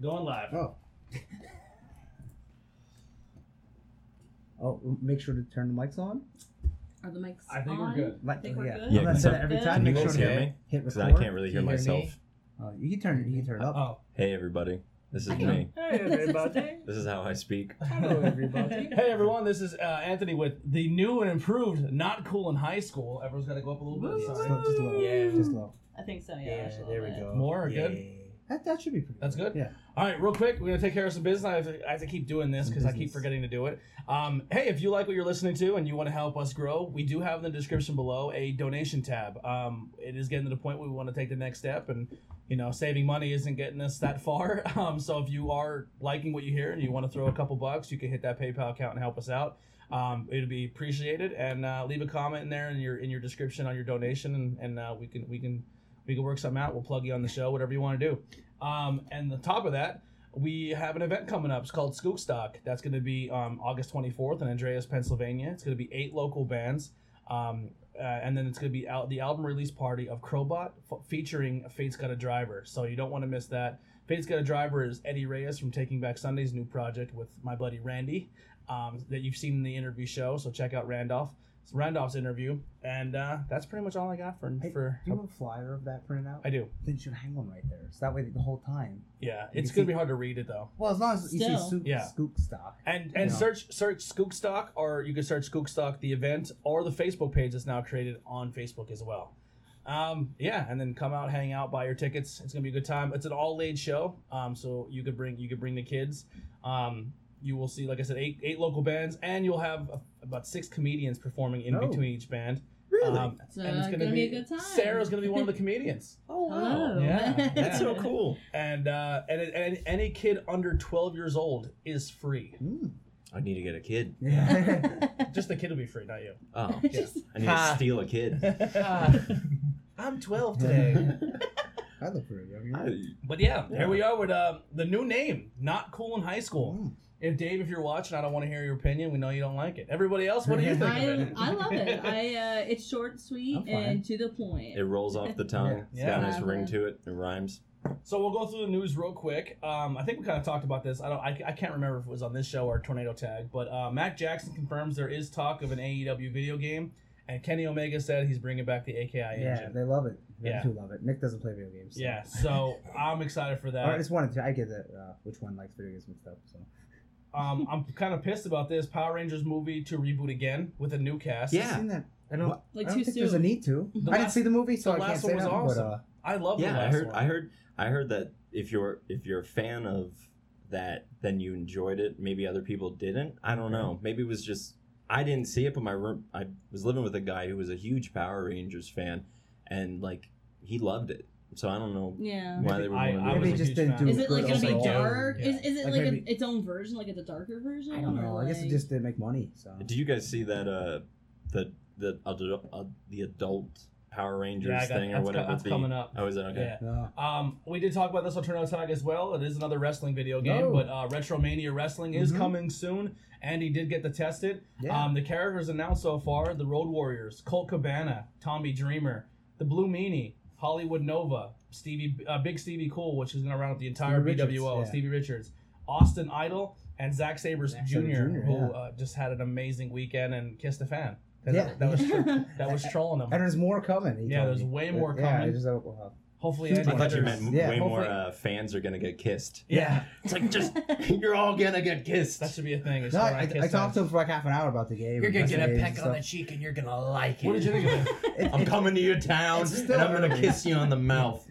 Going live. Oh. Oh, make sure to turn the mics on. Are the mics I think we're on? good. Like, Think we're yeah. good? Yeah, I'm gonna say that every Good. time. Can you Make guys sure hear me? hit Because record. I can't really hear Can you myself. me? Uh, you can turn. You can turn it up. Oh. Hey everybody, this is me. Hey everybody. This is how I speak. Hello everybody. hey everyone, this is uh, Anthony with the new and improved Not Cool in High School. Everyone's got to go up a little bit. Just Sorry. low, just low. Yeah. Just low. I think so. Yeah. Yeah, there we bit. go. More or Yeah. good? That, that should be pretty. That's good? Yeah. All right, real quick, we're gonna take care of some business. I have to, I have to keep doing this because I keep forgetting to do it. Um, hey, if you like what you're listening to and you want to help us grow, we do have in the description below a donation tab. Um, it is getting to the point where we want to take the next step, and you know, saving money isn't getting us that far. Um, so if you are liking what you hear and you want to throw a couple bucks, you can hit that PayPal account and help us out. Um, it'd be appreciated, and uh, leave a comment in there in your in your description on your donation, and, and uh, we can we can we can work something out. We'll plug you on the show, whatever you want to do. Um, and on top of that, we have an event coming up. It's called Skookstock. That's going to be um, August 24th in Andreas, Pennsylvania. It's going to be eight local bands. Um, uh, and then it's going to be out the album release party of Crowbot f- featuring Fate's Got a Driver. So you don't want to miss that. Fate's Got a Driver is Eddie Reyes from Taking Back Sunday's new project with my buddy Randy um, that you've seen in the interview show. So check out Randolph. It's Randolph's interview. And uh, that's pretty much all I got for. Hey, for do you have a flyer of that printed out? I do. Then you should hang one right there. So that way the whole time. Yeah. It's going to see- be hard to read it though. Well, as long as you see Still. Scoop, Yeah. Scoop stock. And and Yeah. search search Skookstock, or you can search Skookstock the event, or the Facebook page that's now created on Facebook as well. Um, yeah, and then come out, hang out, buy your tickets. It's gonna be a good time. It's an all age show, um, so you could bring you could bring the kids. Um, you will see, like I said, eight eight local bands, and you'll have uh, about six comedians performing in Oh. between each band. Really? Um, So and it's gonna gonna be a good time. Sarah's gonna be one of the comedians, oh Hello. Yeah. That's so cool. and uh, and, and any kid under twelve years old is free. Mm. I need to get a kid. Yeah. Just the kid will be free, not you. Oh, Just- I need Ha. to steal a kid. I'm 12 today. I look pretty young. I- But yeah, Yeah. here we are with uh, the new name, Not Cool in High School. Mm. If Dave, if you're watching, I don't want to hear your opinion. We know you don't like it. Everybody else, what do you think I, of it? I love it. I uh, it's short, sweet, and to the point. it rolls off the tongue. It's got a nice ring to it. It rhymes. So we'll go through the news real quick. Um, I think we kind of talked about this. I don't. I, I can't remember if it was on this show or Tornado Tag, but uh, Matt Jackson confirms there is talk of an AEW video game, and Kenny Omega said he's bringing back the AKI engine. Yeah, they love it. They Yeah. do love it. Nick doesn't play video games. so- Yeah, so I'm excited for that. I just wanted to. I get that. Uh, which one likes video games mixed up? So. Um, I'm kind of pissed about this Power Rangers movie to reboot again with a new cast. Yeah. I've seen that. I don't. What? Like I don't too think there's a soon. need to. The I didn't last- see the movie, so the I can't last say one was that. awesome. But uh, I love the Yeah, I heard. one. I heard. I heard that if you're if you're a fan of that, then you enjoyed it. Maybe other people didn't. I don't know. Maybe it was just I didn't see it, but my room. I was living with a guy who was a huge Power Rangers fan, and like he loved it. So I don't know Yeah. why they were I- going I to was maybe a just huge didn't fan. do Is it like gonna be overall. dark? Yeah. Is, is it Like like, maybe- a, its own version, like it's a darker version? I don't know. I guess it like- just didn't make money. So. Did you guys see that? Uh, the the adult, uh, the adult Power Rangers Yeah, I got- thing or that's whatever. that's the, coming up. Oh, is it okay? Yeah. No. Um, we did talk about this on Turn Tag as well. It is another wrestling video game, Oh. but uh, Retromania Wrestling is Mhm. coming soon. Andy did get to test it. Yeah. Um, the characters announced so far: the Road Warriors, Colt Cabana, Tommy Dreamer, the Blue Meanie, Hollywood Nova, Stevie, uh, Big Stevie Cool, which is going to round up the entire Stevie Richards, BWO, yeah. Stevie Richards, Austin Idol, and Zack Sabers Jr., Sabre Jr., who yeah. uh, just had an amazing weekend and kissed a fan. Yeah. that, that was tro- that was trolling him. And there's more coming. Yeah, there's me. way more coming. I just, uh, Hopefully, I thought you meant Yeah, way more uh, fans are gonna get kissed. Yeah, It's like just you're all gonna get kissed. that should be a thing. No, where I, I talked to him for like half an hour about the game. You're gonna get a peck on the cheek and you're gonna like it. What did you think of it? It- I'm coming to your town and I'm gonna early. kiss you on the mouth.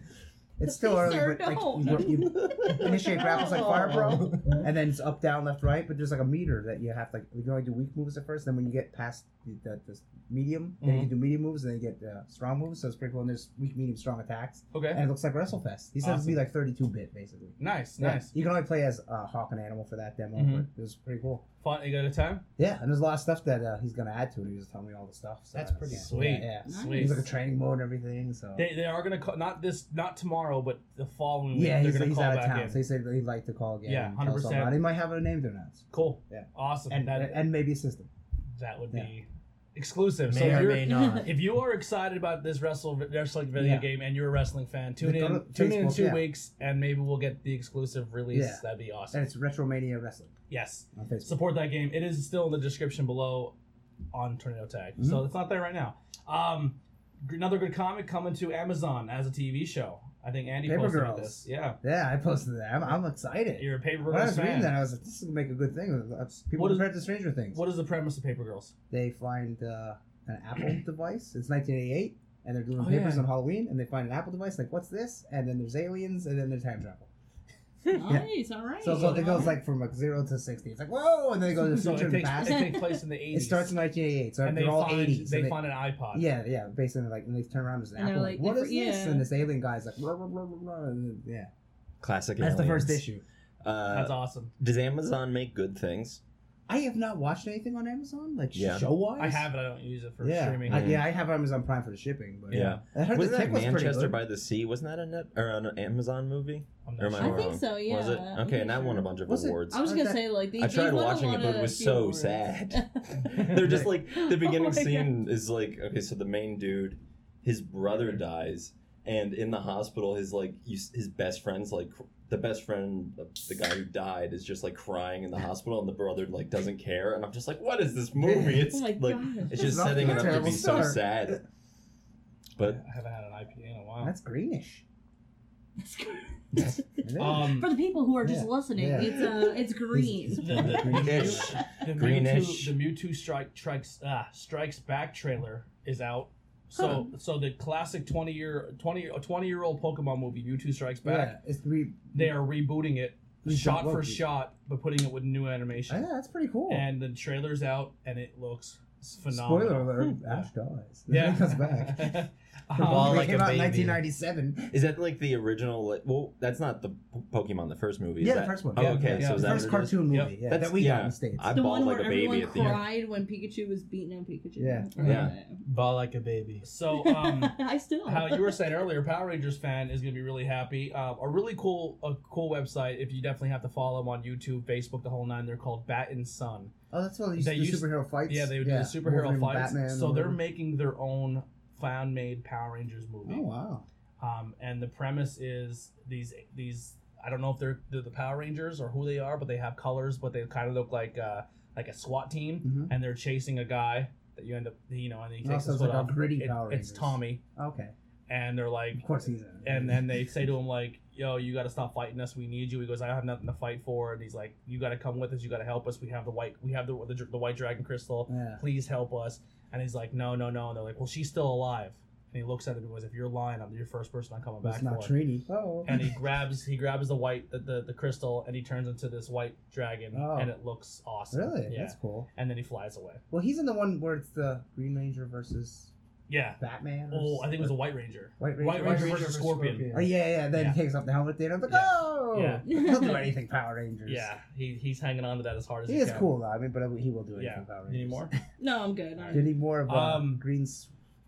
It's still early, Sir, but like don't. you, you initiate grapples like fire, bro, and then it's up, down, left, right. But there's like a meter that you have to. Like, you can only do weak moves at first. Then when you get past the, the, the medium, then you Mhm. can do medium moves, and then you get uh, strong moves. So it's pretty cool. And there's weak, medium, strong attacks, Okay, and it looks like WrestleFest. He says it'd be like 32 bit basically. nice, Yeah. nice, You can only play as uh, Hawk and Animal for that demo, Mhm. but it was pretty cool. Fun. go to town. Yeah, and there's a lot of stuff that uh, he's gonna add to it. He was telling me all the stuff. So That's pretty yeah. sweet. Yeah, yeah. Sweet. He's like a training mode and everything. So They, they are gonna call not this not tomorrow, but the following week. yeah, they're he's, he's call out of town. in. So he said he'd like to call again. Yeah, and tell us all 100%. about it. He might have a name to announce. Cool. Yeah. Awesome. And, that and maybe a system. that would yeah. be. Exclusive. so May if or you're, may not. if you are excited about this wrestle wrestling video Yeah. game and you're a wrestling fan, tune in tune in in two yeah. weeks and maybe we'll get the exclusive release. Yeah. That'd be awesome. And it's Retromania Wrestling yes. Support that game. It is still in the description below on Tornado Tag. Mm-hmm. So it's not there right now. Um another good comic coming to Amazon as a TV show. I think Andy Paper posted Girls. this. Yeah. Yeah, I posted that. I'm, I'm excited. You're a Paper Girls when I was reading fan. that, I was like, this is gonna make a good thing. People What is- compared to Stranger Things. What is the premise of Paper Girls? They find uh, an Apple device. It's 1988, and they're doing Oh, papers yeah. on Halloween, and they find an Apple device. Like, what's this? And then there's aliens, and then there's time travel. Nice, all right. So, so it goes like from like zero to sixty. It's like whoa, and then it goes to So future it and takes, past. it takes place in the 80s. It starts in 1988, so and they they're all find 80s. they and find an iPod. yeah, yeah, basically like, and they turn around as an And they're Apple. like, Like, what if- is this? yeah. And this alien guy's like, blah, blah, blah, blah, blah, and then- yeah, Classic. that's the first issue. Uh, That's awesome. does Amazon make good things? I have not watched anything on Amazon, like Yeah. show wise. I have it. I don't use it for yeah, streaming. I, yeah, mm. I have Amazon Prime for the shipping, but Yeah. I heard Wasn't the that tech was pretty Manchester good. by the Sea? Wasn't that a net or an Amazon movie? I'm Or not am I sure. I think so, yeah. Was it I'm okay? And that won a bunch of Was it- awards. I was gonna Okay. say like they, I tried they won a watching it, lot but it of was few so awards. sad. They're just like the beginning Oh my scene is like okay, so the main dude, his brother dies, and in the hospital, his like you, his best friend's like cr- the best friend, the, the guy who died, is just like crying in the hospital, and the brother like doesn't care, and I'm just like, what is this movie? It's Oh like gosh. it's just It's setting it up to terrible be so sad. But I haven't had an IPA in a while. That's greenish. That's good. It is. um, For the people who are just Yeah. listening, Yeah. it's uh, it's green. the, the, Greenish. the Greenish. Mewtwo, the Mewtwo strike strikes ah, strikes back trailer is out. So so the classic twenty year 20, 20 year old Pokemon movie Mewtwo Strikes Back. yeah, it's re- They are rebooting it shot for shot, but putting it with new animation. yeah, that's pretty cool. And the trailer's out, and it looks phenomenal. Spoiler alert: Hmm. Ash dies. Yeah, he comes back. Um, Ball it like came a out in baby. 1997. is that like the original? Like, well, that's not the Pokemon, the first movie. Is Yeah, that, the first one. Oh, Yeah, okay. yeah. So is the that first what it is? cartoon Yep. movie yeah, That's- that we yeah. got in the states. I the one like where a baby everyone at the end. cried when Pikachu was beating on Pikachu. Yeah. Yeah. Ball like a baby. So, um, I still. how you were saying earlier, Power Rangers fan is going to be really happy. Uh, a really cool, a cool website. If you definitely have to follow them on YouTube, Facebook, the whole nine. They're called Bat and Sun. oh, that's what they used They to do superhero fights. Yeah, they would do the superhero Wolverine, fights. Batman, so they're making their own fan-made Power Rangers movie. Oh wow. Um, and the premise is these these I don't know if they're, they're the Power Rangers or who they are, but they have colors, but they kind of look like uh, like a SWAT team, Mhm. and they're chasing a guy that you end up you know, and he Oh, takes so his it's foot like off. gritty It- it's Tommy, Okay. and they're like, Of course he's in. and then they say to him like, "Yo, you got to stop fighting us. We need you." He goes, "I have nothing to fight for," and he's like, "You got to come with us. You got to help us. We have the white, we have the the, the white dragon crystal. Yeah. Please help us." And he's like, "No, no, no." And they're like, "Well, she's still alive." And he looks at him and goes, "If you're lying, I'm your first person I'm coming back. It's back not for." Trini. Oh. and he grabs he grabs the white the, the, the crystal and he turns into this white dragon Oh. and it looks awesome. Really? Yeah. That's cool. And then he flies away. Well, he's in the one where it's the Green Ranger versus Yeah. Batman. or Oh, I think it was a or- White Ranger. White Ranger. White Ranger versus Scorpion. Oh yeah, yeah. Then Yeah. he takes off the helmet. Then I'm like, Yeah. oh, Yeah. he'll do anything. Power Rangers. Yeah, he, he's hanging on to that as hard as he he, is can. cool though. I mean, but he will do anything. Yeah. Power You need Rangers. more? no, I'm good. Do you I'm, need more of a Um, green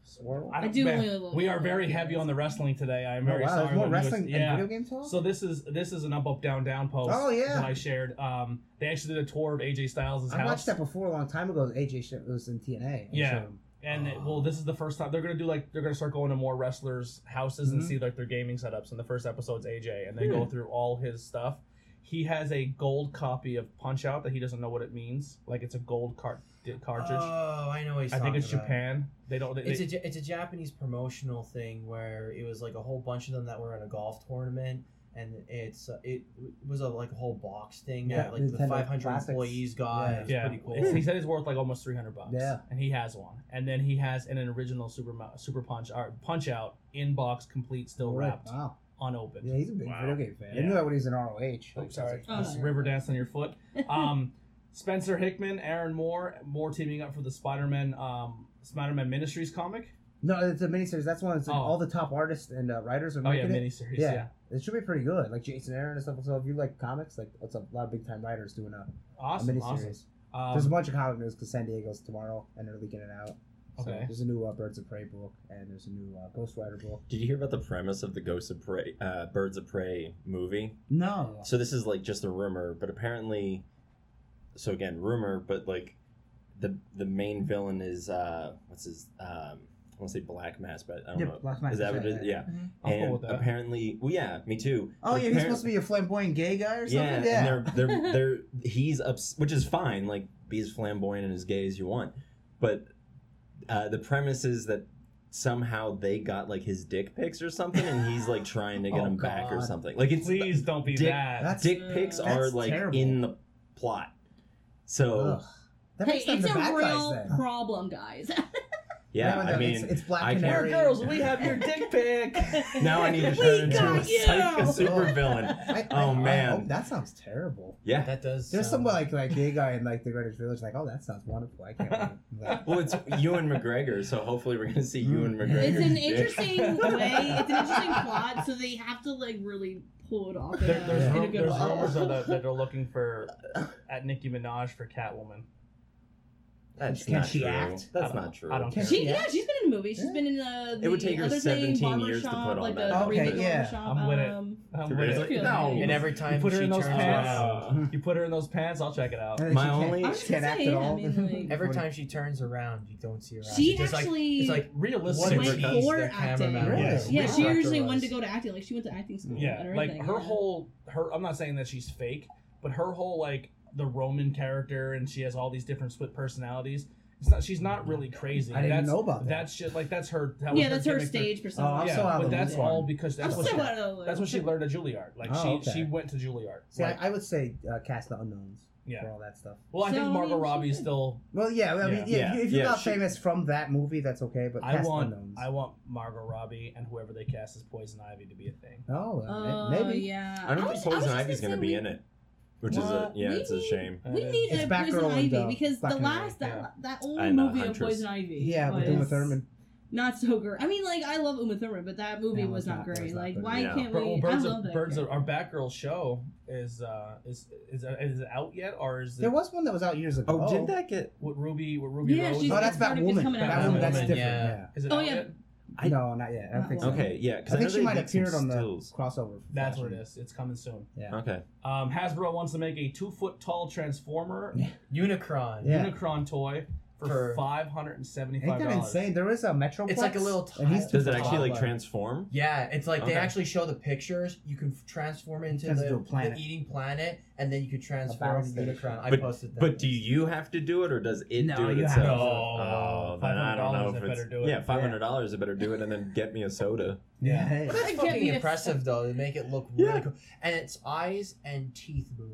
swirl? I don't- do man, only love We are very heavy on the wrestling today. I'm Oh, very wow, sorry. there's more when you was- wrestling yeah. and video game talk. So this is this is an up up down down post Oh, yeah. that I shared. Um, they actually did a tour of AJ Styles' I watched that before a long time ago. AJ was in TNA. Yeah. And it, well, this is the first time they're gonna do like they're gonna start going to more wrestlers' houses and Mhm. see like their gaming setups. And the first episode's AJ, and they go through all his stuff. He has a gold copy of Punch Out that he doesn't know what it means. Like it's a gold cart cartridge. Oh, I know what he's I think talking it's about. Japan. They don't. They, It's a, Ja- it's a Japanese promotional thing where it was like a whole bunch of them that were in a golf tournament, and it's uh, it was a like a whole box thing Yeah, that like the 500 Classics. employees got. Yeah. It's yeah, pretty cool. It's- he said it's worth like almost three hundred bucks. Yeah. and he has one. And then he has an, an original Super Super Punch or Punch Out in box, complete, still Right. wrapped, Wow. unopened. Yeah, he's a big Wow. video game fan. I Yeah. knew that when he was in ROH. Oh, Like, sorry. like- Oh, Just no. river dance on your foot. Um, Spencer Hickman, Aaron Moore, more teaming up for the Spider-Man, um, Spider-Man Ministries comic. No, it's a miniseries. That's one. It's like Oh. all the top artists and uh, writers are Oh yeah, making it. miniseries. Yeah. Yeah. It should be pretty good. Like Jason Aaron and stuff. So if you like comics, like it's a lot of big time writers doing a, Awesome. a awesome. Um, there's a bunch of comic news because San Diego's tomorrow and they're leaking it out. So Okay. There's a new uh, Birds of Prey book and there's a new uh, Ghost Rider book. Did you hear about the premise of the Ghosts of Prey, uh, Birds of Prey movie? No. So this is like just a rumor, but apparently, so again, rumor, but like the the main villain is uh what's his um I want to say Black Mask, but I don't Yeah, know. Black Mask is that is what it that, is? Yeah. I'm cool and with that. apparently, well, yeah, me too. Oh But yeah, he's supposed to be a flamboyant gay guy or something. Yeah. and they're they're they're he's ups, which is fine. Like be as flamboyant and as gay as you want, but uh, the premise is that somehow they got like his dick pics or something, and he's like trying to get Oh, them back or something. Like it's Please don't be Dick- that. That's- dick pics Uh, are like terrible. in the plot. So That Hey, makes them it's a bad real guys problem, guys. yeah, but I mean, it's, it's Black I can't- Canary. girls, we have your dick pic. now I need to We turn into a got you! psycho supervillain. I- I- Oh, I- man. oh, that sounds terrible. Yeah. That does. There's sound- some like like gay guy in like the Greenwich Village. Like, oh, that sounds wonderful. I can't. wait. Like, Well, it's Ewan McGregor, so hopefully we're gonna see Ewan Mm. McGregor. it's an dick. interesting way. It's an interesting plot, so they have to like really pull it off in, There, a, there's in a rum- good there's rumors that, that they're looking for at Nicki Minaj for Catwoman. That's Can not she true. act? That's don't- true. I don't care. She, Yeah. yeah, she's been in a movie. She's Yeah. been in the, the It would take her other thing, 17 years to Barbershop, put on like that. the Okay, remake yeah. Barbershop, I'm with it. um, I'm Really? with it's it. good. No. And every time put her she in those turns pants. around, You put her in those pants, I'll check it out. and then My she can't- only- I was she can't gonna act say, at I all. mean, like- every time she turns around, you don't see her. eyes. She It's just actually like, it's like Realistic. went Super for the acting. cameraman. Really? was, Yeah, she director usually was. wanted to go to acting. Like she went to acting school. Yeah, and like everything, her yeah. whole her. I'm not saying that she's fake, but her whole like the Roman character, and she has all these different split personalities. It's not. She's not really crazy. I didn't that's, know about that. That's just like that's her. That was Yeah, that's her gimmick for- stage Oh, persona. I'm yeah, so out but of that's loop. all because that's I'm what so she, out of that's what she learned at Juilliard. Like Oh, she okay. she went to Juilliard. See, Like, I, I would say uh, cast the unknowns Yeah. for all that stuff. well, I So, think I Margot mean, she Robbie's still. Well, yeah, I mean, Yeah. yeah, Yeah, if, you, if you're yeah, not she- famous from that movie, that's okay. But I want unknowns. I want Margot Robbie and whoever they cast as Poison Ivy to be a thing. oh, uh, maybe. yeah. I don't was- think Poison was just Ivy's gonna gonna be we- in it, which is a What? yeah, We it's a need- shame. We need It's a Poison Ivy uh, because Black the last that yeah. that only And, uh, movie of Poison Ivy. Yeah, with was Uma Thurman. Not so great. I mean, like I love Uma Thurman, but that movie Yeah, was it's not not- great. was not Like, good. why Yeah. can't Bir- we? well, I love of that. Birds of our Batgirl show is uh is is is it out yet or is it There was one that was out years ago. Oh, did that get? with Ruby with Ruby Yeah, Rose? she's- Oh, that's It's Batwoman. Batwoman, that's different. yeah. Yeah. Is it Oh, out yeah. Yet? I- no, not yet. I don't Not think so. Okay, yeah, because I think she might did have appeared on the stills. crossover. That's what Flash. it is. It's coming soon. Yeah. Okay, Um, Hasbro wants to make a two foot tall Transformer Unicron. Yeah. Unicron toy for, For- five hundred and seventy Ain't five that dollars. insane? There is a Metro. It's like a little and he's tile- does it It's a actually like transform? Yeah, it's like they actually show the pictures. You can f- transform into turns the, into planet. the eating planet, and then you could transform balance station. Unicron. I But- posted that. But do you have to do it, or does it No, do it itself? to. Oh, then I don't know if it's do it. yeah, five hundred dollars. I better do it, and then get me a soda. Yeah. Hey. But that's Get fucking impressive though. They make it look Yeah. cool, and its eyes and teeth move.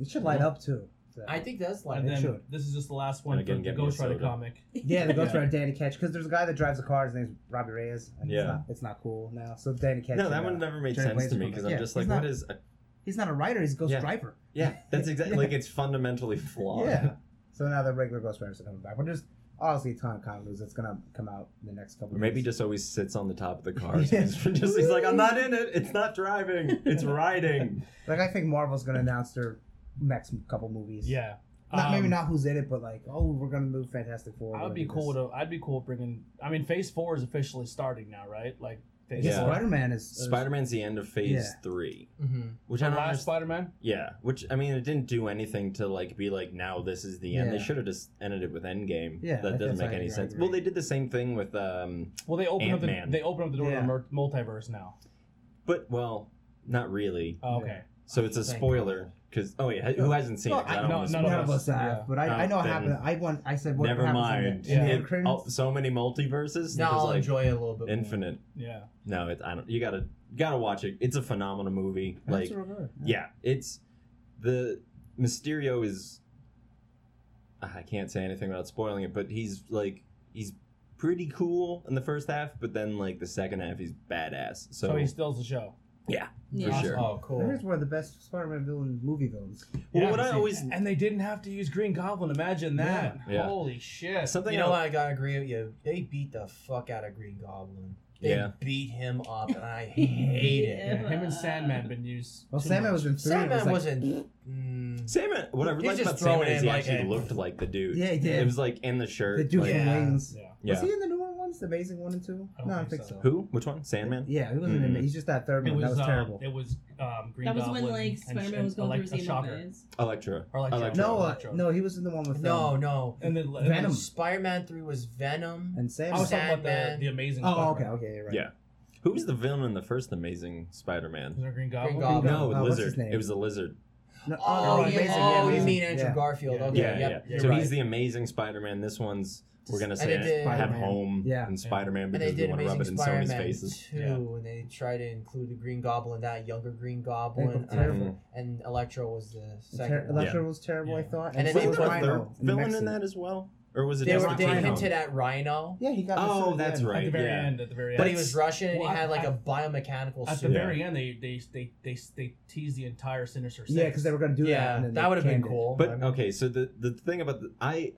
It should light up too. So- I think that's like And It then should. this is just the last one And again, for the get me a Ghost Rider soda. comic. Yeah, the Ghost Rider Danny Ketch because there's a guy that drives a car. His name's Robbie Reyes. And Yeah. it's not, it's not cool now. So Danny Ketch. No, and, that uh, one never made Jerry sense to me from because it. I'm just like, what not- is? A, He's not a writer. He's a Ghost Yeah. Driver. yeah, that's exactly Yeah. like it's fundamentally flawed. Yeah. So now the regular Ghost Riders are coming back. But there's honestly a ton of comic books that's gonna come out in the next couple. Or maybe years. just always sits on the top of the car. So Yeah. he's just he's like, I'm not in it. It's not driving. It's riding. like I think Marvel's gonna announce their next couple movies. Yeah. Not, maybe Um, not who's in it, but like, oh, we're gonna move Fantastic Four. I'd be cool this. to. I'd be cool bringing. I mean, Phase Four is officially starting now, right? Like Phase Yeah, Yeah. Spider Man is Spider Man's the end of Phase Yeah. three, hmm which The I don't last. Spider Man. Yeah, which I mean, it didn't do anything to like be like now this is the end. They should have just ended it with Endgame. Yeah, that doesn't make any sense. Well, they did the same thing with um, Well, they opened up the Ant-Man. they opened up the door Yeah. to the multiverse now. but well, not really. Oh, okay. So it's a Thank spoiler because oh yeah, who hasn't seen Well, it? 'Cause I I- don't no, wanna no, spoil None of us have, Yeah. but I, I uh, know Oh, what then- happened. I want. I said what Never happens in mind. the- in the Yeah. end It- credits. oh, so many multiverses. Now There's, I'll like enjoy it a little bit. more. infinite. Yeah. No, it, I don't. You gotta you gotta watch it. It's a phenomenal movie. That's Like real good. yeah, it's the Mysterio is. Ah, I can't say anything without spoiling it, but he's like he's pretty cool in the first half, but then like the second half he's badass. So, So, he steals the show. Yeah, Yeah. for sure. Oh, cool. Here's one of the best Spider-Man villain movie villains. Well, Yeah, what I see, always and they didn't have to use Green Goblin. Imagine that. Yeah. Yeah. Holy shit. something you know what? I gotta agree with you. They beat the fuck out of Green Goblin. They Yeah. beat him up, and I hate Yeah, it. him and Sandman been used. Well, too Sandman much. was in three. it Sandman was like- wasn't. Mm, Sandman, what I He's like just about throwing Sandman is in, he like, actually a- looked like the dude. Yeah, he did. It was like in the shirt. the dude like, from Yeah. Wings. Yeah. yeah. Was he in the newer ones? Was? The Amazing one and two? I don't no, I think think so. so. Who? Which one? Sandman. Yeah, he wasn't. Mm. in He's just that third It one. was, that was um, terrible. It was um, Green That was Goblin when like and- Spider-Man and was going Elec- through his Shocker. phase. Electra. Or Electra. Electra. no, uh, Electro. no, he was in the one with No, um, no. And then Venom. Spider-Man Three was Venom. and Sam. I was talking about the, Sandman. the Amazing. oh, Spider-Man. okay, okay, you're right. Yeah. Who was the villain in the first Amazing Spider-Man? Was there Green Goblin? Goblin. No, Oh, what's lizard. his name? It was the lizard. No, Oh, no, yeah. Amazing, oh, yeah, you Amazing, mean Andrew yeah. Garfield? Yeah. Okay, Yeah, yep. yeah. you're So right. he's the Amazing Spider-Man. This one's we're gonna And say they it, did- have Spider-Man. home Yeah. and Spider-Man And because they we did want to rub it Amazing in Sony's Spider-Man faces. too, Yeah. and they tried to include the Green Goblin, and that younger Green Goblin, looked and, terrible. and Electro was the second one. Electro was terrible, I thought. And then they put Wasn't there a Rhino in the villain in that as well, or was it They, just were, they hinted at Rhino, Yeah, he got. Oh, at the that's end. right. At the very yeah. end. At the very end. but he was Russian and he had like I- a biomechanical At suit. the Yeah. very end, they they they they they teased the entire Sinister Six. Yeah, because they were gonna do that. yeah, that would have been canned it. cool. But I mean, okay, so the the thing about the I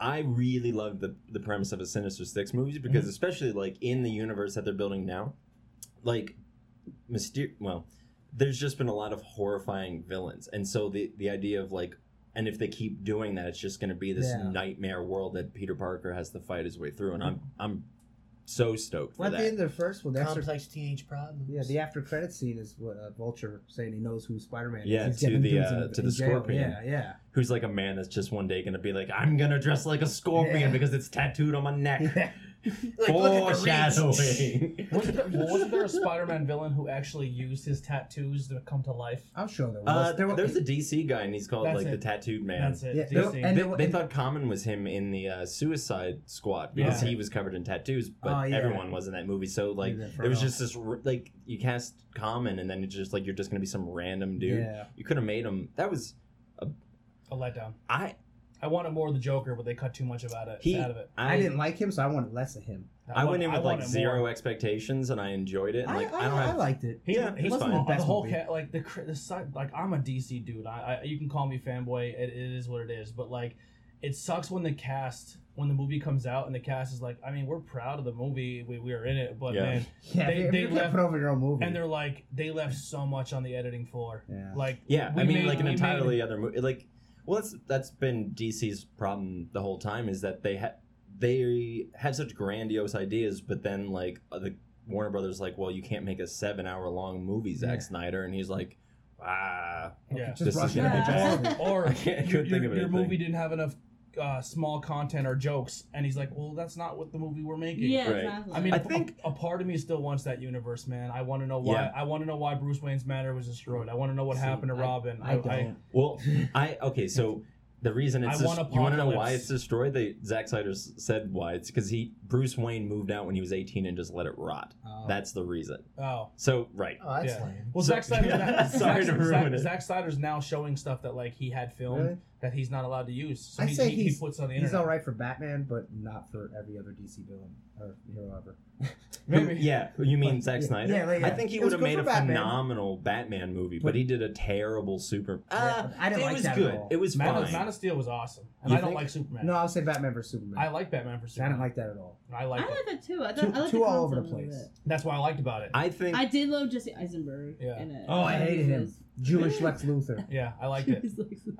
I really love the the premise of a Sinister Six movies because Mm-hmm. especially like in the universe that they're building now, like myster well, there's just been a lot of horrifying villains, and so the the idea of like. And if they keep doing that, it's just going to be this Yeah. nightmare world that Peter Parker has to fight his way through, and I'm I'm so stoked for Well, at the that. end of the first one, the after, complex teenage problems. yeah, the after credit scene is what uh, Vulture saying he knows who Spider Man is. Yeah, He's to getting the, dudes uh, in- to in the jail. Scorpion. Yeah, yeah. Who's like a man that's just one day going to be like, I'm going to dress like a scorpion Yeah. because it's tattooed on my neck. Yeah. Like, look at the reach. Foreshadowing. Wasn't there, well, wasn't there a Spider-Man villain who actually used his tattoos to come to life? I'm sure there was. Uh, there was there's a DC guy, and he's called That's like the. Tattooed Man. That's it. Yeah, DC. there- and They, there- they and- thought Common was him in the uh, Suicide Squad because Yeah. he was covered in tattoos, but Oh, yeah. everyone was in that movie. So like, it was Inferno. just this like you cast Common, and then it's just like you're just gonna be some random dude. Yeah. You could have made him. That was a letdown. I. I wanted more of the Joker, but they cut too much about it. He- out of it. I, didn't like him, so I wanted less of him. I, went in with like wanted zero more. expectations, and I enjoyed it. And, like I, I, I, don't I have. liked it. He, Yeah, he's wasn't fine. the, Best whole movie. cat like the, cr- the side like I'm a DC dude. I, I you can call me fanboy. It, it is what it is. But like, it sucks when the cast when the movie comes out and the cast is like, I mean, we're proud of the movie. We, we are in it, but Yeah. man, Yeah, They- they, they you can't left- put over your own movie. and they're like, they left so much on the editing floor. yeah. Like, Yeah, we I mean, made- like an we made- entirely other movie. Like, well, that's that's been DC's problem the whole time is that they ha- they have such grandiose ideas, but then like uh, the Warner Brothers like, well, you can't make a seven hour long movie, Zack Yeah. Snyder, and he's like, ah, yeah. Just this is gonna it. be bad. or I can't- I your, think your- of your anything. movie didn't have enough uh, small content or jokes, and he's like, well, that's not what the movie we're making. Yeah, Right. exactly. I mean, I a- think- a, a part of me still wants that universe, man. I want to know why. Yeah. I want to know why Bruce Wayne's manor was destroyed. I want to know what See, happened to I- Robin. I don't. Well, I okay, so the reason it's I want des- you want to know why Apocalypse. it's destroyed? They Zack Snyder s- said why it's because he Bruce Wayne moved out when he was eighteen and just let it rot. Oh. That's the reason. Oh, So right. Oh, that's Yeah. lame. well, So- Zack Snyder's now, Sorry Zack, to ruin Zack, it. Zack Snyder's now showing stuff that like he had filmed Really? That he's not allowed to use. So I he, say he, he puts on the He's all right for Batman, but not for every other DC villain or hero ever. Maybe. Yeah, you mean Like, Zack yeah, Snyder? yeah, like, I think he would have made a Batman. phenomenal Batman movie, but, But- he did a terrible Super. Uh, I didn't it like was that at good. all. It was Man, fine. of, Man of Steel was awesome, and You I don't think? like Superman. No, I'll say Batman versus Superman. I like Batman for Superman. I Superman. didn't like that at all. I like. I like like it. too. I thought Too- I like too all over the place. That's why I liked about it. I think I did love Jesse Eisenberg Yeah. in it. Oh, I hated him. Was- Jewish Lex Luthor. yeah, I liked it.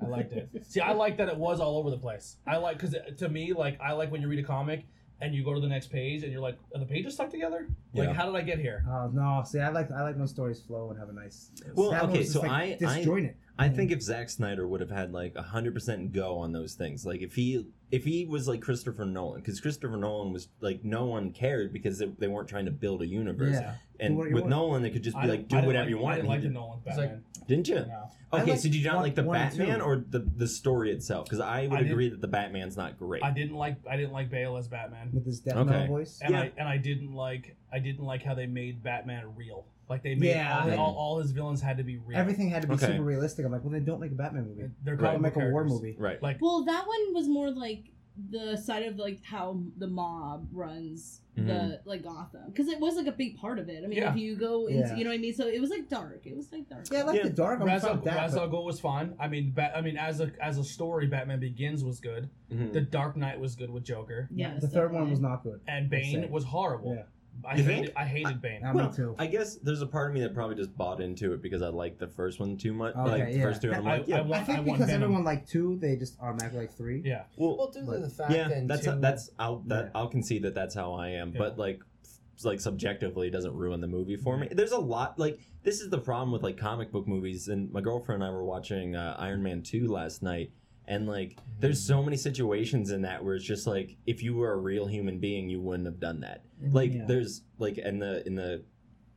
I liked it. See, I like that it was all over the place. I like because to me, like I like when you read a comic and you go to the next page and you're like, are the pages stuck together? Like, Yeah. how did I get here? Oh no! See, I like I like when stories flow and have a nice. Well, that one okay, just, so like, I- I- disjointed. I think mm-hmm. if Zack Snyder would have had like hundred percent go on those things, like if he if he was like Christopher Nolan, because Christopher Nolan was like no one cared because they, they weren't trying to build a universe, yeah. and Do what you with want. Nolan they could just be didn't- like do I whatever like- you want. I didn't like the did- Nolan It's like- Batman. Didn't you? No. Okay, so did you not one- like the Batman or the the story itself? Because I would I agree that the Batman's not great. I didn't like I didn't like Bale as Batman, with his death Okay. voice. and Yeah. I and I didn't like I didn't like how they made Batman real. Like they made Yeah, all, I- all, all his villains had to be real. Everything had to be Okay. super realistic. I'm like, well, then don't make a Batman movie. They're Right. comic Make a war movie. right. Like Well, that one was more like the side of like how the mob runs Mm-hmm. the like Gotham because it was like a big part of it. I mean, Yeah. if you go into, Yeah. you know what I mean. So it was like dark. It was like dark. Yeah, I like Yeah. the dark. I'm Ra's al, that. Ra's but- al Ghul was fine. I mean, ba- I mean, as a as a story, Batman Begins was good. Mhm. The Dark Knight was good with Joker, Yeah, the third one was not good. and Bane was horrible. Yeah. I You hated, think? I hated Bane. Uh, Well, me too. I guess there's a part of me that probably just bought into it because I liked the first one too much. Okay, like the yeah. first two, and I'm I- like, yeah, I want- I think want because Venom. everyone liked two, they just automatically like three. yeah, well, Well, due to But- the fact yeah, then that's too, that's I'll that Yeah. I'll concede that that's how I am. Yeah. But like, f- like subjectively, it doesn't ruin the movie for me. There's a lot like this is the problem with like comic book movies. And my girlfriend and I were watching uh, Iron Man two last night, and like, there's so many situations in that where it's just like, if you were a real human being, you wouldn't have done that. Like, Yeah. there's like in the in the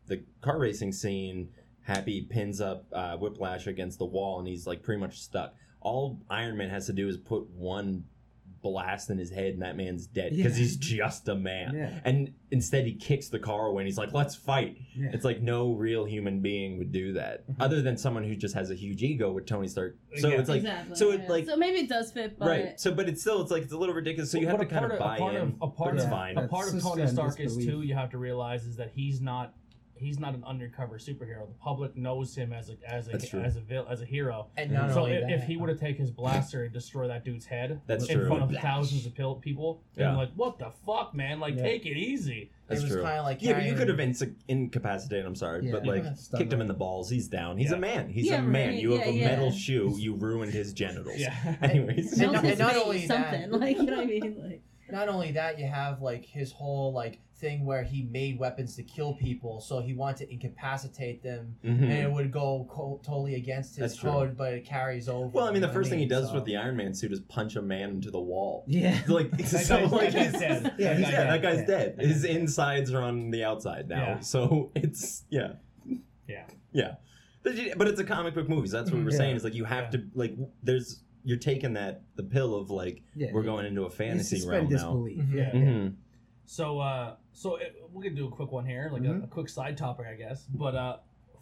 the car racing scene. Happy pins up uh, Whiplash against the wall, and he's like pretty much stuck. All Iron Man has to do is put one blast in his head, and that man's dead because Yeah. he's just a man. Yeah. And instead, he kicks the car away, and he's like, "Let's fight." Yeah. It's like no real human being would do that, Mhm. other than someone who just has a huge ego with Tony Stark. So Yeah. it's like, exactly. so it, yeah. like- so maybe it does fit, but right. So, but it's still, it's like it's a little ridiculous. So you have to a kind part of of- buy a part in. of- a part of- fine. a part of Tony Stark is too. You have to realize is that he's not he's not an undercover superhero. The public knows him as a as a as a vil- as a hero. and not so only if, that, if he were to take his blaster and destroy that dude's head That's in true. front of Flash. thousands of pil- people, they'd Yeah. like, "What the fuck, man? Like, Yeah. take it easy." That's it was true. kind of like Yeah, but you could have inc- incapacitated. I'm sorry, Yeah. but like kicked him him. in the balls. He's down. He's Yeah. a man. He's Yeah, a man. right. You have Yeah, a metal shoe. You ruined his genitals. Yeah. Anyways, And Melt not- his not face, only that- something like you know what I mean. Like, not only that, you have like his whole like thing where he made weapons to kill people, so he wanted to incapacitate them, Mhm. and it would go co- totally against his That's true. code, but it carries over. Well, I mean, the first thing he does So- with the Iron Man suit is punch a man into the wall. Yeah. Like, so, like, that guy's dead. Yeah, That guy's yeah, dead. that guy's Yeah. dead. His insides are on the outside now. So it's yeah, Yeah. yeah. But, it's a comic book movie. So that's what we were saying. Is like you have to like there's you're taking that the pill of like we're going into a fantasy realm now. Mhm. Yeah. Mhm. So, uh, so it, we can do a quick one here, like a, Mhm. a quick side topic, I guess. But uh,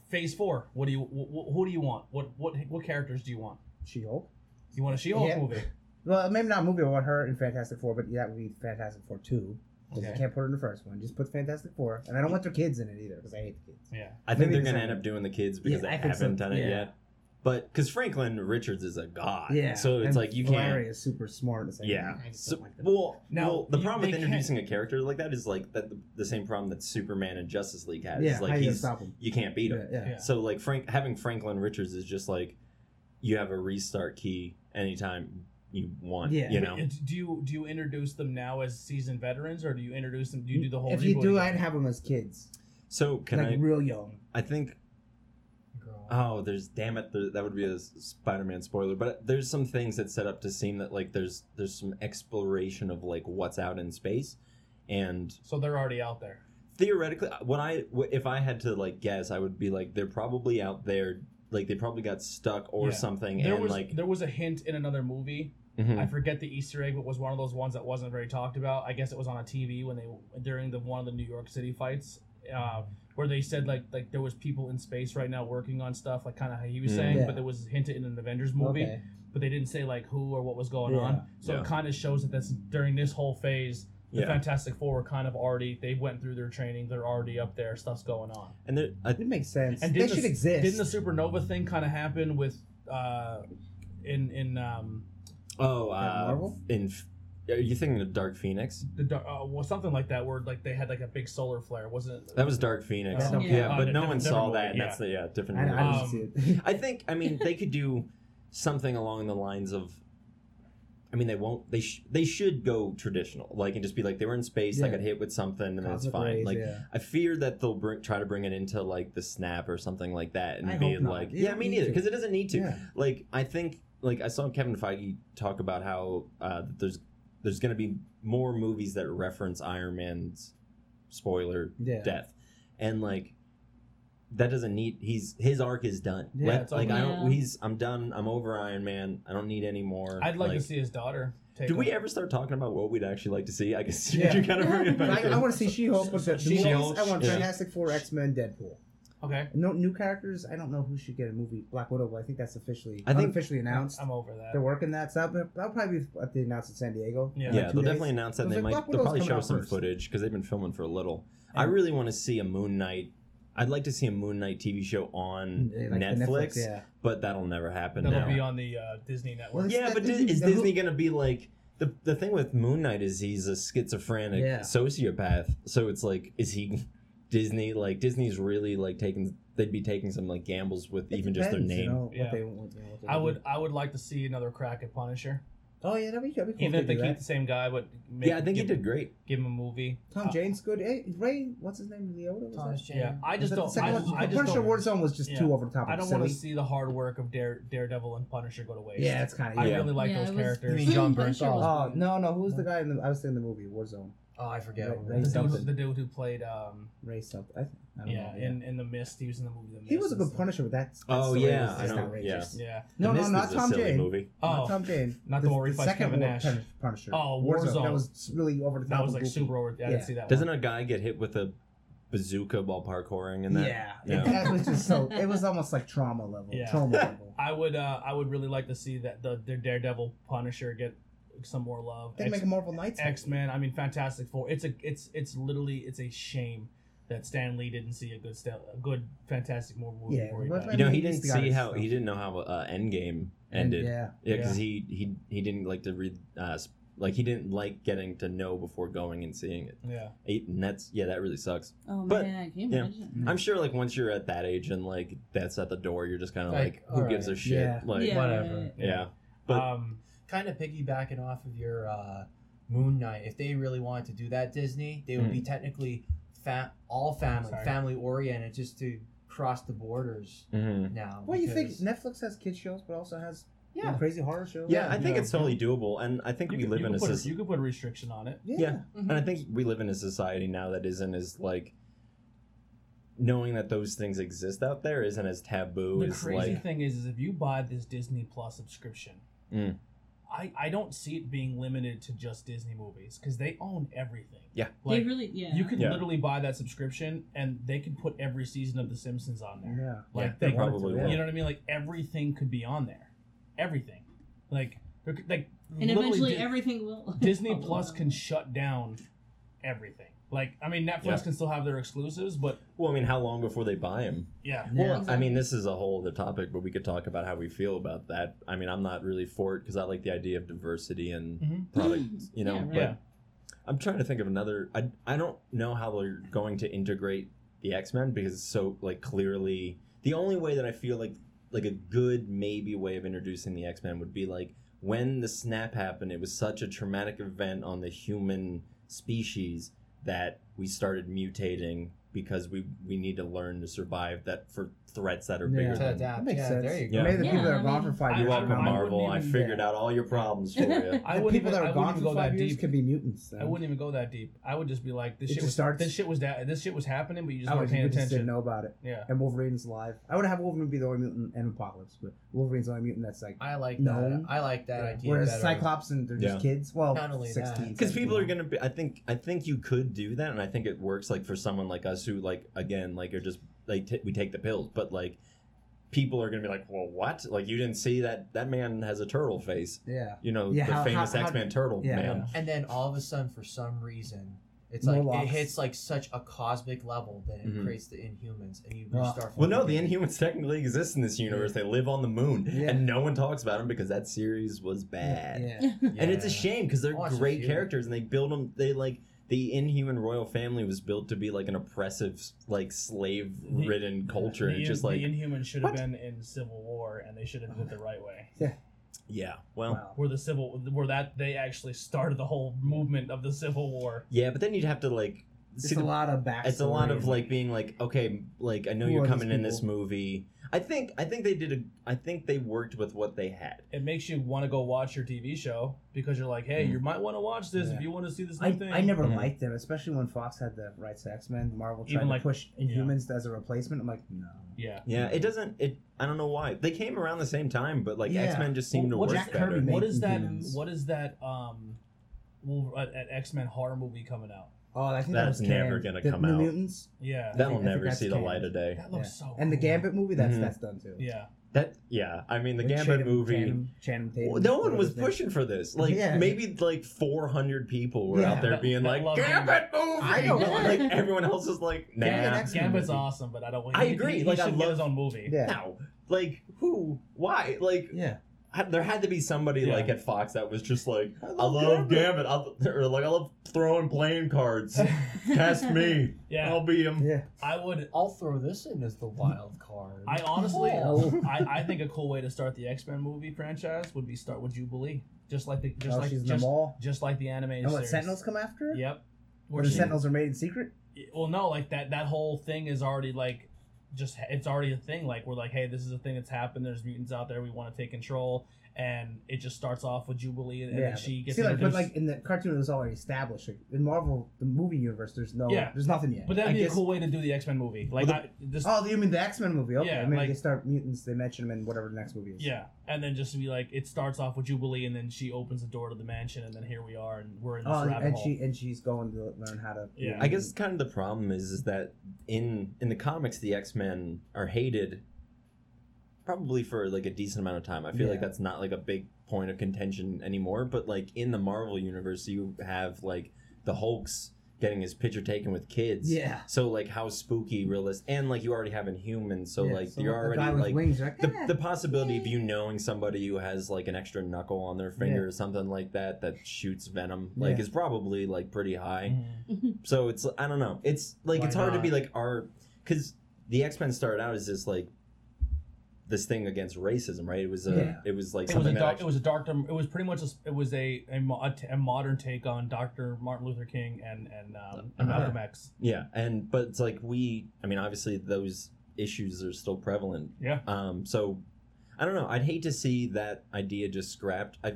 Phase Four. What do you? Wh- who do you want? What what what characters do you want? She-Hulk. You want a She-Hulk Yeah. movie? Well, maybe not a movie. I want her in Fantastic Four, but yeah, that would be Fantastic Four two. Because Okay. you can't put her in the first one. Just put Fantastic Four, and I don't want their kids in it either because I hate the kids. Yeah. I think Maybe they're gonna end up doing the kids because Yeah, they I think so, haven't done it yeah. yet. But because Franklin Richards is a god, Yeah. So it's and like you Larry can't. Larry is super smart. It's like, Yeah. I just So, like that. well, no. well, the you- problem with they can't- introducing a character like that is like that the, the same problem that Superman and Justice League has. yeah, is like how you he's stop him? you can't beat him. Yeah, yeah. Yeah. So like Frank having Franklin Richards is just like you have a restart key anytime you want. Yeah. You know. Uh, but Do you do you introduce them now as seasoned veterans, or do you introduce them? Do you do the whole? If you do, again? I'd have them as kids, So can like I? real young. I think. Oh, there's damn it. There, that would be a Spider-Man spoiler, but there's some things that set up to seem that like there's there's some exploration of like what's out in space, and So they're already out there. theoretically, what I if I had to like guess, I would be like they're probably out there, like they probably got stuck or Yeah. something, There and was like there was a hint in another movie. mhm. I forget the Easter egg, but was one of those ones that wasn't very talked about. I guess it was on a TV when they during the one of the New York City fights, uh, where they said like like there was people in space right now working on stuff, like kind of how he was Mm. saying, Yeah. but there was hinted in an Avengers movie, Okay. but they didn't say like who or what was going Yeah. on. So Yeah. it kind of shows that that's during this whole phase. The yeah, Fantastic Four were kind of already they went through their training. They're already up there. Stuff's going on. and there, I, It makes sense. And they should the, exist. Didn't the supernova thing kind of happen with uh, in in um oh, uh, Marvel? in are you thinking of Dark Phoenix? the dar- uh, well something like that where like they had like a big solar flare wasn't it? That was Dark Phoenix. Yeah. Yeah, Yeah. but Uh, no one saw movie, that, and yeah. that's the yeah different. I, movie. I Um. I think I mean they could do something along the lines of I mean they won't they sh- they should go traditional like and just be like they were in space they Yeah. got hit with something and that's fine rays, like yeah. I fear that they'll bring, try to bring it into like the snap or something like that and I be hope not. like You yeah me neither because it doesn't need to Yeah. like I think like I saw Kevin Feige talk about how uh, there's there's going to be more movies that reference Iron Man's spoiler Yeah. death and like that doesn't need he's his arc is done Yeah, Let- it's like over. i don't he's i'm done i'm over iron man i don't need any more I'd like, to see his daughter. Take do we ever start talking about what we'd actually like to see i guess Yeah. you kind of bring it back I, I want to see She-Hulk, but the, the movies, She-Hulk, I want yeah. Fantastic Four, X-Men, Deadpool. Okay, No new characters. I don't know who should get a movie. Black Widow, but I think that's officially I think- officially announced. I'm over that. They're working that stuff. but That'll probably be what they announced in San Diego. Yeah. in yeah they'll days. definitely announce that and they like, might Black they'll Widow's probably show some first. footage because they've been filming for a little i really want to see a moon knight i'd like to see a moon knight tv show on like the netflix, yeah. but that'll never happen That'll now be on the uh, Disney network. Well, yeah but Disney- is disney gonna be like the the thing with Moon Knight is he's a schizophrenic Yeah. sociopath. So it's like, is he Disney? Like Disney's really like taking. They'd be taking some like gambles with It even just their name. You know, Yeah. they, you know, what they I do. would I would like to see another crack at Punisher, Oh yeah, that'd be, that'd be cool. even if they do keep that. the same guy, but make, yeah, I think give, he did great. Give him a movie. Tom Uh, Jane's good. Hey, Ray, what's his name? Leota. was Thomas that? Jane. Yeah, I just don't. second I, one? I just Punisher don't. Warzone was just yeah. too over the top. I don't want to see the hard work of Dare, Daredevil and Punisher go to waste. Yeah, it's kind of. Yeah. I really like Yeah, those was- characters. You mean Jon Punisher Bernthal? was- Oh no, no. who's the guy in the? I was thinking the movie Warzone. Oh, I forget. Ray- Ray the, dude, the dude who played, um, Ray something. I, I don't yeah, know. in in the Mist, he was in the movie The Mist. he was a good. Punisher, but that's. Oh, yeah, was I know, outrageous. Yeah. No, The no, not Tom silly Jane. movie. Not Oh, Tom Jane. not the one where he second Kevin War- Nash. Pun- Punisher. Oh, Warzone. That was really over the top. that was like goofy. super over. I Yeah. didn't see that. Doesn't one. a guy get hit with a bazooka while parkouring in that? Yeah, Yeah. It, that was just so. It was almost like trauma level. Yeah. Trauma level. I would uh I would really like to see that the, the Daredevil Punisher get some more love. They make a Marvel Knights. X Men. I mean, Fantastic Four. It's a it's it's literally it's a shame that Stan Lee didn't see a good st- a good Fantastic Four movie Yeah, before he but died. You know, mean, he didn't see how stuff. he didn't know how uh, Endgame And, ended. yeah. Yeah, because Yeah. he he he didn't like to read, uh, like he didn't like getting to know before going and seeing it. yeah. Eight, and that's yeah, that really sucks. Oh But, man, can you yeah. imagine? I'm sure like once you're at that age and like that's at the door, you're just kind of Like, like, who alright. gives a shit? Yeah. Like yeah, whatever. right. yeah, but um, kind of piggybacking off of your uh, Moon Knight, if they really wanted to do that, Disney, they would be technically fa- all family, Sorry. family oriented, just to cross the borders mhm. now. Well, you think Netflix has kids shows, but also has you know, Yeah. crazy horror shows. yeah, I think Yeah. it's totally doable, and I think you we could, live in a could put soc- a, you could put a restriction on it. yeah. Yeah. Mhm. and I think we live in a society now that isn't as like knowing that those things exist out there isn't as taboo The as crazy like thing is, is if you buy this Disney Plus subscription, Mm. I I don't see it being limited to just Disney movies because they own everything. Yeah. they really, yeah. you could Yeah. literally buy that subscription and they could put every season of The Simpsons on there. Yeah. Like Yeah, they they probably yeah. will. You know what I mean? Like everything could be on there. Everything. Like like and literally eventually Di- everything will. Disney Plus can shut down everything. Like I mean Netflix Yeah. can still have their exclusives, but well, I mean, how long before they buy him? yeah. Yeah. Well, I mean, this is a whole other topic, but we could talk about how we feel about that. I mean, I'm not really for it because I like the idea of diversity and Mhm. product, you know. Yeah, right. But Yeah. I'm trying to think of another. I I don't know how they're going to integrate the X Men because it's so like clearly the only way that I feel like like a good maybe way of introducing the X Men would be like when the snap happened. It was such a traumatic event on the human species that we started mutating because we we need to learn to survive that for threats that are Yeah. bigger to than adapt. That makes yeah, sense. there you go. Yeah. Maybe the Yeah, people that are gone for five years. You're I- welcome, I Marvel. I even- figured yeah. out all your problems for you. I the people even, that are gone for go five that years could be mutants. Then. I wouldn't even go that deep. I would just be like, this It shit was starts- this shit was da- this shit was happening, but you just I weren't would paying just didn't know about it. Yeah. And Wolverine's alive. I would have Wolverine be the only mutant and Apocalypse, but Wolverine's the only mutant that's like. I like No. that. I like that Yeah. idea. Whereas better. Cyclops and they're just kids. Well, Not only that. 16, because people are gonna be i think i think you could do that and i think it works like for someone like us who like again like are just like t- we take the pills but like people are gonna be like well what like you didn't see that that man has a turtle face Yeah. you know Yeah, the how- famous how- how- x-men turtle yeah. man And then all of a sudden, for some reason, it's No like locks. it hits like such a cosmic level that it Mhm. creates the Inhumans, and you Oh. start. well no the inhumans technically exist in this universe they live on the moon Yeah. and no one talks about them because that series was bad Yeah. and it's a shame because they're Oh, great few. characters and they build them they like the inhuman royal family was built to be like an oppressive like slave ridden culture The, and it's just the like Inhumans should have been in Civil War, and they should have did it the right way. yeah Yeah, well Wow. Where the civil, where that they actually started the whole movement of the Civil War. Yeah, but then you'd have to like It's see a the- lot of backstory. it's a lot of like being like okay, like I know Who you're coming in this movie. I think I think they did a I think they worked with what they had. It makes you want to go watch your TV show because you're like, hey, Mm. you might want to watch this Yeah. if you want to see this new I, thing. I never Mhm. liked them, especially when Fox had the rights to X Men. Marvel tried Even to like- push yeah. As a replacement. I'm like, no. Yeah. Yeah, it doesn't it I don't know why. They came around the same time, but like Yeah. X Men just seemed Well, to work Jack better. Kirby What is that? Inhumans. What is that? Um, Wolver- at, at X Men horror movie coming out? Oh, I think that That's was never canned. gonna the, come the out. Mutants. Yeah. That'll think never that's see the canon. light of day. that looks Yeah. so. and the. Gambit movie, that's Mhm. that's done too. Yeah. That yeah, I mean the With Gambit Channing- movie. Channing- Channing Tatum, well, no one was pushing for this. Like Yeah. maybe like 400 people were Yeah. out there That- being that like love Gambit movie. I know. like everyone else is like nah. Gambit Gambit's movie. awesome, but I don't. want I agree, He, like, I get love- his own movie. Yeah. No, like who? Why? Like Yeah. Had- there had to be somebody Yeah. like at Fox that was just like, I love love, Gambit, I, or like I love throwing playing cards. Cast me, Yeah, I'll be him. Yeah. I would. I'll throw this in as the wild card. I honestly, Oh. I, I think a cool way to start the X Men movie franchise would be start with Jubilee, just like the just oh, like she's in just, them just like the animated And what series. Sentinels come after? Yep. Or Where the Sentinels are made in secret? well, no, like that that whole thing is already like just it's already a thing. Like we're like, hey, this is a thing that's happened. There's mutants out there. We want to take control, and it just starts off with Jubilee, and, yeah. then she gets See, like, but like in the cartoon, it was already established. Like, in Marvel, the movie universe, there's no, Yeah. there's nothing yet. but that'd I be a cool way to do the X Men movie. Like, Well, I, just Oh, you mean the X Men movie? Okay, Yeah, maybe like- they start mutants. They mention them in whatever the next movie is. yeah, and then just to be like, it starts off with Jubilee, and then she opens the door to the mansion, and then here we are, and we're in this Oh, rabbit and hole. she and she's going to learn how to. Yeah. I guess kind of the problem is is that in in the comics the X Men are hated probably for like a decent amount of time. I feel like that's not like a big point of contention anymore. But like in the Marvel universe, you have like the Hulk's getting his picture taken with kids. Yeah. So like how spooky, realist, and like you already have Inhumans, so Yeah, like so you're already guy like wings. like, the, "Eh." the possibility of you knowing somebody who has like an extra knuckle on their finger Yeah. or something like that that shoots venom like Yeah. is probably like pretty high. Mhm. So it's I don't know. It's like Why it's hard to be like our because the X Men started out as this like this thing against racism, right? It was a Yeah. it was like It was, a something that doc, it was a doctor. It was pretty much a, it was a a, mo- a, t- a modern take on Doctor Martin Luther King and and, um, and Uh-huh. Malcolm X. yeah, and but it's like we I mean obviously those issues are still prevalent. Yeah. Um. So I don't know. I'd hate to see that idea just scrapped. I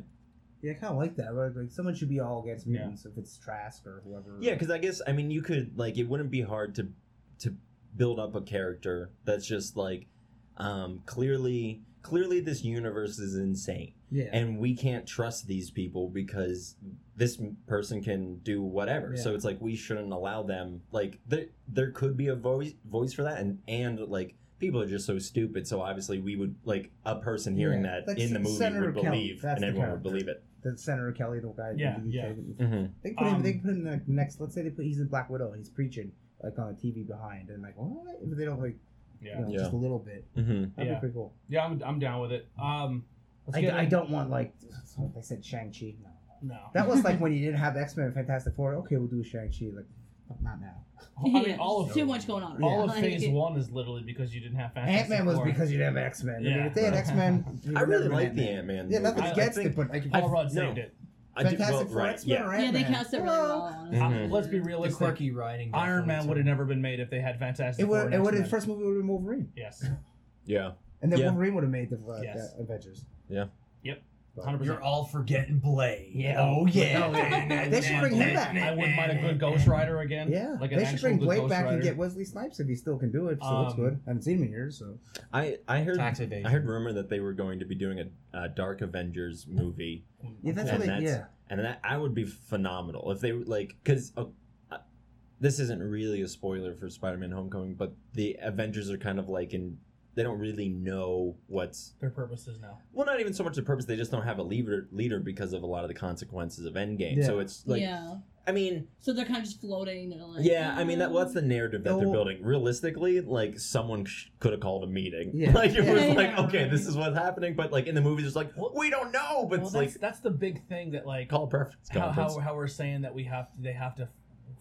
Yeah, I kind of like that. Like, like someone should be all against Yeah. mutants if it's Trask or whoever. yeah, because I guess I mean you could like it wouldn't be hard to to build up a character that's just like um clearly clearly this universe is insane yeah, and we can't trust these people because this person can do whatever. So it's like we shouldn't allow them. Like there, there could be a voice voice for that, and and like people are just so stupid. So obviously we would like a person hearing Yeah. that Like in the movie Senator would believe, and everyone would believe it. the Senator Kelly, the guy. Yeah, the yeah. Mm-hmm. They put him. Um, They put him in the next. Let's say they put he's in Black Widow. He's preaching like on the TV behind, and like what? If they don't like, Yeah, you know, Yeah. just a little bit. Mm-hmm. That'd Yeah. be pretty cool. yeah, I'm, I'm down with it. Um, let's I, get I in- don't want like they said Shang Chi. No, no. that was like when you didn't have X Men, Fantastic Four. Okay, we'll do Shang Chi. Like, not now. I mean, Yeah, all of too much going on. all Yeah. of Phase One is literally because you didn't have Fantastic Ant Man was because you didn't have X Men. I mean, Yeah. if they had X Men, I really like the Ant Man. Yeah, nothing I- I against think- it, but like, Paul if- Rudd no. saved it. Fantastic well, Four, right, yeah. yeah, they cast it really well. Mm-hmm. let's be realistic. The quirky writing. Iron Man would have never been made if they had Fantastic it would, Four. It would. The first movie would have been Wolverine. Yes. yeah. And then yeah. Wolverine would have made the uh, yes. Avengers. Yeah. 100%. You're all forgetting Blade. Yeah. Oh, oh yeah. No, they should bring him back. I wouldn't mind a good Ghost Rider again. Yeah. Like they should bring Blade back and get Wesley Snipes if he still can do it. So um, looks good. I haven't seen him in years. So I I heard I heard rumor that they were going to be doing a, Dark Avengers movie. Yeah, that's and what they, yeah. And that I would be phenomenal if they like because. Uh, uh, this isn't really a spoiler for Spider-Man: Homecoming, but the Avengers are kind of like in they don't really know what's Their purposes now. well, not even so much the purpose. They just don't have a leader leader because of a lot of the consequences of Endgame. So it's like yeah. I mean, So they're kind of just floating. They're like, yeah, I mean that what's the mm. narrative that they're Oh. building? Realistically, like someone sh- could have called a meeting. Yeah. like it was Yeah. like okay, this is what's happening, but like in the movies, it's like we don't know. But well, it's that's, like that's the big thing that like call a preference how, conference. how how we're saying that we have to they have to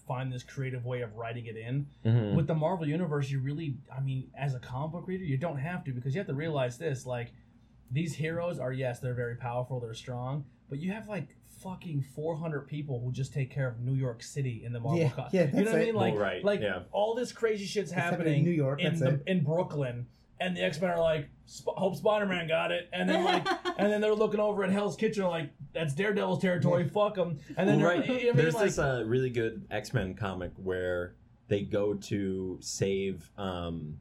find this creative way of writing it in. Mhm. With the Marvel universe, you really, I mean, as a comic book reader, you don't have to because you have to realize this: like these heroes are yes, they're very powerful, they're strong, but you have like fucking 400 people who just take care of New York City in the Marvel Yeah, co- yeah, you know that's what I mean? Like, Well, right, like yeah. all this crazy shit's happening happening in New York, in, the, in Brooklyn, and the X Men are like, Sp- "Hope Spider Man got it," and then like, and then they're looking over at Hell's Kitchen like, "That's Daredevil's territory, fuck them," and then right. you know I mean? There's Like- this uh, really good X Men comic where they go to save. Um,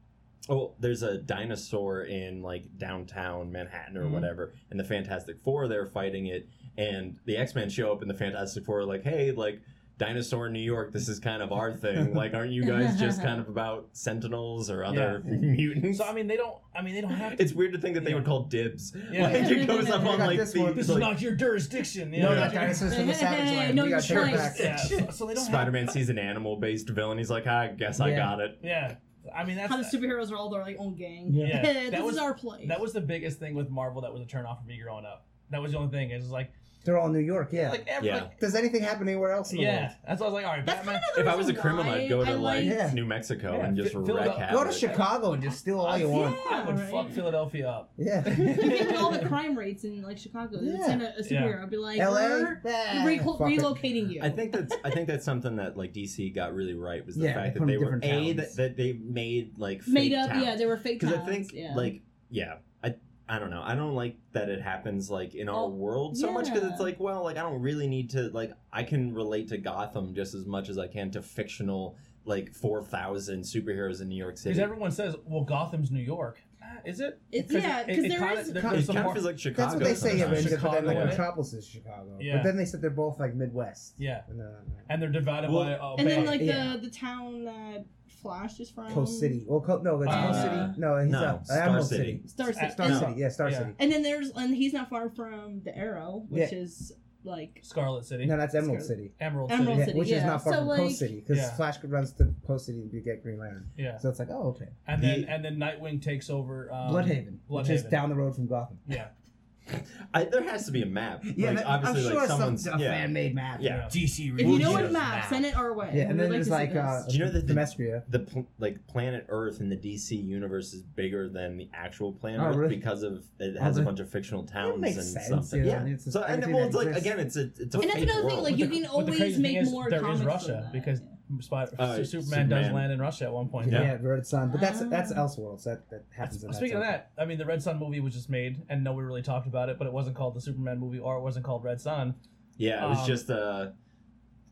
oh, there's a dinosaur in like downtown Manhattan or Mhm. whatever, and the Fantastic Four they're fighting it, and the X Men show up, and the Fantastic Four are like, "Hey, like." Dinosaur in New York, this is kind of our thing. Like, aren't you guys just kind of about sentinels or other mutants? So I mean, they don't. I mean, they don't have to. it's weird to think that they Yeah. would call dibs. Yeah. Like, it goes up on like this the, this like, is not your jurisdiction. You no, know? not dinosaurs from the Savage Land. no we got to choice. back. Yeah, so, so they don't. Spider-Man sees an animal-based villain. He's like, ah, I guess I got it. Yeah, I mean, that's how the superheroes are all their like own gang. Yeah. this That was- is our place. that was the biggest thing with Marvel that was a turn off for me growing up. That was the only thing. It's just like, They're all in New York. Yeah. like every, Yeah. like, Does anything happen anywhere else in the yeah. world? That's why I was like, all right, That's Batman. kind of the If I was a reason criminal, I'd go to I like Yeah. New Mexico Yeah, and just Phil- wreck Phil- havoc. Go to Chicago and just steal all I- you want. I would Yeah, fuck right. Philadelphia up. Yeah. You think with all the crime rates in like Chicago, yeah. Yeah. send a, a superhero, I'd be like, L.A. we're Bah, re- fuck it. relocating you. I think that's I think that's something that like DC got really right was the Yeah, fact that from they were different a towns. that, that they made like fake made up. towns. Yeah, they were fake because towns. I think yeah. like yeah I I don't know I don't like that it happens like in our Oh, world so much because it's like well like I don't really need to like I can relate to Gotham just as much as I can to fictional like four thousand superheroes in New York City. Because everyone says, well, Gotham's New York. Ah, Is it? It's- yeah, 'cause there kinda- is- there- It there's it some kind more- of feels like Chicago. That's what they say Chicago, Avengers, but then like Chicago, Metropolis is Chicago. Yeah. But then they said they're both like Midwest. Yeah, And, uh, and they're divided Well- by a and then like Yeah. the the town that Flash is from. Coast City. Well, Co- no, it's Uh, Coast City. No, he's no, uh, Star Emerald City. City. Star City. Star and, City. Yeah, Star Yeah. City. and then there's and he's not far from the Arrow, which Yeah. is like Scarlet City, No, that's Emerald Scarlet- City. Emerald, Emerald City. Yeah, City, which is yeah. not far So, from like- Coast City because Yeah. Flash runs to Coast City to get Green Lantern. Yeah, So it's like, oh, okay. and The- then and then Nightwing takes over um, Blüdhaven, which is Blüdhaven. down the road from Gotham. Yeah, I, there has to be a map. Yeah, like, that- obviously, I'm sure like it's someone's some, a yeah. fan-made map. Yeah. DC. if you know releases what map, map. send it our way. Yeah, and We'd then like there's to see like uh. Do you know that the- Themyscira. the pl- like planet Earth in the DC universe is bigger than the actual planet Oh, Earth really? because of it Oh, has a bunch of fictional towns makes and sense, something. you know, Yeah. and it's so and well, it's like again, it's a it's a and that's another thing. Like you can always make is more there is Russia, because yeah. Spot- Uh, Superman, does land in Russia at one point. yeah. Yeah. Red Sun, but that's Ah. that's Elseworlds. That that happens. in Speaking of that, I mean, the Red Sun movie was just made, and nobody really talked about it. But it wasn't called the Superman movie, or it wasn't called Red Sun. yeah, it was um, just uh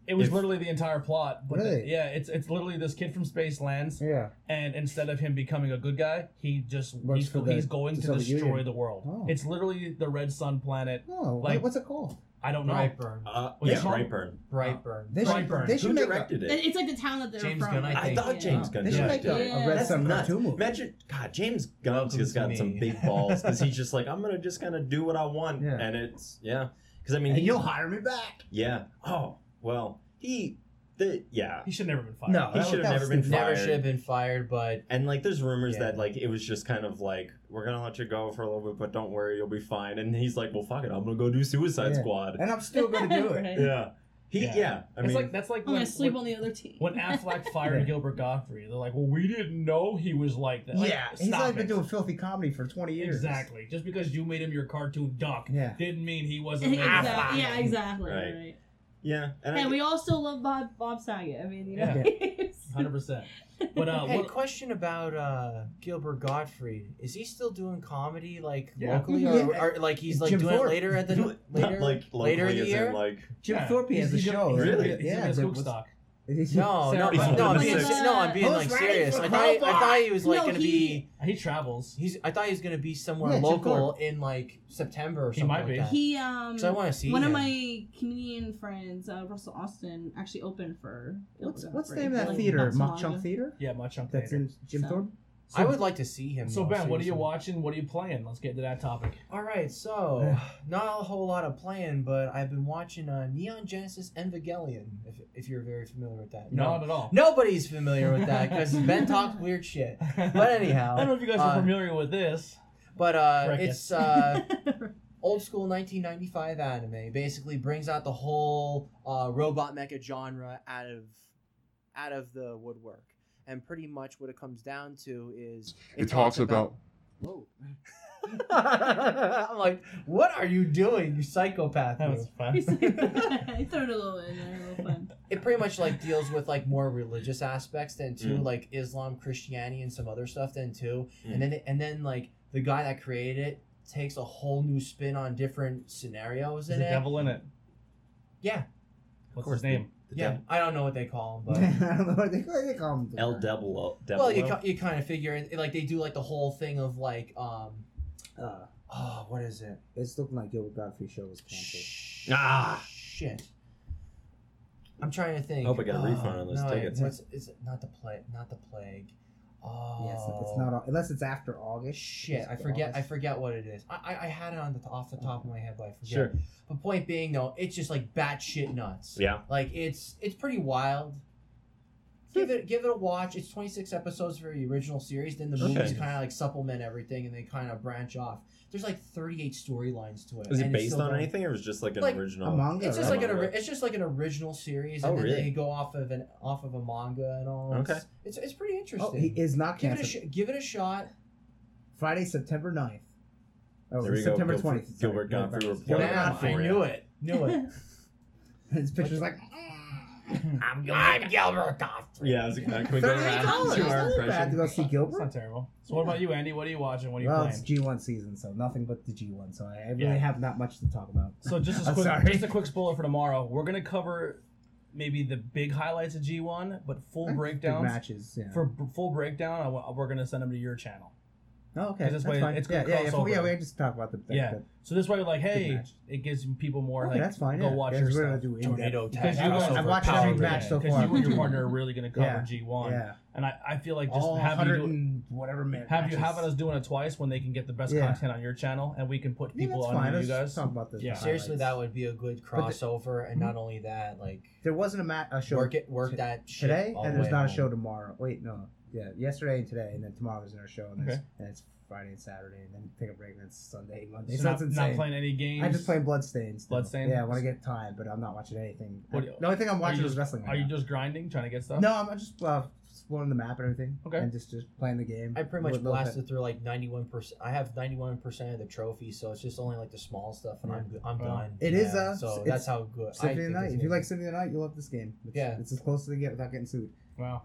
It was If- literally the entire plot. But the- Really? yeah, it's it's literally this kid from space lands, yeah, and instead of him becoming a good guy, he just Works he's, the- he's going to destroy Union. the world. Oh. It's literally the Red Sun planet. oh, Like- what's it called? I don't know. Brightburn. uh What's yeah, it called? Brightburn. Brightburn. They should, Brightburn. they should Who make directed And it? it's like the town that they're James from. Gunn, I think, I think. thought yeah. James a, Gunn they should make directed a, it. Yeah. a Red Sun nuts. cartoon movie. Imagine, God, James Gunn's Welcome just got me. some big balls because he's just like, I'm gonna just kind of do what I want, Yeah. and it's yeah. Because I mean, and he, you'll hire me back. yeah. Oh well, he, the yeah, He should never been fired. No, he should have never been fired. Never should have been fired, but And like, there's rumors Yeah. that like it was just kind of like, we're gonna let you go for a little bit, but don't worry, you'll be fine. And he's like, well, fuck it, I'm gonna go do Suicide Yeah. Squad. And I'm still going to do it. Right. Yeah, he Yeah. yeah. I it's mean, like that's like I'm when, gonna sleep when, on the other team. when Aflac fired Yeah. Gilbert Gottfried. They're like, well, we didn't know he was like that. Like, yeah, he's stop like been doing filthy comedy for 20 years. Exactly. Just because you made him your cartoon duck Yeah. didn't mean he wasn't. exactly. for Yeah, exactly. Right. Right. Yeah. And And I, we all still love Bob Bob Saget. I mean, you know. Hundred percent. But uh, hey, what, question about uh, Gilbert Gottfried. Is he still doing comedy like Yeah. locally, Mhm. or, or like he's like Jim doing Thorpe. it later at the later like later in the as year? like Jim yeah, Thorpe has a he's- show. He's, Really? He's Yeah. in a there Skook was- stock. No, no, no, I'm being, no, I'm being Who's like ready serious. for I thought, I Crowbar? thought he was like No, gonna he- be. He travels. He's. I thought he was gonna be somewhere Yeah, Jim local in like September or He something might like be. that. He um. So I want to see one him. of my comedian friends, uh, Russell Austin, actually opened for. What's, what's the name of that theater? not so Mauch Chunk. Theater? Yeah, much chunk That's in Jim So- Thorpe? So, I would like to see him. So Ben, what are you watching? What are you playing? Let's get to that topic. All right, so not a whole lot of playing, but I've been watching uh, Neon Genesis Evangelion. If, if you're very familiar with that, Not at all. nobody's familiar with that because Ben talks weird shit. But anyhow, I don't know if you guys are uh, familiar with this. But uh, it's uh, old school 1995 anime. Basically, brings out the whole uh, robot mecha genre out of out of the woodwork. And pretty much what it comes down to is It talks about Whoa. I'm like, what are you doing, you psychopath? That you?" was fun. He's like, he threw it a little in there, a little fun. it pretty much like deals with like more religious aspects than too Mm. like Islam, Christianity, and some other stuff then too. Mm. And then and then like the guy that created it takes a whole new spin on different scenarios There's in a it. devil in it. Yeah, What's course, his name? The yeah. devil- I don't know what they call him, I don't know what they, what they call them. El Devil. Devil. well, you ki- you kind of figure it, like they do like the whole thing of like um Uh, oh what is it? it's looking like Gilbert Gottfried show was canceled. Shh, Ah. shit. I'm trying to think. Hope I got a Oh, refund on those no, wait, tickets. What's, is it not the plague? Not the plague. Oh, Yes, if it's not oh. unless it's after August. Shit, I after forget. I forget what it is. I, I, I had it on the off the top of my head, but I forget. Sure. But point being, though, it's just like batshit nuts. Yeah. Like it's it's pretty wild. give it give it a watch. It's 26 episodes for the original series. Then the movies Okay. kind of like supplement everything, and they kind of branch off. There's like 38 storylines to it. Is it and it's based on going- anything, or is just like an Like, original? A manga. It's just like an Manga. ori- it's just like an original series, Oh, and then really? they go off of an off of a manga and all. Okay. It's it's, it's pretty oh, interesting. Oh, he is not give it a canceled. sh- give it a shot. Friday, September 9th. Oh, There we go, September Gilbert- 20th. Gilbert sorry. Gottfried Gilbert reporting. Damn, Gottfried. I knew it. Knew it. His picture's like. Mm. I'm I'm Gilbert Gottfried. Yeah, I was gonna can we go Thirty-eight around dollars. to our Not bad to go see It's Gilbert. not terrible. So what about you, Andy? What are you watching? What are you Well, playing? it's G1 season, so nothing but the G1. So I really Yeah. have not much to talk about. So just as I'm quick, sorry. just a quick spoiler for tomorrow. We're gonna cover maybe the big highlights of G1, but full eh, Big breakdowns matches. Yeah. for b- full breakdown. I wa- we're gonna send them to your channel. Oh, okay. 'cause this That's way fine. it's yeah, gonna yeah, yeah, cross full- yeah. over. We just talk about the. the Yeah. the- So this way, like, hey, match. it gives people more okay, like that's fine. go yeah. watch Yeah, your we're gonna stuff. do in-depth. Tornado Because tag. you I've guys, watched- I've watched every Grid, match so 'cause far. Because you and your partner are really gonna cover Yeah. G1, Yeah. and I, I feel like just All having 100 you do, and whatever minute have you matches. having us doing it twice when they can get the best Yeah. content on your channel, and we can put Yeah, people that's on fine. you Let's guys. talk about this. Yeah. Seriously, that would be a good the- crossover, and not only that, like There wasn't a mat a show work it work t- that shit today, all and the there's way not a home. show tomorrow. Wait, no, yeah, yesterday and today, and then tomorrow there's another show, and, Okay. it's, and it's Friday and Saturday, and then take a break, and it's Sunday, Monday. So So, not, it's not playing any games. I just playing Bloodstains. still. Bloodstained? Yeah, I want to get time, but I'm not watching anything. What- the only thing I'm watching you is just, wrestling. are Right you just grinding, trying to get stuff? No, I'm just uh, exploring the map and everything. Okay. And just just playing the game. I pretty much little blasted through like ninety one percent. I have ninety one percent of the trophies, so it's just only like the small stuff, and I'm. I'm Wow. done. It yeah, is, uh, so that's how good. Symphony of the Night. If you like amazing. Symphony of the Night, you'll love this game. It's, Yeah. it's as close as they get without getting sued. Wow.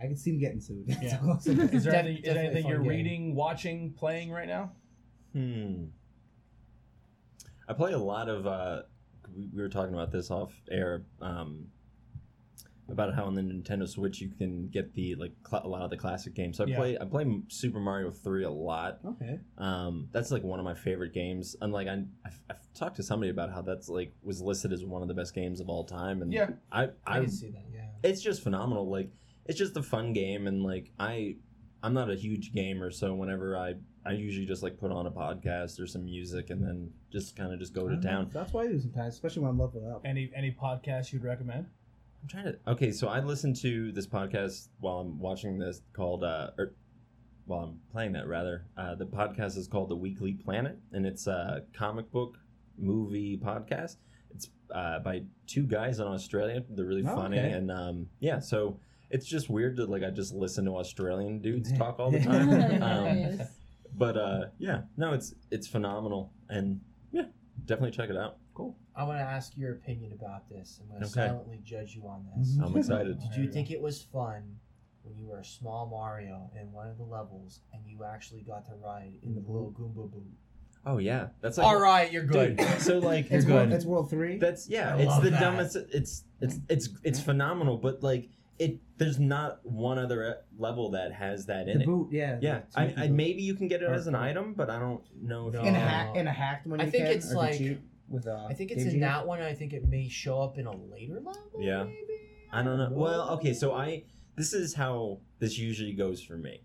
I can see him getting sued. Yeah. close as it Is there Def- anything, is there anything you're game. reading, watching, playing right now? Hmm. I play a lot of. Uh, we, we were talking about this off air. Um, about how on the Nintendo Switch you can get the like cl- a lot of the classic games. So I Yeah. play I play Super Mario Three a lot. Okay. Um, that's like one of my favorite games. And like I, I've, I've talked to somebody about how that's like was listed as one of the best games of all time. And Yeah. I I I can see that. Yeah. It's just phenomenal. Like it's just a fun game, and like I, I'm not a huge gamer, so whenever I, I usually just like put on a podcast or some music, and then just kind of just go to town. That's why I do sometimes, especially when I'm leveling up. Any any podcast you'd recommend? I'm trying to. Okay, so I listen to this podcast while I'm watching this called, uh, or while I'm playing that rather. Uh, the podcast is called The Weekly Planet, and it's a comic book movie podcast. It's uh, by two guys in Australia. They're really Oh, funny, okay. and um, yeah, so it's just weird to like I just listen to Australian dudes talk all the time. um, but uh, yeah, no, it's it's phenomenal, and yeah, definitely check it out. Cool. I want to ask your opinion about this. I'm going to Okay. silently judge you on this. I'm excited. Did you think it was fun when you were a small Mario in one of the levels and you actually got to ride in the Mhm. little Goomba boot? Oh yeah, that's like All right, you're good. Dude, so like It's You're world, good. it's World Three. That's yeah. I it's the that. dumbest. It's it's it's it's phenomenal, but like it. There's not one other e, level that has that in the it. boot, yeah. Yeah, I, I maybe you can get it as an item, but I don't know if No. you in a can. hack in a hacked one. I you think can, it's like- with uh, I think it's in that one. I think it may show up in a later level. Yeah. Maybe? I don't know. Well, okay, so I this is how this usually goes for me.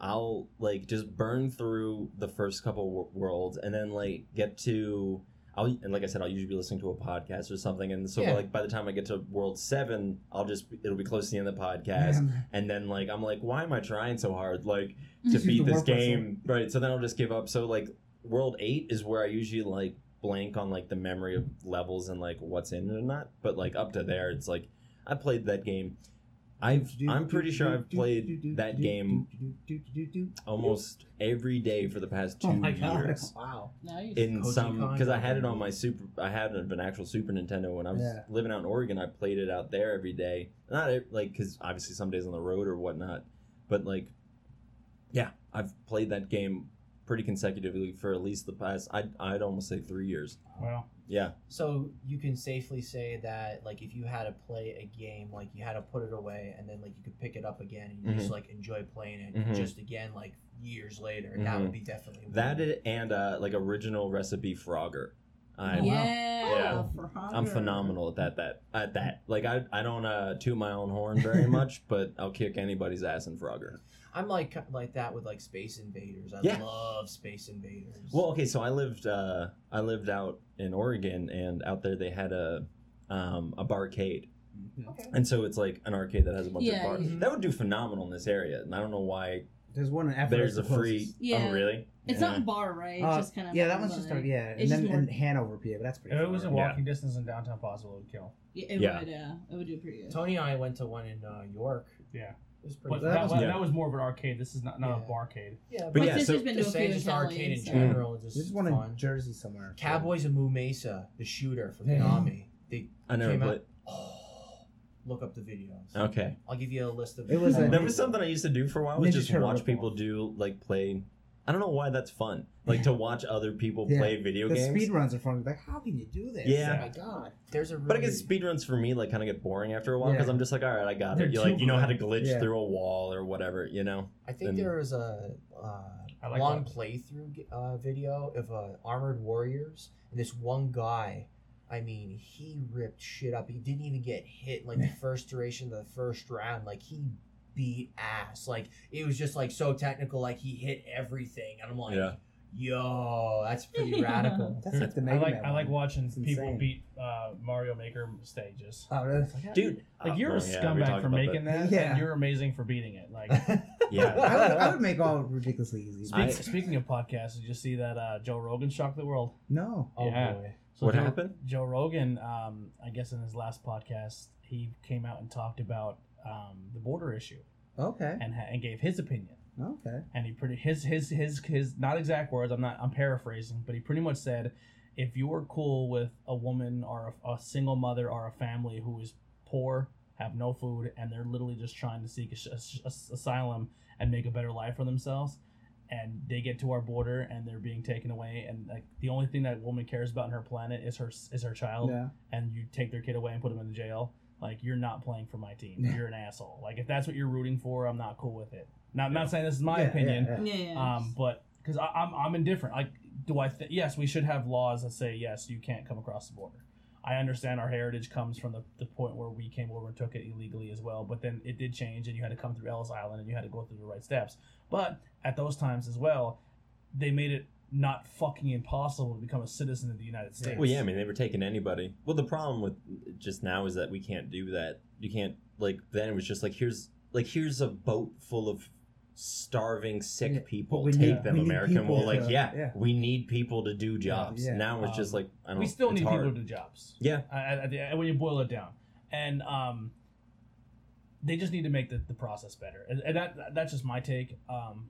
I'll like just burn through the first couple wor- worlds and then like get to I'll and like I said I'll usually be listening to a podcast or something. And so Yeah. like by the time I get to world 7 I'll just it'll be close to the end of the podcast. Man. and then like I'm like why am I trying so hard like to beat the this game? Right. So then I'll just give up. So like world 8 is where I usually like blank on like the memory of levels and like what's in it or not. But like up to there it's like I played that game I've I'm pretty sure I've played that game almost every day for the past two Oh my god! years Wow. Nice. in Koji some because I had it on my super. I had an actual Super Nintendo when I was Yeah. living out in Oregon. I played it out there every day. Not ev- like because obviously some days on the road or whatnot, but like, yeah, I've played that game pretty consecutively for at least the past. I'd I'd almost say three years. Wow. Yeah, So you can safely say that, like, if you had to play a game, like you had to put it away, and then like you could pick it up again, and you just Mhm. like enjoy playing it Mhm. just again, like years later. That would be definitely one. that it, and uh, like original recipe Frogger. I, wow. yeah. Yeah. for I'm phenomenal at that. That at that. Like I I don't uh, toot my own horn very much, but I'll kick anybody's ass in Frogger. I'm like like that with like Space Invaders. I Yeah. love Space Invaders. Well, okay, so I lived uh, I lived out in Oregon, and out there they had a um, a barcade and so it's like an arcade that has a bunch Yeah, of bars. yeah. That would do phenomenal in this area, and I don't know why There's one in Africa. there's a free. closest. Yeah. Oh, really? It's Yeah. not a bar, right? It's Uh, just kind of yeah, that one's just a, yeah, and then more- in Hanover, PA, but that's pretty. If it was a far. Yeah. walking distance in downtown Possible, it would kill. Yeah, it Yeah. would. Yeah, it would do pretty good. Tony and I went to one in uh, York. Yeah. It was pretty. But that that, was- was, Yeah. that was more of an arcade. This is not, not Yeah. a barcade. yeah, But but My yeah, so- been to a just few saying, in just Cali, arcade in so- general, just There's one fun. in Jersey somewhere. Cowboys of Moo Mesa, the shooter for Yeah. Konami. They I never came played. out. Oh, look up the videos. Okay. I'll give you a list of. It was a- That was something I used to do for a while. Was Ninja just Turtle watch ripoff. people do like play. I don't know why that's fun. Like to watch other people Yeah. play video The games. speed runs are fun. Like, how can you do this? Yeah. Oh my god. There's a. Really, But I guess speedruns for me like kind of get boring after a while because Yeah. I'm just like, all right, I got They're it. You like too you know how to glitch Yeah. through a wall or whatever, you know. I think and- there was a uh, like long that. playthrough uh, video of uh, Armored Warriors, and this one guy. I mean, he ripped shit up. He didn't even get hit like the first duration of the first round. Like he beat ass. Like it was just like so technical. Like he hit everything, and I'm like, Yeah. yo, that's pretty radical. That's like the I Mega like Man I like one. watching It's people insane. beat uh, Mario Maker stages. Oh, really? Dude, Like uh, you're a oh, yeah, we scumbag talked for about making that, Yeah. and you're amazing for beating it. Like Yeah. I would, I would make all ridiculously easy. speak, I- speaking of podcasts, did you see that uh, Joe Rogan shocked the world? no. Oh Yeah. boy. So What Joe, happened? Joe Rogan, um, I guess in his last podcast, he came out and talked about um, the border issue Okay. and ha- and gave his opinion. Okay. and he pretty his his his his not exact words. I'm not I'm paraphrasing, but he pretty much said, if you are cool with a woman or a, a single mother or a family who is poor, have no food, and they're literally just trying to seek a, a- a- asylum and make a better life for themselves, and they get to our border and they're being taken away, and like the only thing that woman cares about in her planet is her is her child, Yeah. and you take their kid away and put them in the jail. Like you're not playing for my team. You're an asshole. Like if that's what you're rooting for, I'm not cool with it. Now, I'm not saying this is my Yeah, opinion, yeah, yeah. Yeah, yeah. um, but because I'm I'm indifferent. Like, do I? Th- yes, we should have laws that say yes, you can't come across the border. I understand our heritage comes from the, the point where we came over and took it illegally as well, but then it did change, and you had to come through Ellis Island, and you had to go through the right steps. But at those times as well, they made it not fucking impossible to become a citizen of the United States. Well, yeah, I mean, they were taking anybody. Well, the problem with just now is that we can't do that. You can't like then it was just like here's like here's a boat full of starving sick Yeah, people. we Take need- them, we American. Well, like to- yeah, yeah. we need people to do jobs. yeah. Now it's just Um, like I don't. we still need hard. people to do jobs. Yeah, I, I, I- when you boil it down, and um, they just need to make the, the process better, and, and that that's just my take. Um,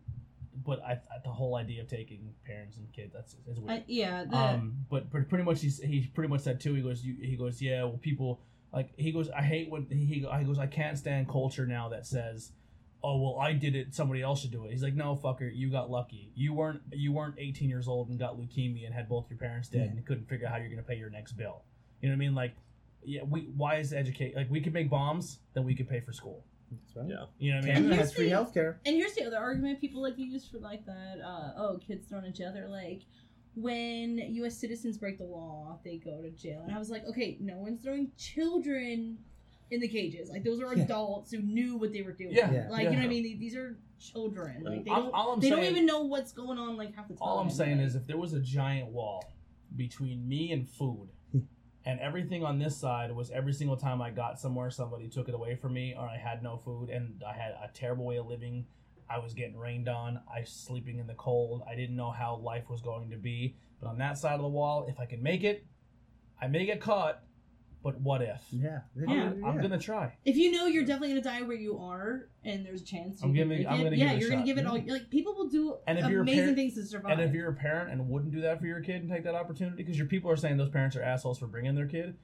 but I, I the whole idea of taking parents and kids that's is weird. I, yeah, the, um, but but pretty much he's, he pretty much said too. He goes you, he goes yeah. Well, people like he goes. I hate when he he goes. I can't stand culture now that says. Oh well, I did it. Somebody else should do it. He's like, no, fucker, you got lucky. You weren't you weren't 18 years old and got leukemia and had both your parents dead Yeah. and couldn't figure out how you're gonna pay your next bill. You know what I mean? Like, yeah, we why is educate like we could make bombs, then we could pay for school. That's right. yeah. You know what I mean? Canada here's has free the- healthcare. And here's the other argument people like to use for like that. Uh, oh, kids thrown in jail. They're like, when U.S. citizens break the law, they go to jail. And I was like, okay, no one's throwing children in the cages. Like those are Yeah. adults who knew what they were doing. Yeah, Like yeah. you know what I mean? These are children. Like they All- don't. all I'm they don't even know what's going on like half the time. All I'm saying Like, is, if there was a giant wall between me and food, and everything on this side was every single time I got somewhere, somebody took it away from me, or I had no food, and I had a terrible way of living. I was getting rained on. I was sleeping in the cold. I didn't know how life was going to be. But on that side of the wall, if I can make it, I may get caught. But what if? Yeah. Yeah. I'm gonna try. if you know you're definitely gonna die where you are, and there's a chance you I'm giving- I'm it, gonna yeah, give it a you're gonna give it all. Like people will do And if you're a amazing parent- things to survive. And if you're a parent and wouldn't do that for your kid and take that opportunity, because your people are saying those parents are assholes for bringing their kid.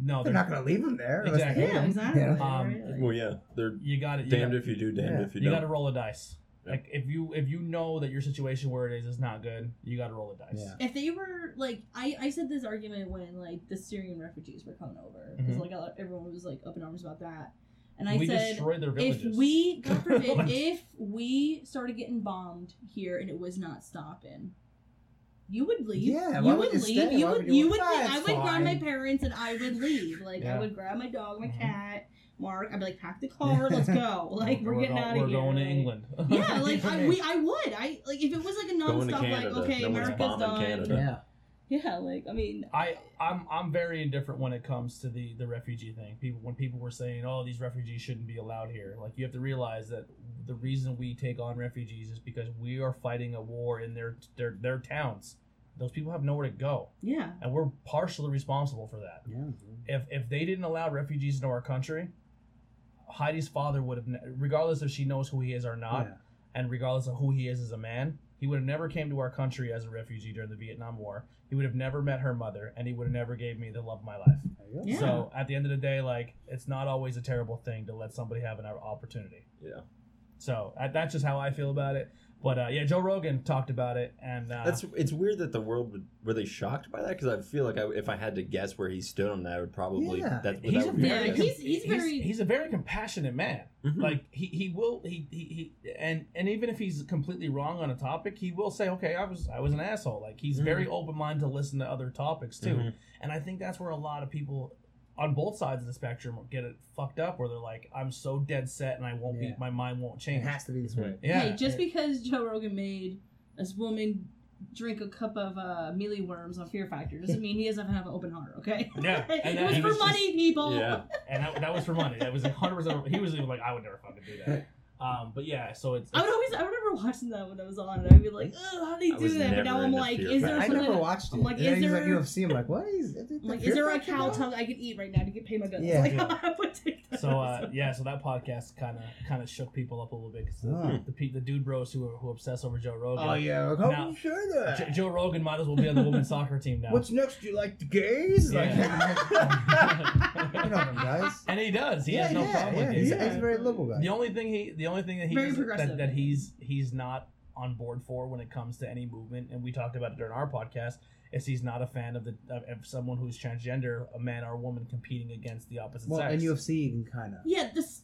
No, They're not going to leave them there. Exactly. hate yeah, 'em, exactly. Um, Well, yeah, they're You got it. damned if you do, damned Yeah. if you, don't. You got to roll a dice. Yeah. Like if you if you know that your situation where it is is not good, you got to roll the dice. Yeah. if they were like I, I said this argument when like the Syrian refugees were coming over because Mhm. like everyone was like up in arms about that, and I we said destroyed their if we God forbid Like- if we started getting bombed here and it was not stopping. You would leave. Yeah, you would would leave. stay? You Why would. would you- You would. Leave. I it's would grab my parents and I would leave. Like Yeah. I would grab my dog, my Mhm. cat, Mark. I'd be like, pack the car, let's go. Like we're, getting go- out of We're here. going to England. Yeah, like I, we, I would. I like if it was like a Going to nonstop, like okay, No America's done. Canada. Yeah. Yeah, like I mean, I I'm I'm very indifferent when it comes to the the refugee thing. People when people were saying, "Oh, these refugees shouldn't be allowed here," like you have to realize that the reason we take on refugees is because we are fighting a war in their their their towns. Those people have nowhere to go, yeah, and we're partially responsible for that. Yeah. If if they didn't allow refugees into our country, Heidi's father would have, ne- regardless if she knows who he is or not, Yeah. and regardless of who he is as a man, he would have never came to our country as a refugee during the Vietnam War. He would have never met her mother, and he would have never gave me the love of my life. There you go. Yeah. So at the end of the day, like it's not always a terrible thing to let somebody have an opportunity. Yeah. So uh, that's just how I feel about it. But uh, yeah, Joe Rogan talked about it, and uh, That's it's weird that the world would were they shocked by that because I feel like I, if I had to guess where he stood on that, I would probably Yeah. that, he's that a would be very Yeah, he's- he's very- he's a very compassionate man. Mhm. Like he, he will he, he he and and even if he's completely wrong on a topic, he will say, okay, I was I was an asshole. Like he's Mhm. very open minded to listen to other topics too. Mhm. And I think that's where a lot of people on both sides of the spectrum get it fucked up, where they're like, I'm so dead set and I won't Yeah. be my mind won't It change. has to be this way. Yeah, hey, just because Joe Rogan made this woman drink a cup of uh, mealy worms on Fear Factor doesn't mean he doesn't have an open heart. Okay. Yeah, and it was he for was just- money, people. Yeah. and that, that was for money. That was 100. percent He was even like, I would never fucking do that. Um, but yeah, so it's, I would always, I remember watching that when I was on, and I'd be like, "Ugh, how do they do that?" But now I'm like, "Is there Factor. I something?" never watched it. I'm like, And is there- like UFC. I'm like, what is? is it like, is there a cow tongue I could eat right now to get pay my bills? Yeah. Like, Yeah. I would take that. So uh, yeah, so that podcast kind of kind of shook people up a little bit because the, Oh. the, pe- the dude bros who who obsess over Joe Rogan. Oh yeah, like, how Now- you say that? J- Joe Rogan might as well be on the women's soccer team now. What's next? Do you like the gays? Like, you know guys. and he does. He yeah, has no yeah, problem yeah. with He's, he's a very liberal guy. The only thing he, the only thing that he Very doesn't- progressive. that, that he's he's not on board for when it comes to any movement, and we talked about it during our podcast, is he's not a fan of the of, of someone who's transgender, a man or a woman competing against the opposite well, sex. in UFC, you can kind of. yeah, this.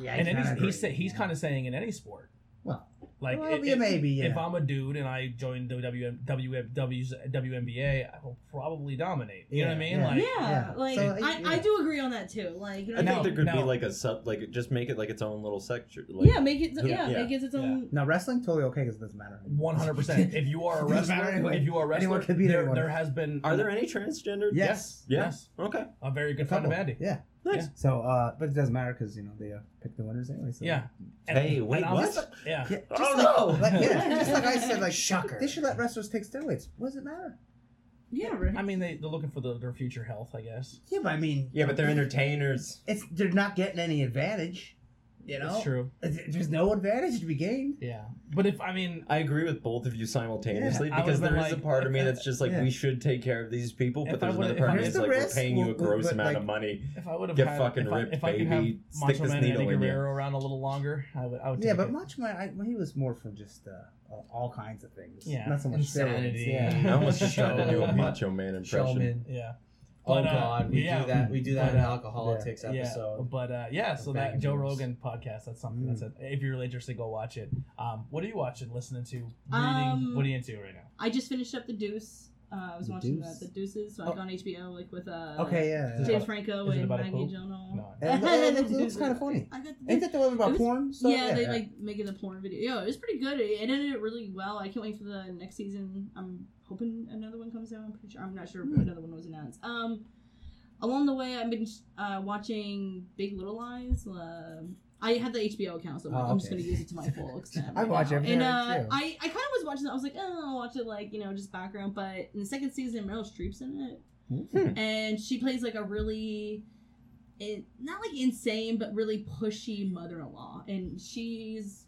Yeah, and then he's he's, say, he's kind of saying in any sport, Well, like well, i- yeah, if, maybe, yeah. if I'm a dude and I join the WM, WM, W's, WNBA, I will probably dominate. You know what I mean? yeah. Like, yeah, yeah. like So, I, yeah. I do agree on that too. Like, you know, I think No, there could be like a sub like just make it like its own little sector. Like, yeah, make it, yeah, Yeah. make it its own. Now wrestling totally okay because it doesn't matter. One hundred percent. If you are a wrestler, anyway. if you are a Anyone wrestler, can beat there, anyone. there has been. Are there any transgender? Yes. Yeah. Yes. Okay. A very good A friend of. Andy. Yeah. Nice. So, uh, but it doesn't matter because you know they uh, pick the winners anyway. So. Yeah. Hey, and wait, I was- what? Yeah. Yeah, just Oh, like, no. like, yeah, just like I said, like Shocker. They should let wrestlers take steroids. What does it matter? Yeah, right. I mean, they, they're looking for the, their future health, I guess. Yeah, but I mean, Yeah, but they're entertainers. it's they're not getting any advantage. You know, It's true. there's no advantage to be gained. Yeah. But if, I mean, I agree with both of you simultaneously Yeah, because would've there been is a part of me that's just like yeah. we should take care of these people, but there's another part of me that's like the we're paying you a well, gross but, amount like- of money. if I would have Get had, fucking if, ripped, if I could have baby. Stick Macho this needle Eddie in you. Guerrero around a little longer, I would, I would Yeah, but it. Macho Man, I, he was more for just uh, all, all kinds of things. Yeah, not so much insanity. steroids. Yeah. I almost just tried to do a Macho Man impression. Showman. Yeah. Oh But, uh, God, we yeah, do that. We do that but, in uh, Alcoholics Yeah, episode. but uh, yeah, so that Joe News. Rogan podcast, that's something Mm. that's it. if you're really interested, go watch it. Um, what are you watching, listening to, reading? Um, what are you into right now? I just finished up the Deuce. Uh, I was The watching Deuce? the, the Deuces, like Oh. on HBO, like with uh, Okay, yeah. Is yeah. James Franco is and Maggie poop? Gyllenhaal. No. And it looks, looks kind of funny. I got the Ain't that the one about was- porn? stuff? yeah, they like making the porn video. Yeah, it was pretty good. It ended it really well. I can't wait for the next season. I'm hoping another one comes out. I'm pretty sure. I'm not sure if another one was announced. Um, along the way, I've been uh, watching Big Little Lies. Uh, I had the HBO account, so I'm, like, Oh, I'm just gonna use it to my full extent. I right watch now. every and uh. I I kind of was watching it. I was like, oh, I'll watch it like you know just background. But in the second season, Meryl Streep's in it Hmm. and she plays like a really it, not like insane but really pushy mother-in-law and she's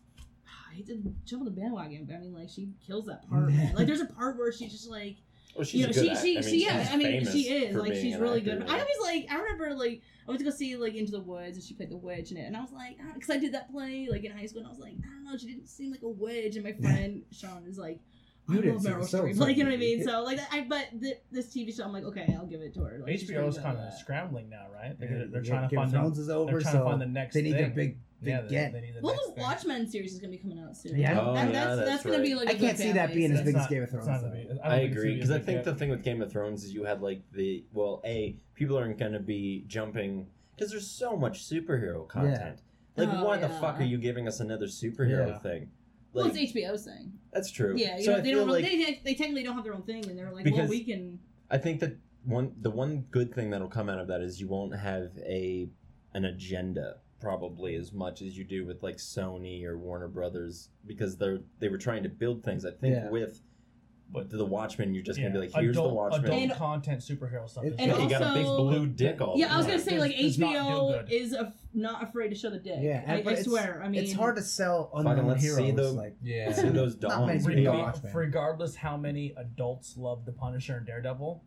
I hate to jump on the bandwagon but I mean like she kills that part man. like there's a part where she's just like Well, she's you know good she act- she, I mean, she yeah I mean she is like she's really good yeah. I was like I remember like I went to go see like Into the Woods and she played the witch in it and I was like ah, because I did that play like in high school and I was like I don't know she didn't seem like a witch and my friend Sean is like I You didn't love see Meryl Streep like you know what I mean so like I but th- this TV show I'm like okay I'll give it to her like, HBO is kind of scrambling now, right? They're, Yeah, they're yeah, trying to Game of find the, is over, they're trying so to find the next they need thing. their big, big yeah, they, get. they need the Well, next the thing. Watchmen series is gonna be coming out soon. Yeah. That- Oh, that's, yeah, that's, that's gonna be right. like. I a can't good see that fan being as big as Game of Thrones, not though. gonna be- don't I think agree because I think the thing with Game of Thrones is you had like the well, a people aren't going to be jumping because there's so much superhero content. Like, Oh, why the fuck are you giving us another superhero Yeah. thing? well, like it's HBO's thing. that's true. Yeah, you so know, they don't. like they, they technically don't have their own thing, and they're like, well, we can. I think that one the one good thing that'll come out of that is you won't have a an agenda probably as much as you do with like Sony or Warner Brothers because they're they were trying to build things. I think Yeah. with But- the Watchmen, you're just gonna be Yeah. like, here's adult, the Watchmen. Adult And- content superhero stuff. And is And good. you got a big blue dick all Yeah, I was gonna say like Does- does HBO do is a, not afraid to show the dick. Yeah, I, I it's- swear. I mean, it's hard to sell Fucking unknown let's see heroes. the- like Yeah. See those Not many doms. people baby. watch. Watchmen. regardless how many adults love the Punisher and Daredevil,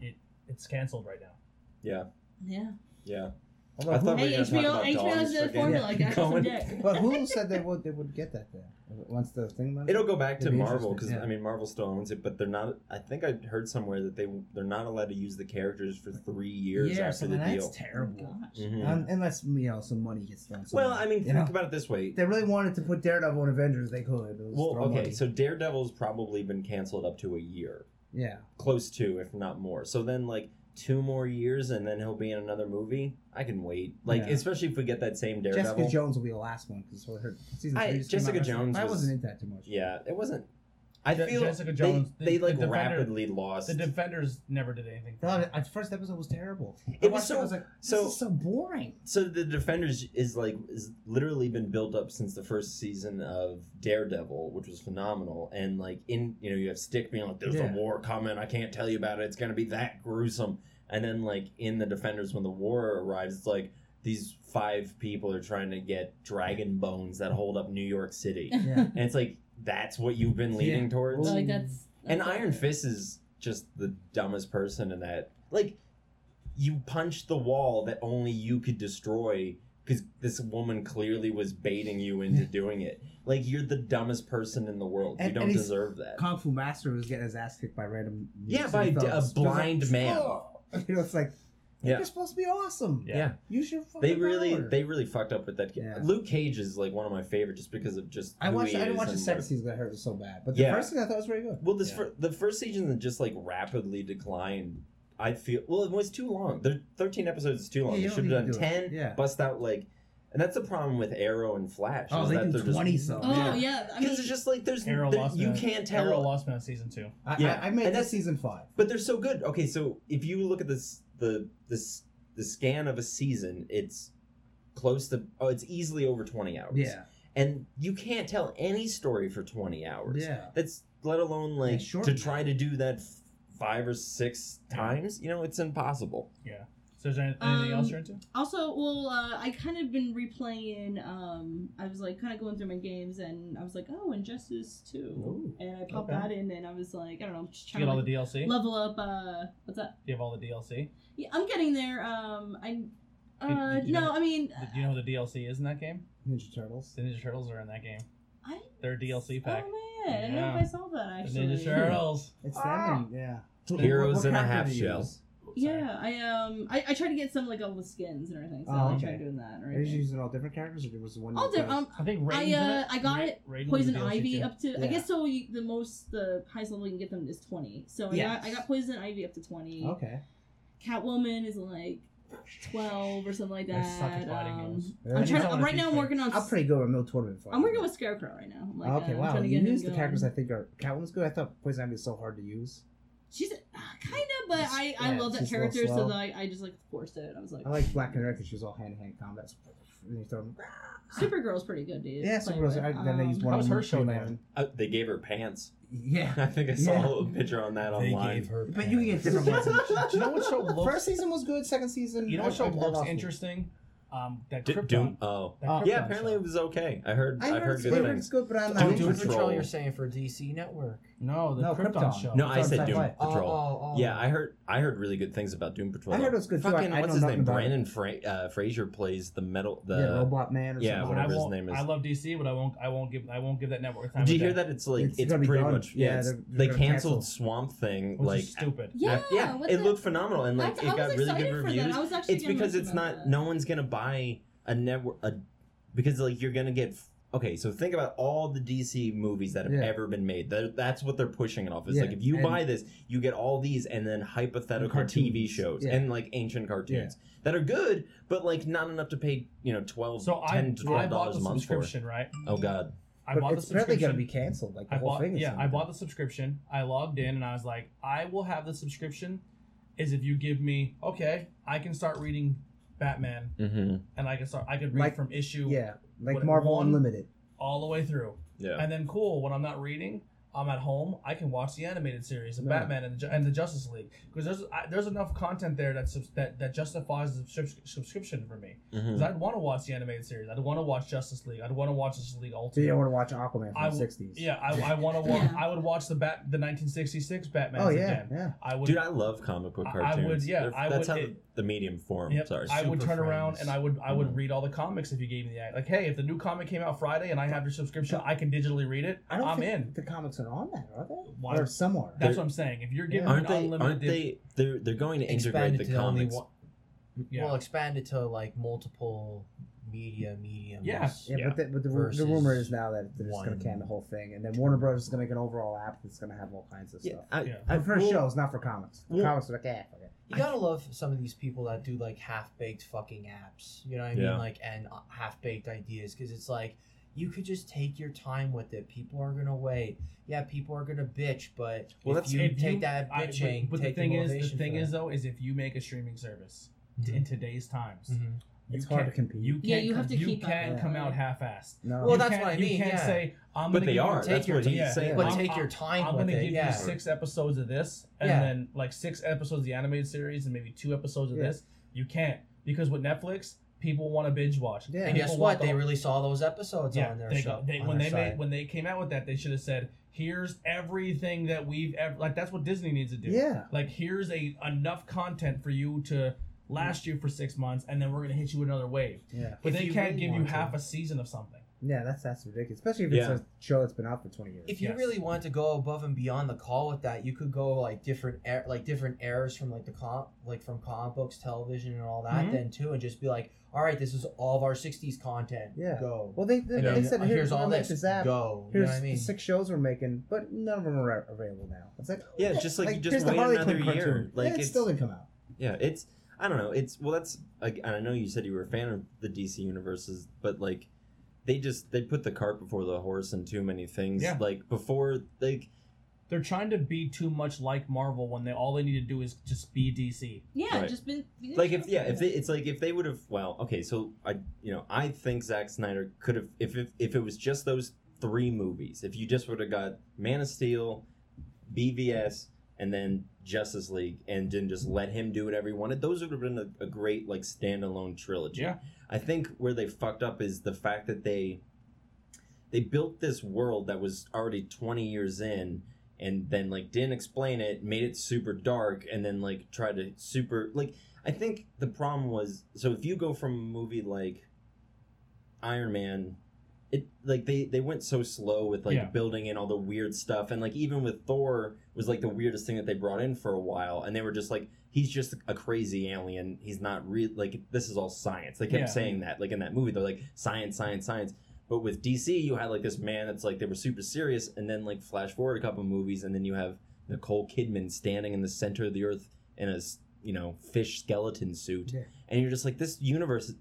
it it's canceled right now. Yeah, Yeah. yeah. Although I thought Hulu- we Hey, were gonna talk HBO, about HBO's dogs the for formula. getting Got some going. but Hulu said they would they would get that there once the thing went. It'll go back to It'd be Marvel because interesting, I mean Marvel still owns it, but they're not. I think I heard somewhere that they they're not allowed to use the characters for three years yeah, after so the that's deal. terrible. Gosh. Mhm. Un- unless you know some money gets thrown. Well, somewhere. I mean, You think know? about it this way. If they really wanted to put Daredevil in Avengers, they could. It was Well, throw okay, money. so Daredevil's probably been canceled up to a year, yeah, close to, if not more. So then, like two more years, and then he'll be in another movie. I can wait. Like, Yeah. especially if we get that same Daredevil. Jessica Jones will be the last one because her season I- three just came out Jessica recently. Jones I was- wasn't into that too much. Yeah, it wasn't. I Je- feel Jessica they- Jones, They, the- like the Defender- rapidly lost. The Defenders never did anything. for The, me. the first episode was terrible. I It was watched so- I was like, this so- is so boring. So the Defenders is like is literally been built up since the first season of Daredevil, which was phenomenal. And like in you know you have Stick being like, "There's Yeah. a war coming. I can't tell you about it. It's gonna be that gruesome." And then like in the Defenders, when the war arrives, it's like these five people are trying to get dragon bones that hold up New York City, Yeah. and it's like that's what you've been leaning Yeah. towards. Well, like that's, And that's Iron it. Fist is just the dumbest person in that. Like, you punched the wall that only you could destroy because this woman clearly was baiting you into doing it. Like, you're the dumbest person in the world. And- you don't deserve that. Kung Fu Master was getting his ass kicked by random. Yeah, by a- a blind oh! was man. "Oh." You know, it's like Yeah. you're supposed to be awesome. Yeah. Use your fucking They really, power. they really fucked up with that. kid. Yeah. Luke Cage is like one of my favorite, just because of just. I who watched. he I didn't watch the second season. I heard was so bad, but the Yeah. first season I thought was very good. Well, this Yeah. fir- the first season that just like rapidly declined. I feel well, it was too long. The thirteen episodes is too long. Yeah, you they should have done to do it. ten. Yeah. Bust out like, and that's the problem with Arrow and Flash. Oh, is they that do 20 just some. Oh Yeah. yeah, I mean, because it's just like there's Arrow there- lost you me at- can't tell. Arrow lost me at season two. I, Yeah. I, I made And that that's- season five. But they're so good. Okay, so if you look at this the this the scan of a season, it's close to oh, it's easily over twenty hours. Yeah, and you can't tell any story for twenty hours. yeah. That's let alone like short. to try to do that f- five or six times. You know, it's impossible. Yeah. So is there anything else Um, you're into? Also, well, uh, I kind of been replaying. Um, I was like kind of going through my games, and I was like, oh, Injustice Two, Ooh, and I popped okay. that in, and I was like, I don't know, just Do trying you get to all like, the DLC? Level up. Uh, what's that? you have all the DLC? Yeah, I'm getting there. Um, I. Uh, did you no, know- I mean, Do you know who the DLC is in that game? Ninja Turtles. The Ninja Turtles are in that game. I. They're a DLC pack. Oh man, I don't know if Yeah. I saw that the actually. Ninja Turtles. It's Ah. them. And, yeah. Heroes What- what in a half do shell. use? Yeah, I um, I, I tried to get some like all the skins and everything, so Oh, I okay. tried doing that. Are you Right. using all different characters, or was the one? All different. put- Um, I think Raiden's I, in uh, it. I got Ra- it. Raiden was Poison the DLC Ivy too. up to I Yeah. guess so you, the most the highest level you can get them is twenty. So I Yes. got I got Poison Ivy up to twenty. Okay. Catwoman is like twelve or something like I that. suck at fighting Um, those. Yeah. I'm trying to, right now. I'm working on. I'm pretty good with no tournament fighting. I'm working with Scarecrow right now. I'm like, okay, uh, I'm wow. trying to You get use the going. characters I think are Catwoman's good. I thought Poison Ivy is so hard to use. She's uh, kind of, but I I Yeah, love that she's a little character, so that I, I just like forced it. I was like, I like Black Canary because she was all hand to hand combat. And you throw Supergirl's pretty good, dude. Yeah, Play Supergirl's. with. I, then they use Um, one How was of her to show Green. Uh, they gave her pants. Yeah. I think I saw a picture on that They online. gave her. But you can get different ones. Do you know what show looks? First season was good. Second season. You know what show I- I looks lost interesting? Um, that D- Krypton. Doom. Oh, That Oh. yeah. Apparently show. it was okay. I heard. I I've heard it's good good, things. It's good, but I'm Doom not Doom interested. Patrol, Patrol. you're saying for DC Network. No, the No, Krypton, Krypton. show. No, It's I on said Doom Sci-Fi. Patrol. Oh, oh, oh. Yeah, I heard. I heard really good things about Doom Patrol. I heard it was good too. Fucking I, I what's know his nothing name? about Brandon. Fra- uh, Fraser plays the metal. The yeah, Robot Man or yeah, something. whatever I his won't, name is. I love DC, but I won't. I won't give. I won't give that network time. Did you of hear day, that? It's like It's it's, gonna be pretty done. much Yeah, yeah. it's, they're- they they're gonna canceled cancel. Swamp Thing Which like is stupid. Yeah, af- yeah. what's It the- looked phenomenal and like That's- it I got was really excited good for that. reviews. I was actually It's gonna because mention it's about not. No one's gonna buy a network. A, because like you're gonna get. Okay, so think about all the DC movies that have Yeah. ever been made. They're, that's what they're pushing it off. It's Yeah, like if you and- buy this, you get all these, and then hypothetical Cartoons, TV shows yeah. and like ancient cartoons that are good, but like not enough to pay you know twelve, So I, 10 to twelve bought dollars the a month for. subscription, right? Oh God, I but bought it's the apparently subscription. gonna be canceled. Like the I whole bought thing. Is yeah, gonna I bought the subscription. I logged in and I was like, I will have the subscription. Is if you give me okay, I can start reading Batman Mm-hmm. and I can start. I could read Like- from issue Yeah, like Marvel one- Unlimited. all the way through. Yeah. And then cool, when I'm not reading, I'm at home. I can watch the animated series of Yeah. Batman and the, and the Justice League because there's I, there's enough content there that subs- that that justifies the subscrip- subscription for me. Mm-hmm. Because I'd want to watch the animated series. I'd want to watch Justice League. I'd want to watch Justice League So Ultimate. you don't want to watch Aquaman from I the '60s? yeah, I, I want to watch. I would watch the bat the 1966 Batman Oh yeah, again. yeah. I would. Dude, I love comic book I- I cartoons. would- yeah, They're- I that's would- how it- the, the medium form. Yep, Sorry. I would Super turn around and I would I would Mhm. read all the comics if you gave me the act. like. Hey, if the new comic came out Friday and I have your subscription, I can digitally read it. I don't I'm think in. the comics are on that, are they? Why- Or some are. That's what I'm saying. If you're giving Yeah. aren't me they? unlimited, Aren't they? They're they're going to integrate Expanded the to only comics. one. Yeah. Well, expanded to like multiple media mediums. Yeah. Yeah, Yeah. but the, but the, ru- the Versus rumor is now that they're just going one. to can the whole thing, and then Warner Brothers is going to make an overall app that's going to have all kinds of Yeah, stuff. I, Yeah. I, But for well, shows, not for comics. The well- comics are like, eh, fuck it. You gotta love some of these people that do like half baked fucking apps. You know what I mean? Yeah. Like and half baked ideas because it's like you could just take your time with it. People are gonna wait. Yeah, people are gonna bitch, but Well, if that's- you If take you- that I- but- bitching, but, take the thing is, the thing is that. though, is if you make a streaming service t- Mhm. in today's times, Mhm. you It's hard to can't- compete. You can't. Yeah, you have come- to you keep up can't with come it. out half-assed. No. Well, that's can't- what I You can't yeah. say I'm But gonna they give you- are. Take That's your what he's yeah, saying. But I'm- take your time I'm gonna give yeah. you six episodes of this, and Yeah. then like six episodes of the animated series, and maybe two episodes of Yeah. this. You can't because with Netflix, people want to binge watch. Yeah. And guess what? the They released all those episodes yeah, on their they, show. they on when they made when they came out with that, they should have said, "Here's everything that we've ever like." That's what Disney needs to do. Yeah. Like, here's a enough content for you to last you for six months, and then we're gonna hit you with another wave. Yeah. But If they can't really give you want to. half a season of something. Yeah, that's that's ridiculous. Especially if it's Yeah. a show that's been out for 20 years. if you Yes. really want to go above and beyond the call with that, you could go like different er- like different eras from like the comp like from comic books, television, and all that. Mhm. Then too, and just be like, all right, this is all of our '60s content. Yeah. go. well, they, they, And they then said, here's here's all we're gonna make this. this app. Go. You know Here's what I mean? the six shows we're making, but none of them are available now. It's like Yeah, just like, you just the wait Harley another Quinn year. cartoon. Like and it it's still didn't come out. yeah, it's I don't know. It's well, that's like, and I know you said you were a fan of the DC universes, but like they just they put the cart before the horse in too many things. Yeah. Like before, like They're trying to be too much like Marvel when they all they need to do is just be DC. Yeah, Right. just been be like if yeah if they, it's like if they would have well okay so i you know i think Zack snyder could have if, if if it was just those three movies if you just would have got man of steel bvs and then justice league and didn't just let him do whatever he wanted those would have been a, a great like standalone trilogy Yeah. I think where they fucked up is the fact that they they built this world that was already 20 years in and then like didn't explain it made it super dark and then like tried to super like i think the problem was so if you go from a movie like iron man it like they they went so slow with like Yeah. building in all the weird stuff and like even with thor was like the weirdest thing that they brought in for a while and they were just like he's just a crazy alien he's not real like this is all science they kept Yeah. saying that like in that movie they're like science science science but with DC, you had like this man that's like they were super serious, and then like flash forward a couple movies, and then you have Nicole Kidman standing in the center of the earth in a you know fish skeleton suit, Yeah. and you're just like this universe,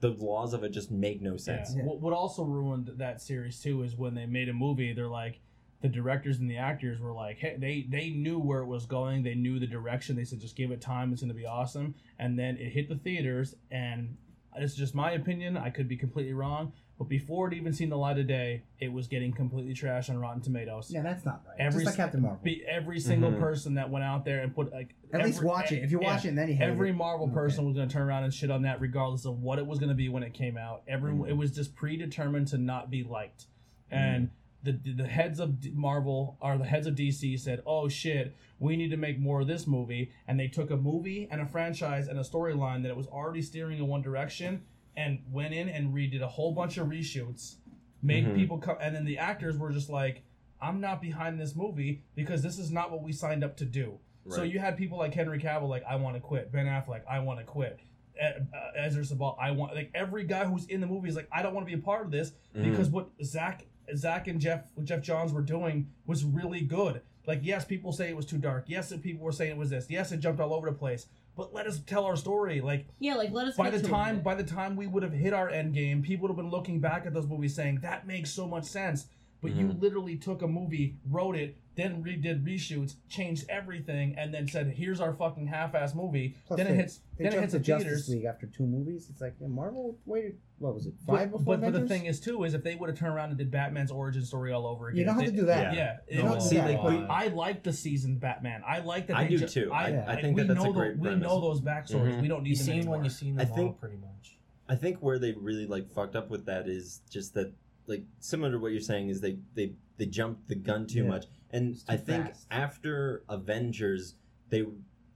the laws of it just make no sense. Yeah. What, what also ruined that series too is when they made a movie, they're like, the directors and the actors were like, hey, they they knew where it was going, they knew the direction. They said, just give it time, it's gonna be awesome. And then it hit the theaters, and it's just my opinion. I could be completely wrong, but before it even seen the light of day, it was getting completely trashed on Rotten Tomatoes. Yeah, that's not right. Every Just like Captain Marvel. Be, every single Mhm. person that went out there and put like At least every- watch it. If you yeah, watch it then you hate every it. Marvel Okay. person was going to turn around and shit on that, regardless of what it was going to be when it came out. Every Mm-hmm. Mhm. it was just predetermined to not be liked, and the the heads of Marvel or the heads of DC said, "Oh shit, we need to make more of this movie," and they took a movie and a franchise and a storyline that it was already steering in one direction and went in and redid a whole bunch of reshoots, made Mhm. people come, and then the actors were just like. I'm not behind this movie because this is not what we signed up to do. So you had people like Henry Cavill, like I want to quit. Ben Affleck, I want to quit. Uh, Ezra Sabal, I want like every guy who's in the movie is like I don't want to be a part of this Mhm. because what Zack Zack and Jeff Geoff Johns were doing was really good. Like yes, people say it was too dark. Yes, people were saying it was this. Yes, it jumped all over the place. but let us tell our story. Like Yeah, like let us. by the time by the time we would have hit our end game, people would have been looking back at those movies saying that makes so much sense. But you Mhm. literally took a movie, wrote it, then redid reshoots, changed everything, and then said, "Here's our fucking half-ass movie." Plus then they- it hits. They then it hits to the Justice theaters. League after two movies. It's like yeah, Marvel waited. What was it? But, Five before but, but the thing is too is if they would have turned around and did Batman's origin story all over again, you don't have they- to do that. Yeah, You it don't was- do see, like, we- I like the seasoned Batman. I like that. I do ju- too. I, I- I think we that that's a know great the, We know those backstories. Mhm. We don't need You them seen anymore. when you seen I them all, think- pretty much. I think where they really like fucked up with that is just that like similar to what you're saying is they they they jumped the gun too Yeah. much, and too I think fast. after Avengers they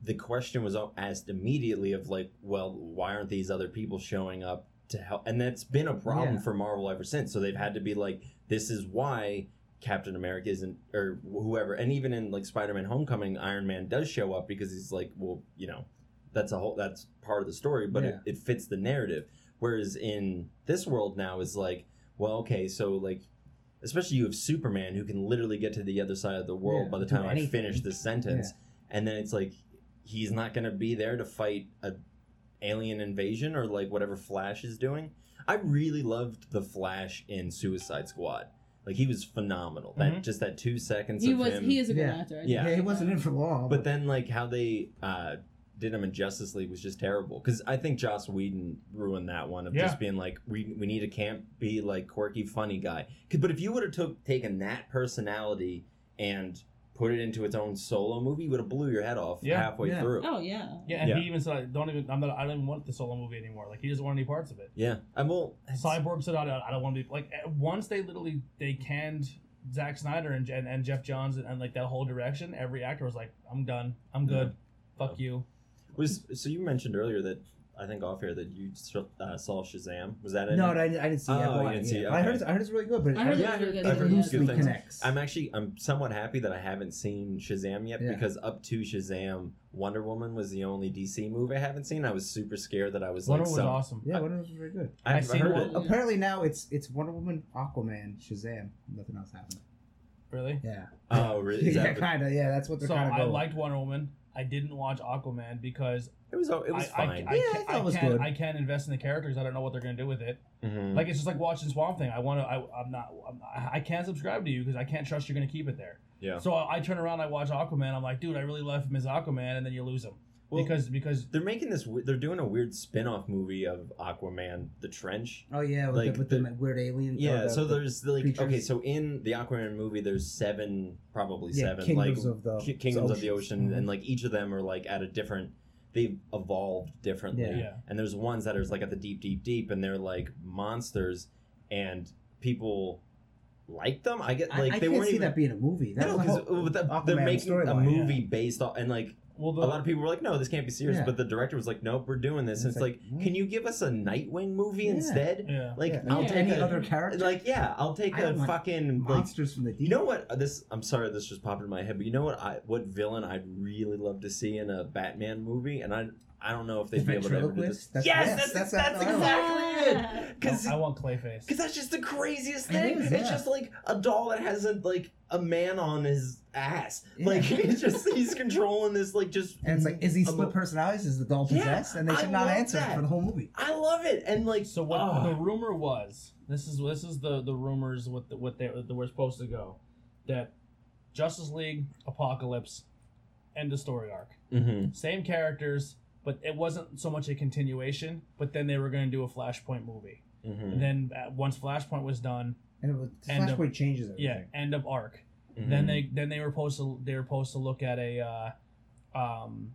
the question was asked immediately of like, well, why aren't these other people showing up to help? And that's been a problem Yeah. for Marvel ever since. So they've had to be like, this is why Captain America isn't or whoever, and even in like Spider-Man: Homecoming, Iron Man does show up because he's like, well, you know, that's a whole that's part of the story, but Yeah. it, it fits the narrative. Whereas in this world now is like, well, okay, so like, especially you have Superman who can literally get to the other side of the world Yeah, by the do time I finish this sentence, and then it's like he's not going to be there to fight a alien invasion or like whatever Flash is doing. I really loved the Flash in Suicide Squad. Like he was phenomenal. That Mhm. just that two seconds he of was him. he is a good Yeah. actor. I Yeah. Yeah, he wasn't in for long. But then, like how they uh, did him in Justice League was just terrible. Because I think Joss Whedon ruined that one of Yeah. just being like, we we need a camp, be like quirky, funny guy. 'Cause- But if you would have took taken that personality and put it into its own solo movie, you would have blew your head off Yeah. halfway Yeah. through. Oh yeah. Yeah, and Yeah. he even said, "I don't even. I'm not. I don't even want the solo movie anymore. Like he doesn't want any parts of it." Yeah, I will. Cyborg said, "I don't, I don't want to be like." Once they literally they canned Zack Snyder and and, and Geoff Johns and, and like that whole direction, every actor was like, "I'm done. I'm good. Fuck you." Was so you mentioned earlier that I think off here that you uh, saw Shazam. Was that it? no, I, didn't- I didn't see. it. Oh, I, you didn't it, see yeah. it, I heard. It's, I heard it's really good, but I heard yeah, it's really good. I've heard loosely good things. connects. I'm actually I'm somewhat happy that I haven't seen Shazam yet Yeah. because up to Shazam, Wonder Woman was the only DC movie I haven't seen. I was super scared that I was Wonder like Woman was some- awesome. yeah, Wonder Woman was very good. I've, I seen heard one- it. Apparently now it's it's Wonder Woman, Aquaman, Shazam. Nothing else happened. Really? Yeah. Oh, really? Yeah, that what- kind of. Yeah, that's what they're So kind of I liked Wonder Woman. I didn't watch Aquaman because It was it was I, I, fine. I, Yeah, can't, I thought it was can't, good. I can't invest in the characters. I don't know what they're gonna do with it. Mhm. Like it's just like watching Swamp Thing. I want to. I, I'm not. I'm, I can't subscribe to you because I can't trust you're gonna keep it there. yeah. So I, I turn around. I watch Aquaman. I'm like, dude, I really love him as Aquaman, and then you lose him Well, because because they're making this. w- They're doing a weird spin-off movie of Aquaman, The Trench. oh yeah, with, like the, with the- the, weird alien. Yeah, the, so the- there's like creatures. okay, so in the Aquaman movie, there's seven, probably Yeah, seven, kingdoms like of the- ki- kingdoms of the oceans. ocean, Mhm. and like each of them are like at a different. They've evolved differently, Yeah. yeah. and there's ones that are like at the deep, deep, deep, and they're like monsters, and people like them. I get like I they can't weren't see even. that being a movie. That's No, the because they're Aquaman making a storyline. movie based on, and like Well, the, a lot of people were like, "No, this can't be serious." Yeah. But the director was like, "Nope, we're doing this." And It's it's like, like, can mm. you give us a Nightwing movie Yeah. instead? yeah. Like, Yeah, I'll Yeah. take any a, other character. like, yeah, I'll take I a don't want fucking like. monsters from the deep. You know what? This I'm sorry, this just popped in my head, but you know what? I what villain I'd really love to see in a Batman movie, and I I don't know if they'd be able to ever do this. That's- yes, yes, that's that's- that's, that's exactly Yeah. it. Because I want Clayface. because that's just the craziest thing. It's yeah. just like a doll that has a like a man on his ass. Yeah. Like it's just he's controlling this like just. And it's like, is he a split mo- personalities? Is the doll Yeah, possessed? and they I should not answer that. for the whole movie. I love it, and like So what oh, the rumor was? This is this is the the rumors what the, what they that were supposed to go, that Justice League Apocalypse, end of story arc, mhm. same characters, but it wasn't so much a continuation. But then they were going to do a Flashpoint movie. Mhm. And then uh, once Flashpoint was done, And it was, End of- Flashpoint changes everything. yeah, end of arc. Mhm. Then they then they were supposed to they were supposed to look at a. Uh, um,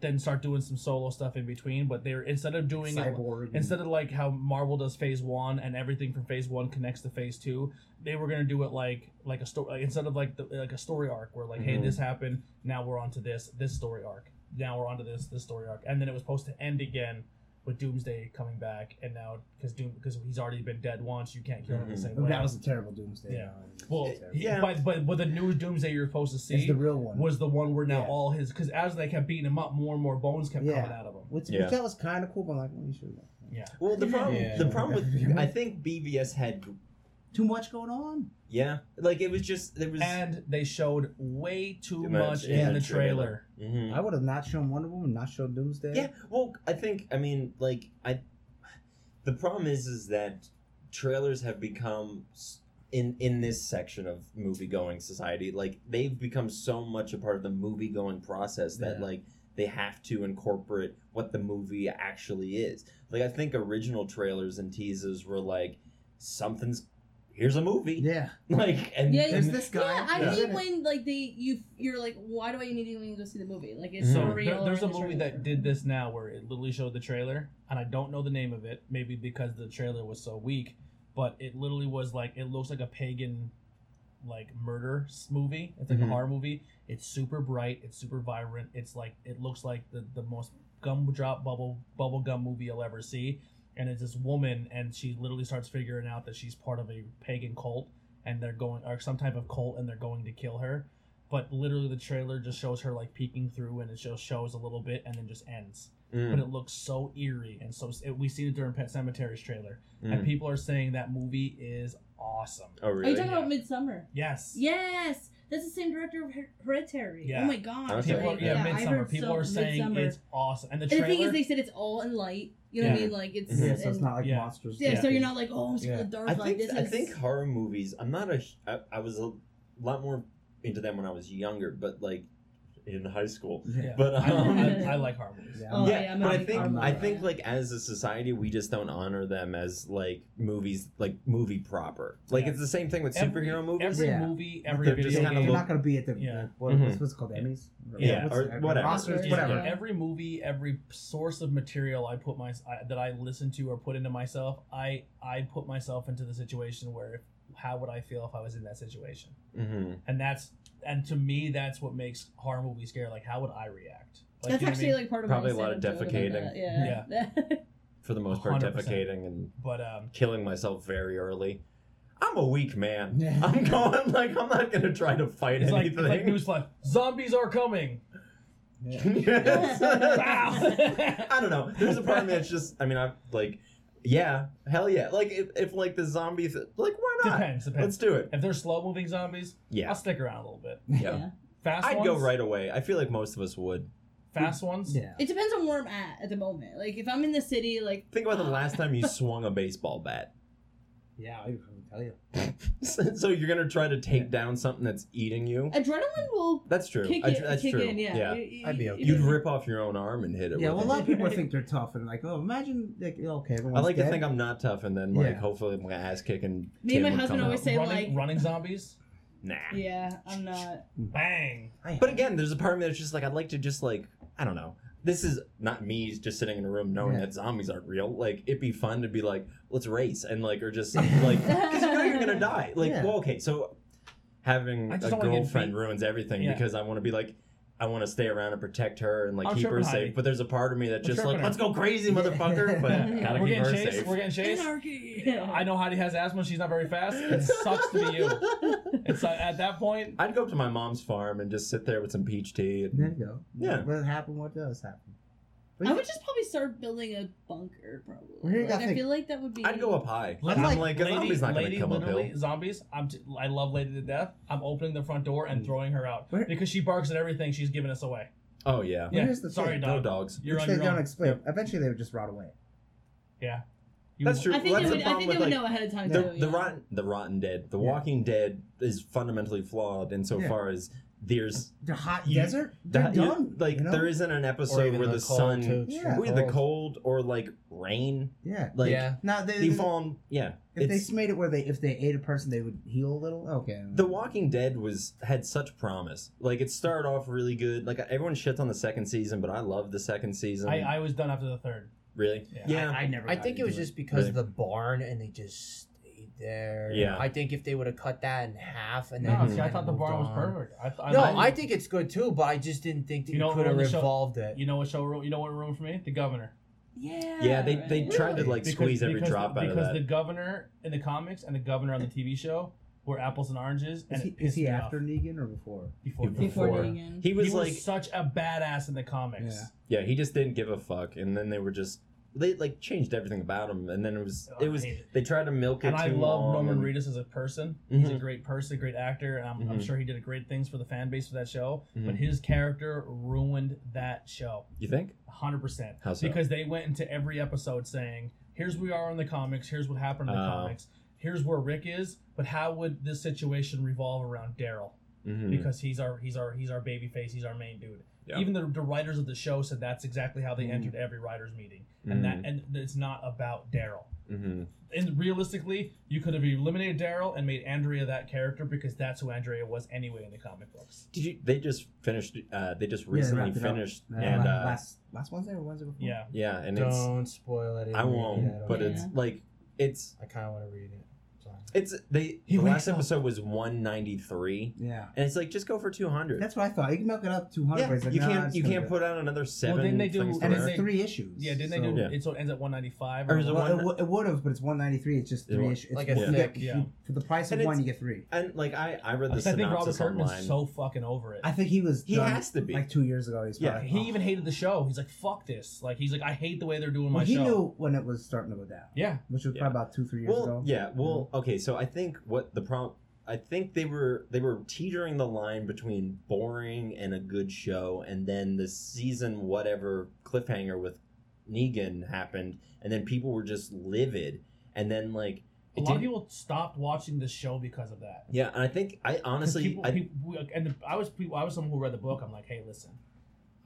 then start doing some solo stuff in between, but they're instead of doing it Cyborg. and- instead of like how Marvel does Phase One and everything from Phase One connects to Phase Two, they were gonna do it like like a story instead of like the, like a story arc where like hey Mhm. this happened now we're on to this this story arc now we're on to this this story arc and then it was supposed to end again with Doomsday coming back and now because Doom because he's already been dead once you can't kill him the Mhm. same way. that was a terrible Doomsday. Yeah. well Yeah. but but but the new Doomsday you're supposed to it's see the real one. was the one where now Yeah. all his because as they kept beating him up more and more bones kept Yeah. coming out of him. which, Yeah. which that was kind of cool, but I'm like, well, you should. Yeah. Well, the problem, Yeah. the problem with I think BVS had too much going on. Yeah, like it was just there was. And they showed way too Too much much in in the the trailer. trailer. Mhm. I would have not shown Wonder Woman, not shown Doomsday. Yeah, well, I think I mean like I. The problem is, is that trailers have become in in this section of movie going society like they've become so much a part of the movie going process that Yeah. like they have to incorporate what the movie actually is. Like I think original trailers and teasers were like something's here's a movie Yeah. like and, Yeah, There's and this guy. Yeah, I Yeah. hate when like they you you're like, why do I need to even go see the movie? Like it's so So real. there, there's a the movie that did this now where it literally showed the trailer, and I don't know the name of it. Maybe because the trailer was so weak, but it literally was like it looks like a pagan, like murder movie. It's like Mhm. a horror movie. It's super bright. It's super vibrant. It's like it looks like the the most gumdrop bubble bubble gum movie you'll ever see. And it's this woman, and she literally starts figuring out that she's part of a pagan cult, and they're going or some type of cult, and they're going to kill her but literally the trailer just shows her like peeking through and it just shows a little bit and then just ends Mm, but it looks so eerie and so it, we seen it during Pet Sematary's trailer mm. and people are saying that movie is awesome oh Are really you talking about Midsommar? yes Yes, that's the same director of Hereditary. Yeah. Oh my god. Okay. people are, Like, yeah, I Midsommar people so- are saying Midsommar. it's awesome and the And trailer the thing is, they said it's all in light. You know what I Yeah. mean? Like it's. Yeah, so it's and- not like Yeah. monsters. yeah, So you're not like, oh, I'm scared Yeah. of the dark. I like think this I is. think horror movies. I'm not a. I, I was a lot more into them when I was younger, but like in high school. yeah. But I, um, I, I like horror Yeah. Oh, yeah, yeah, I'm but I think horror I think like as a society, we just don't honor them as like movies, like movie proper. Like Yeah. it's the same thing with every, superhero movies. every Yeah. movie every they're video just kinda game You're not going to be at the, Yeah. the what, Mhm. what's, what's it called Emmys. Yeah, What's or it- whatever. Oscars, Yeah, whatever. Yeah. Every movie, every source of material I put my I, that I listen to or put into myself, I I put myself into the situation where if, how would I feel if I was in that situation? hmm And that's and to me that's what makes horror movies scary. Like how would I react? Like, that's you know what I actually mean? like part of Probably my a lot of stand-up joke about defecating. that, Yeah. For the most part, 100%. defecating and But um, killing myself very early. I'm a weak man. I'm going like I'm not gonna try to fight it's like, anything. it's like newsflash: zombies are coming. Yeah. Yes. Wow. I don't know. There's a part of me that's just. I mean, I'm like, yeah, hell yeah. Like if, if like the zombies, like why not? Depends. Depends. Let's do it. If they're slow moving zombies, Yeah, I'll stick around a little bit. yeah. Fast ones. I'd ones, go right away. I feel like most of us would. Fast ones, Yeah. It depends on where I'm at at the moment. Like if I'm in the city, like Think about the ah. last time you swung a baseball bat. Yeah, I can tell you. so you're gonna try to take down something that's eating you. adrenaline will That's true. kick, I- it, that's kick true. in. Yeah, yeah. You- you- I'd be you- okay. You'd rip off your own arm and hit it. Yeah, with well, a lot of people think they're tough and like, oh, imagine like, okay, I everyone's like to dead. think I'm not tough, and then like Yeah. hopefully my ass kicking. Me and my husband always out. say running, like, running zombies. Nah. yeah, I'm not. Bang. But again, there's a part of me that's just like I'd like to just like I don't know. This is not me just sitting in a room knowing Yeah. that zombies aren't real. Like it'd be fun to be like, let's race and like or just like because you know you're gonna die. Like Yeah. well, okay, so having I a just don't wanna get girlfriend ruins everything Yeah. because I want to be like. I want to stay around and protect her and like I'm keep her tripping, safe, Heidi. but there's a part of me that's I'm just like, tripping. let's go crazy, motherfucker! But gotta We're keep her getting chased. safe. We're getting chased. Anarchy. I know Heidi has asthma. She's not very fast. It sucks to be you. It's uh, at that point. I'd go up to my mom's farm and just sit there with some peach tea. There And, you go. Yeah. What happened? What does happen? But I would just probably start building a bunker. Probably. Well, here you Like, gotta I think- feel like that would be. I'd go up high. Like- I'm like- like, a Lady, zombie's not gonna come literally uphill. zombies. I'm t- I love Lady to death. I'm opening the front door and mm. throwing her out Where- because she barks at everything. She's giving us away. Oh yeah. Well, Yeah, here's the sorry, thing. dog. No dogs. You're Which on they your don't own. explain. Eventually, they would just rot away. You- That's true. I think Well, they that's would. the I problem think they with, would like, know ahead of time the too. the yeah. rotten the rotten dead the Yeah. walking dead is fundamentally flawed insofar as there's The hot You- desert, they're that, you- done. like you know? there isn't an episode where the, the sun too. Yeah. with the cold or like rain Yeah. like yeah. Now they, they they- fall on yeah if they made it where they if they ate a person they would heal a little. Okay. the walking dead was had such promise like it started off really good like everyone shits on the second season but i love the second season I, I was done after the third. really Yeah. yeah, I, I never. I think it was into just because Really? of the barn and they just stayed there. Yeah. I think if they would have cut that in half and No, then see, I thought the moved barn was on. perfect. I, th- I No, thought- I think it's good too, but I just didn't think that You you, know could have what the show- revolved it. You know what show? You know what ruined for me? The Governor. Yeah. yeah they, they right. tried to like Because- squeeze every because- drop out of that. because the governor in the comics and the governor on the TV show were apples and oranges. Is And he, it is pissed he after off Negan or before? before. Before before. Negan. he was he like was such a badass in the comics. Yeah. yeah he just didn't give a fuck and then they were just they like changed everything about him, and then it was Oh, it was it. they tried to milk it And I love. Norman and- Reedus as a person. He's a Mhm. great person, a great actor, and I'm, I'm Mhm. sure he did a great things for the fan base for that show. But Mhm. his character ruined that show, You think? 100. percent How so? Because they went into every episode saying, "Here's where we are in the comics. Here's what happened in the Oh. comics. Here's where Rick is. But how would this situation revolve around Daryl? Mhm. Because he's our he's our he's our baby face. He's our main dude. Yeah. Even the, the writers of the show said that's exactly how they Mhm. entered every writers meeting, and that Mhm. and it's not about Daryl Mhm. and realistically, you could have eliminated Daryl and made Andrea that character because that's who Andrea was anyway in the comic books. Did you? They just finished. Uh, they just recently wrapped it finished, Uh, and uh, last last Wednesday or Wednesday before? Yeah, yeah, and. Don't spoil it. I won't, Yeah, I but know. it's like it's I kind of want to read it. Sorry. it's they. He the wakes last up. episode was one ninety three, Yeah. and it's like just go for two hundred. That's what I thought. You can milk it up two hundred. Yeah, like, you nah, can't. it's you gonna can't be- put out another seven. didn't they do- things And for it's they- three issues. yeah. Didn't they do? Yeah. It so- ends at one ninety five. Or is it Well, one- it, w- it would have, but it's one ninety three. It's just it three one- issues. It's like a you thick- get- yeah. you- for the price of And one, you it's- get three. And like I, I read the I think Robert synopsis Kirkman online. is so fucking over it. I think he was. He done, has to be. Like two years ago, he's Yeah, probably. he even hated the show. He's like, "Fuck this!" Like he's like, "I hate the way they're doing my Well, he show." knew when it was starting to go down, Yeah, which was Yeah. probably about two, three years well, ago. yeah. Well, okay. So I think what the problem. I think they were they were teetering the line between boring and a good show, and then the season whatever cliffhanger with Negan happened, and then people were just livid, and then like a lot of people stopped watching the show because of that. Yeah, and I think I honestly, people, I, people, and I was people, I was someone who read the book. I'm like, hey, listen,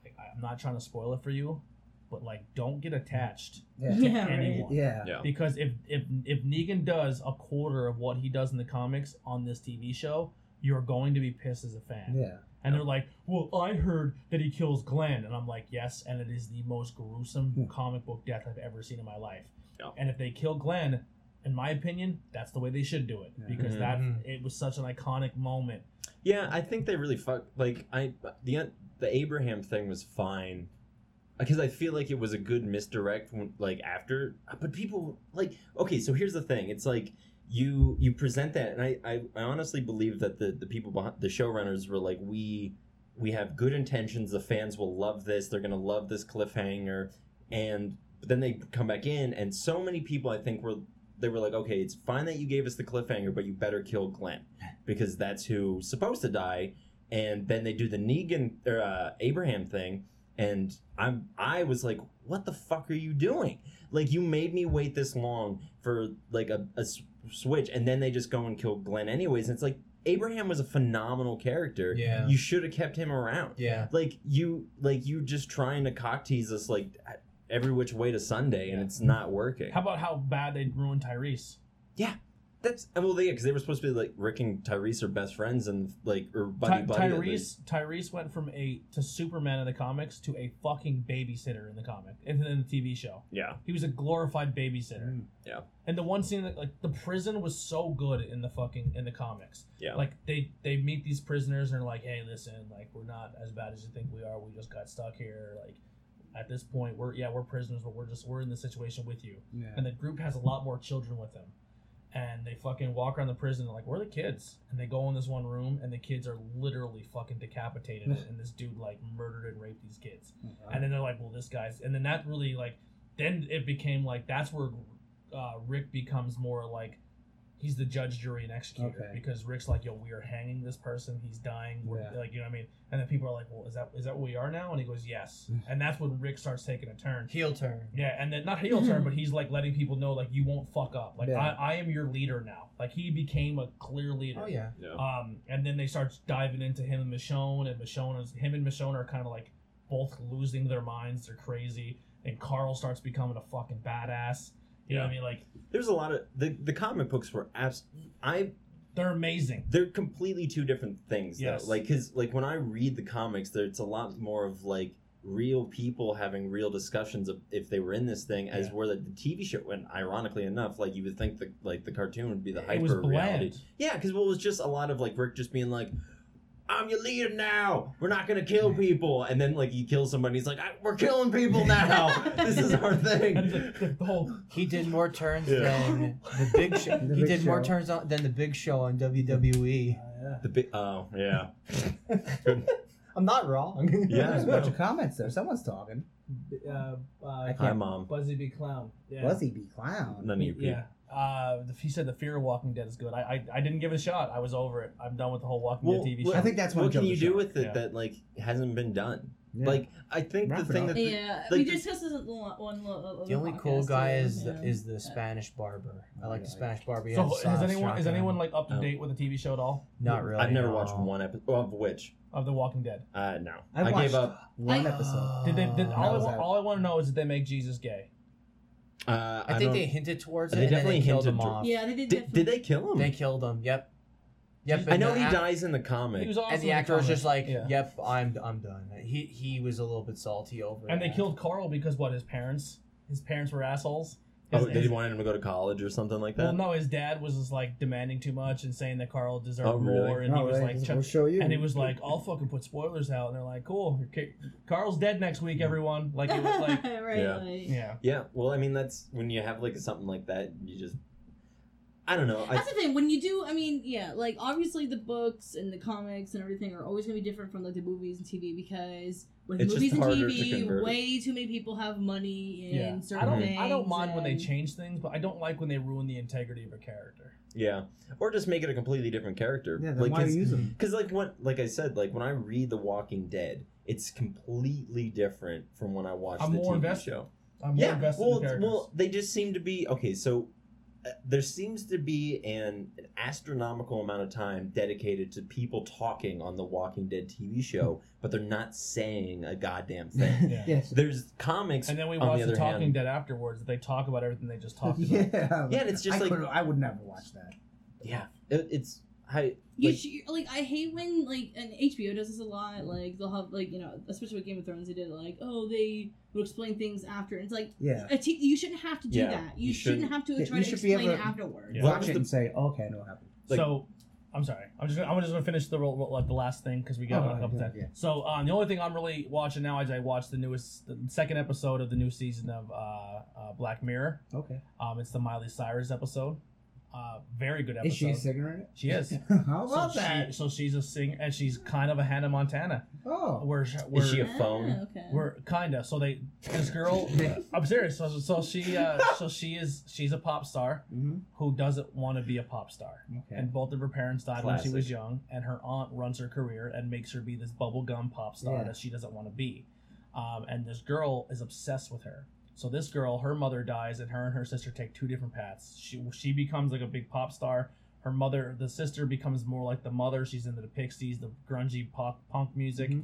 like, I'm not trying to spoil it for you, but like, don't get attached yeah, to Yeah, right. anyone. yeah. yeah, Because if if if Negan does a quarter of what he does in the comics on this TV show, you're going to be pissed as a fan. yeah. And they're like, "Well, I heard that he kills Glenn," and I'm like, "Yes," and it is the most gruesome Hmm. comic book death I've ever seen in my life. Yeah. And if they kill Glenn, in my opinion, that's the way they should do it Yeah. because that Mhm. it was such an iconic moment. yeah. I think they really fucked. Like I the the Abraham thing was fine. Because I feel like it was a good misdirect, when, like after. But people like okay. So here's the thing: it's like you you present that, and I I, I honestly believe that the the people behind the showrunners were like we we have good intentions. The fans will love this. They're gonna love this cliffhanger, and then they come back in, and so many people I think were they were like, okay, it's fine that you gave us the cliffhanger, but you better kill Glenn because that's who's supposed to die. And then they do the Negan or uh, Abraham thing, and I'm I was like, what the fuck are you doing? Like you made me wait this long for like a, a switch, and then they just go and kill Glenn anyways. And it's like Abraham was a phenomenal character. Yeah. you should have kept him around Yeah. like you like you just trying to cock tease us like every which way to Sunday and Yeah. it's not working. How about how bad they ruined Tyrese? That's well, yeah, because they were supposed to be like Rick and Tyrese are best friends and like or buddy Ty- buddy. at Tyrese least. Tyrese went from a to Superman in the comics to a fucking babysitter in the comic in, in the TV show. Yeah, He was a glorified babysitter. Mm. Yeah. And the one scene that like the prison was so good in the fucking in the comics. yeah, Like they they meet these prisoners and are like, hey, listen, like we're not as bad as you think we are. We just got stuck here. Like at this point, we're yeah we're prisoners, but we're just we're in the situation with you. Yeah. And the group has a lot more children with them. And they fucking walk around the prison. They're like, "We're the kids." And they go in this one room, and the kids are literally fucking decapitated. and this dude like murdered and raped these kids. And then they're like, well, this guy's, and then that really like, then it became like that's where uh, Rick becomes more like he's the judge, jury, and executor Okay. because Rick's like, yo, we are hanging this person, he's dying, we're, Yeah. like you know what I mean, and then people are like, well, is that is that what we are now? And he goes, yes, and that's when Rick starts taking a turn. Heel turn. Yeah, and then not heel turn, but he's like letting people know like you won't fuck up. Like Yeah. I, I am your leader now. Like he became a clear leader. Oh yeah. yeah. Um, and then they start diving into him and Michonne, and Michonne is him and Michonne are kind of like both losing their minds. They're crazy, and Carl starts becoming a fucking badass. You know what I mean? Like There's a lot of the the comic books were abs. I they're amazing. they're completely two different things. Yes. though. like because like when I read the comics, there it's a lot more of like real people having real discussions of if they were in this thing as Yeah. where the, the TV show went ironically enough like you would think the like the cartoon would be the It was hyper reality. Yeah, because well, it was just a lot of like Rick just being like, "I'm your leader now. We're not gonna kill people," and then like he kills somebody. He's like, I, "We're killing people now. this is our And thing." the, the whole He did more turns Yeah. than the Big Show. The he Big did more Show. turns on, than the Big Show on WWE. Uh, yeah. The big, oh yeah. I'm not wrong. Yeah, There's a bunch of comments there. Someone's talking. Uh, uh, I Hi, can't- mom. Buzzy B Clown. Yeah. Buzzy B Clown. None of you Yeah. Uh, he said the Fear of Walking Dead is good. I, I I didn't give it a shot. I was over it. I'm done with the whole Walking Well, Dead TV show. I think that's when what can you do Shark. with it Yeah. that like hasn't been done? Yeah. Like I think Wrap the it thing up. that Yeah, like we the- discussed this at the one. one lo- The only cool podcast, guy too, is the, is the Spanish barber. I like the Spanish barber. He so. has Has sauce anyone is shotgun. anyone like up to Oh. date with the TV show at all Not really. I've never no. watched one episode of which. of the Walking Dead? Uh, no, I I, watched gave up. one I- episode. Did they? Did, Uh, all, I, was wa- that? all I want to know is did they make Jesus gay? Uh, I, think they hinted towards They it. and then definitely they killed hinted him off. Yeah, they did. Did, did they kill him? They killed him. Yep. Yep. I know he act- dies in the comic. He was awesome. And the in actor was just like, Yeah. "Yep, I'm I'm done." He he was a little bit salty over. It. And they killed Carl because what? His parents. His parents were assholes. Oh, His- did he his- want him to go to college or something like that? Well, no, his dad was just like demanding too much and saying that Carl deserved Oh, really? more, and he was right, like, we'll show you. and he was like, "I'll fucking put spoilers out," and they're like, "Cool, your Carl's dead next week, mm-hmm. everyone." Like, it was like, right, Yeah. like- yeah, Yeah. Well, I mean, that's when you have like something like that. You just, I don't know. I, That's the thing. When you do, I mean, yeah, like obviously the books and the comics and everything are always going to be different from like the movies and TV because with It's just movies and harder to TV, way too many people have money in yeah. certain I don't, things. I don't mind when they change things, but I don't like when they ruin the integrity of a character. yeah. Or just make it a completely different character. Yeah, then like, why it's- use them? Because like what, like I said, like when I read The Walking Dead, it's completely different from when I watch I'm the more TV invested. show. I'm more yeah, invested well, in the well, they just seem to be okay. So Uh, there seems to be an, an astronomical amount of time dedicated to people talking on the Walking Dead TV show, but they're not saying a goddamn thing. Yeah. yes. There's comics, and then we on watch the the, other Talking hand, Dead afterwards. They talk about everything they just talked about. Yeah. Yeah, and it's just I like- I would never watch that. yeah, it, it's I You like, should, like I hate when like and HBO does this a lot. Like they'll have like you know especially with Game of Thrones they did like oh they will explain things after. And it's like Yeah. a t- you shouldn't have to do Yeah, that. You, you shouldn't, shouldn't- have to Yeah, try you to should be explain able to- afterwards. Yeah. What Watch it the- and say, oh, okay, I know what happened. Like- so I'm sorry. I'm just gonna, I'm just gonna finish the ro- like the last thing because we got Oh, a couple yeah, times. yeah. So um, the only thing I'm really watching now is I watched the newest, the second episode of the new season of uh, uh, Black Mirror. Okay. Um, it's the Miley Cyrus episode. Uh, very good episode. Is she a singer in it? She is. How about so that? She, so she's a singer, and she's kind of a Hannah Montana. oh. Where, she- where is she a phone? Ah, okay. we're kinda. So they this girl. I'm serious. So, so she uh, so she is she's a pop star hmm who doesn't want to be a pop star. Okay. And both of her parents died when she was young, and her aunt runs her career and makes her be this bubblegum pop star Yeah. that she doesn't want to be. Um, and this girl is obsessed with her. So this girl, her mother dies, and her and her sister take two different paths. She she becomes like a big pop star. Her mother, the sister, becomes more like the mother. She's into the Pixies, the grungy pop punk music. Mhm.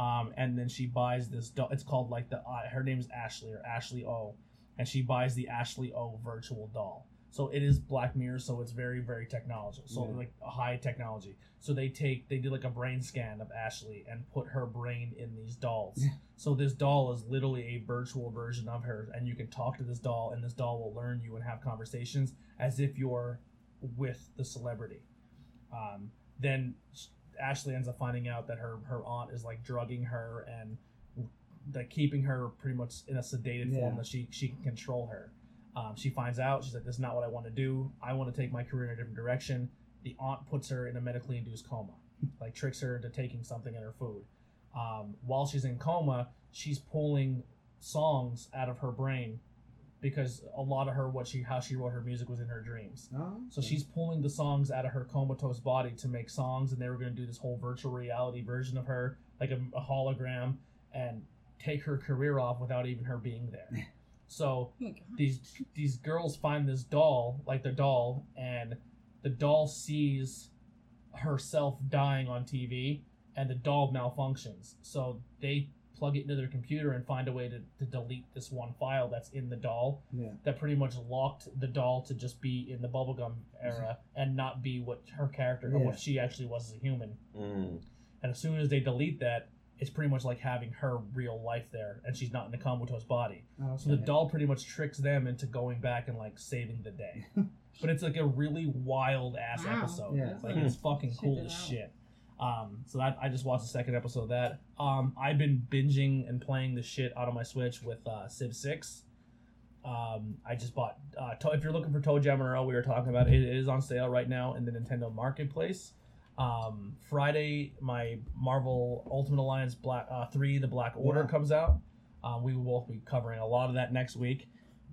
Um, and then she buys this doll. It's called like the uh, her name's Ashley or Ashley O, and she buys the Ashley O virtual doll. So it is Black Mirror, so it's very very technological, so Yeah. like a high technology. So they take they did like a brain scan of Ashley and put her brain in these dolls. Yeah. So this doll is literally a virtual version of her, and you can talk to this doll, and this doll will learn you and have conversations as if you're with the celebrity. Um, then Ashley ends up finding out that her her aunt is like drugging her and like keeping her pretty much in a sedated Yeah. form that she she can control her. Um, she finds out she's like, "This is not what I want to do. I want to take my career in a different direction." The aunt puts her in a medically induced coma, like tricks her into taking something in her food. Um, while she's in coma, she's pulling songs out of her brain because a lot of her what she how she wrote her music was in her dreams. Oh, So she's pulling the songs out of her comatose body to make songs, and they were going to do this whole virtual reality version of her, like a, a hologram, and take her career off without even her being there. So Oh these these girls find this doll, like the doll, and the doll sees herself dying on TV, and the doll malfunctions. So they plug it into their computer and find a way to, to delete this one file that's in the doll Yeah. that pretty much locked the doll to just be in the bubblegum era and not be what her character or what she actually was as a human. mm, And as soon as they delete that, it's pretty much like having her real life there and she's not in a comatose body. Oh, So the doll pretty much tricks them into going back and like saving the day. but it's like a really wild ass Wow. episode. Yeah. Like it's fucking Check cool as out. shit. Um, so that I just watched the second episode of that. Um, I've been binging and playing the shit out of my Switch with uh, Civ Six. Um, I just bought. Uh, to- if you're looking for Toe Jam we were talking about it. It is on sale right now in the Nintendo Marketplace. Um, Friday, my Marvel Ultimate Alliance Black uh, Three: The Black Order Yeah. comes out. Uh, we will both be covering a lot of that next week.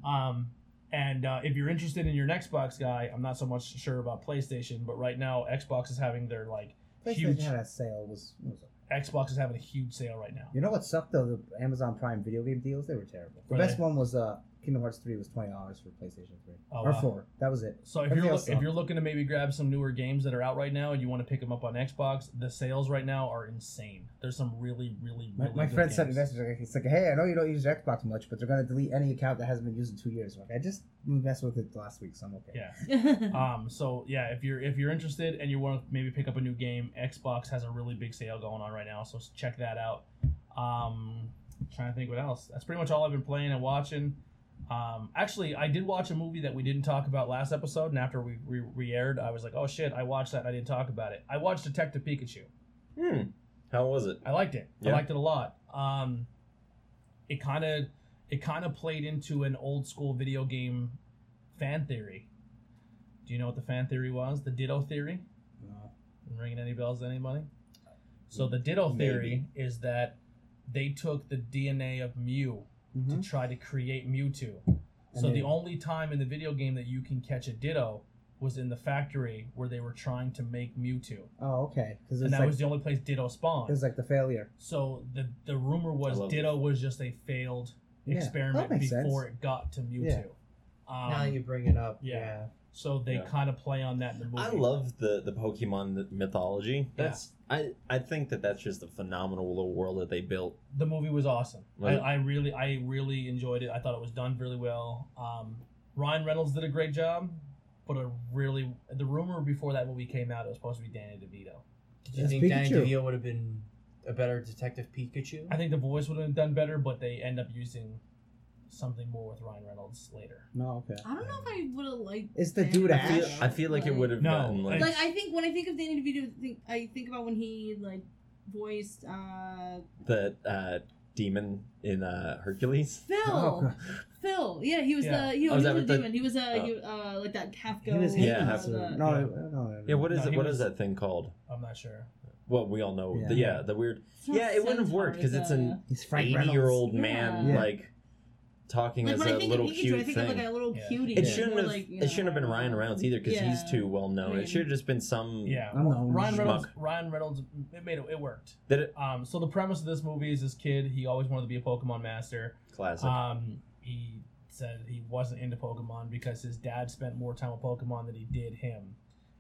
Um, and uh, if you're interested in your next Xbox guy, I'm not so much sure about PlayStation, but right now Xbox is having their like huge. had a sale. Was, was Xbox is having a huge sale right now. you know what sucked though? The Amazon Prime video game deals they were terrible. The Were best they? one was uh Kingdom Hearts three was twenty dollars for PlayStation three Oh, or wow. four. That was it. So if Everything you're else if you're looking to maybe grab some newer games that are out right now and you want to pick them up on Xbox, the sales right now are insane. There's some really really My, really my good friend sent me a message. Like, it's like, hey, I know you don't use your Xbox much, but they're gonna delete any account that hasn't been used in two years. Like, I just messed with it last week, so I'm okay. Yeah. Um. So yeah, if you're if you're interested and you want to maybe pick up a new game, Xbox has a really big sale going on right now. So check that out. Um. Trying to think what else. That's pretty much all I've been playing and watching. Um, actually, I did watch a movie that we didn't talk about last episode, and after we re- re-aired, I was like, "Oh shit, I watched that. and I didn't talk about it." I watched Detective Pikachu. Hmm. How was it? I liked it. I liked it a lot. Um, it kind of it kind of played into an old school video game fan theory. Do you know what the fan theory was? The Ditto theory. No. Ringing any bells to anybody? So the Ditto theory is that they took the DNA of Mew Mhm. to try to create Mewtwo. And So the only time in the video game that you can catch a Ditto was in the factory where they were trying to make Mewtwo, Oh, okay. Because and that like was the only place Ditto spawned. it was like the failure. So the the rumor was I love Ditto was just a failed Yeah, experiment before sense. it got to Mewtwo. Yeah. Um, now you bring it up, yeah. yeah. So they Yeah. kind of play on that in the movie. I love the the Pokemon mythology. That's I I think that that's just a phenomenal little world that they built. the movie was awesome. Right. I, I really I really enjoyed it. I thought it was done really well. Um, Ryan Reynolds did a great job, but a really the rumor before that movie came out it was supposed to be Danny DeVito. Did you That's think Danny DeVito would have been a better Detective Pikachu? I think the voice would have done better, but they end up using something more with Ryan Reynolds later. No, okay. I don't know if I would have liked. It's the that. dude I Ash. feel I feel like it would have No, gotten like, Like I think when I think of Danny DeVito, I think, I think about when he like voiced uh the uh, demon in uh, Hercules. Phil. Oh, God. Phil, yeah, he was Yeah. the he, Oh, was is that the what the- demon. He was uh, Oh. he, uh like that half go. He was Yeah, Hades. half no, no, no, Yeah, what is No, it? he What is was- that thing called? I'm not sure. Well, we all know. Yeah. The, yeah, the weird. Yeah, it wouldn't have worked because it's an He's Frank Reynolds. eighty-year-old man Yeah. like talking Like as when I a think little Pikachu, cute I think thing. of like a little Yeah. cutie. it like, shouldn't have. like, you it shouldn't have been Ryan Reynolds either because he's too well known. I mean- it should have just been some. Yeah, I don't know. Ryan Reynolds. Schmuck. Ryan Reynolds. It made it. It worked. Did it? Um, so the premise of this movie is this kid. He always wanted to be a Pokemon master. Classic. Um, he said he wasn't into Pokemon because his dad spent more time with Pokemon than he did him.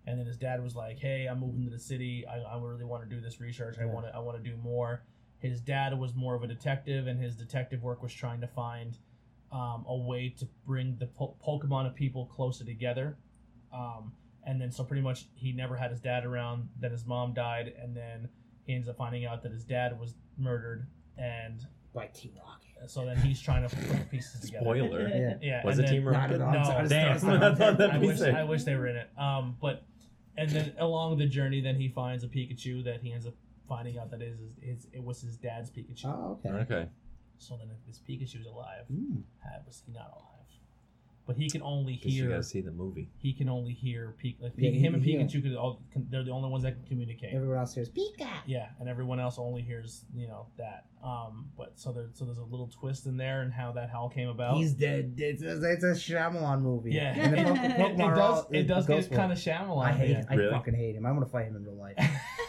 And then his dad was like, "Hey, I'm moving to the city. I, I really want to do this research. I Yeah. want to. I want to do more." His dad was more of a detective, and his detective work was trying to find um, a way to bring the po- Pokemon of people closer together. Um, and then so pretty much he never had his dad around. Then his mom died, and then he ends up finding out that his dad was murdered, and By Team Rocket. so then he's trying to put the pieces together. Spoiler. Yeah. Yeah, Was it Team Not Rocket? at all. No, It's- damn. it's- I that'd I wish. I wish they were in it. Um, but and then along the journey, then he finds a Pikachu that he ends up finding out that is his, his it was his dad's Pikachu. Oh, okay. Okay. So then if this Pikachu's alive, Mm. how was he not alive? But he can only Guess you hear. gotta see the movie. He can only hear Pik- like Yeah, Pik- him and he- yeah. Pikachu could all. Can, they're the only ones that can communicate. Everyone else hears Pika. Yeah, and everyone else only hears you know that. Um, but so there so there's a little twist in there and how that how came about. He's dead. It's a, it's a Shyamalan movie. Yeah. And the it, it does. all- It does get kind of Shyamalan. I hate. yeah. I Really? fucking hate him. I want to fight him in real life.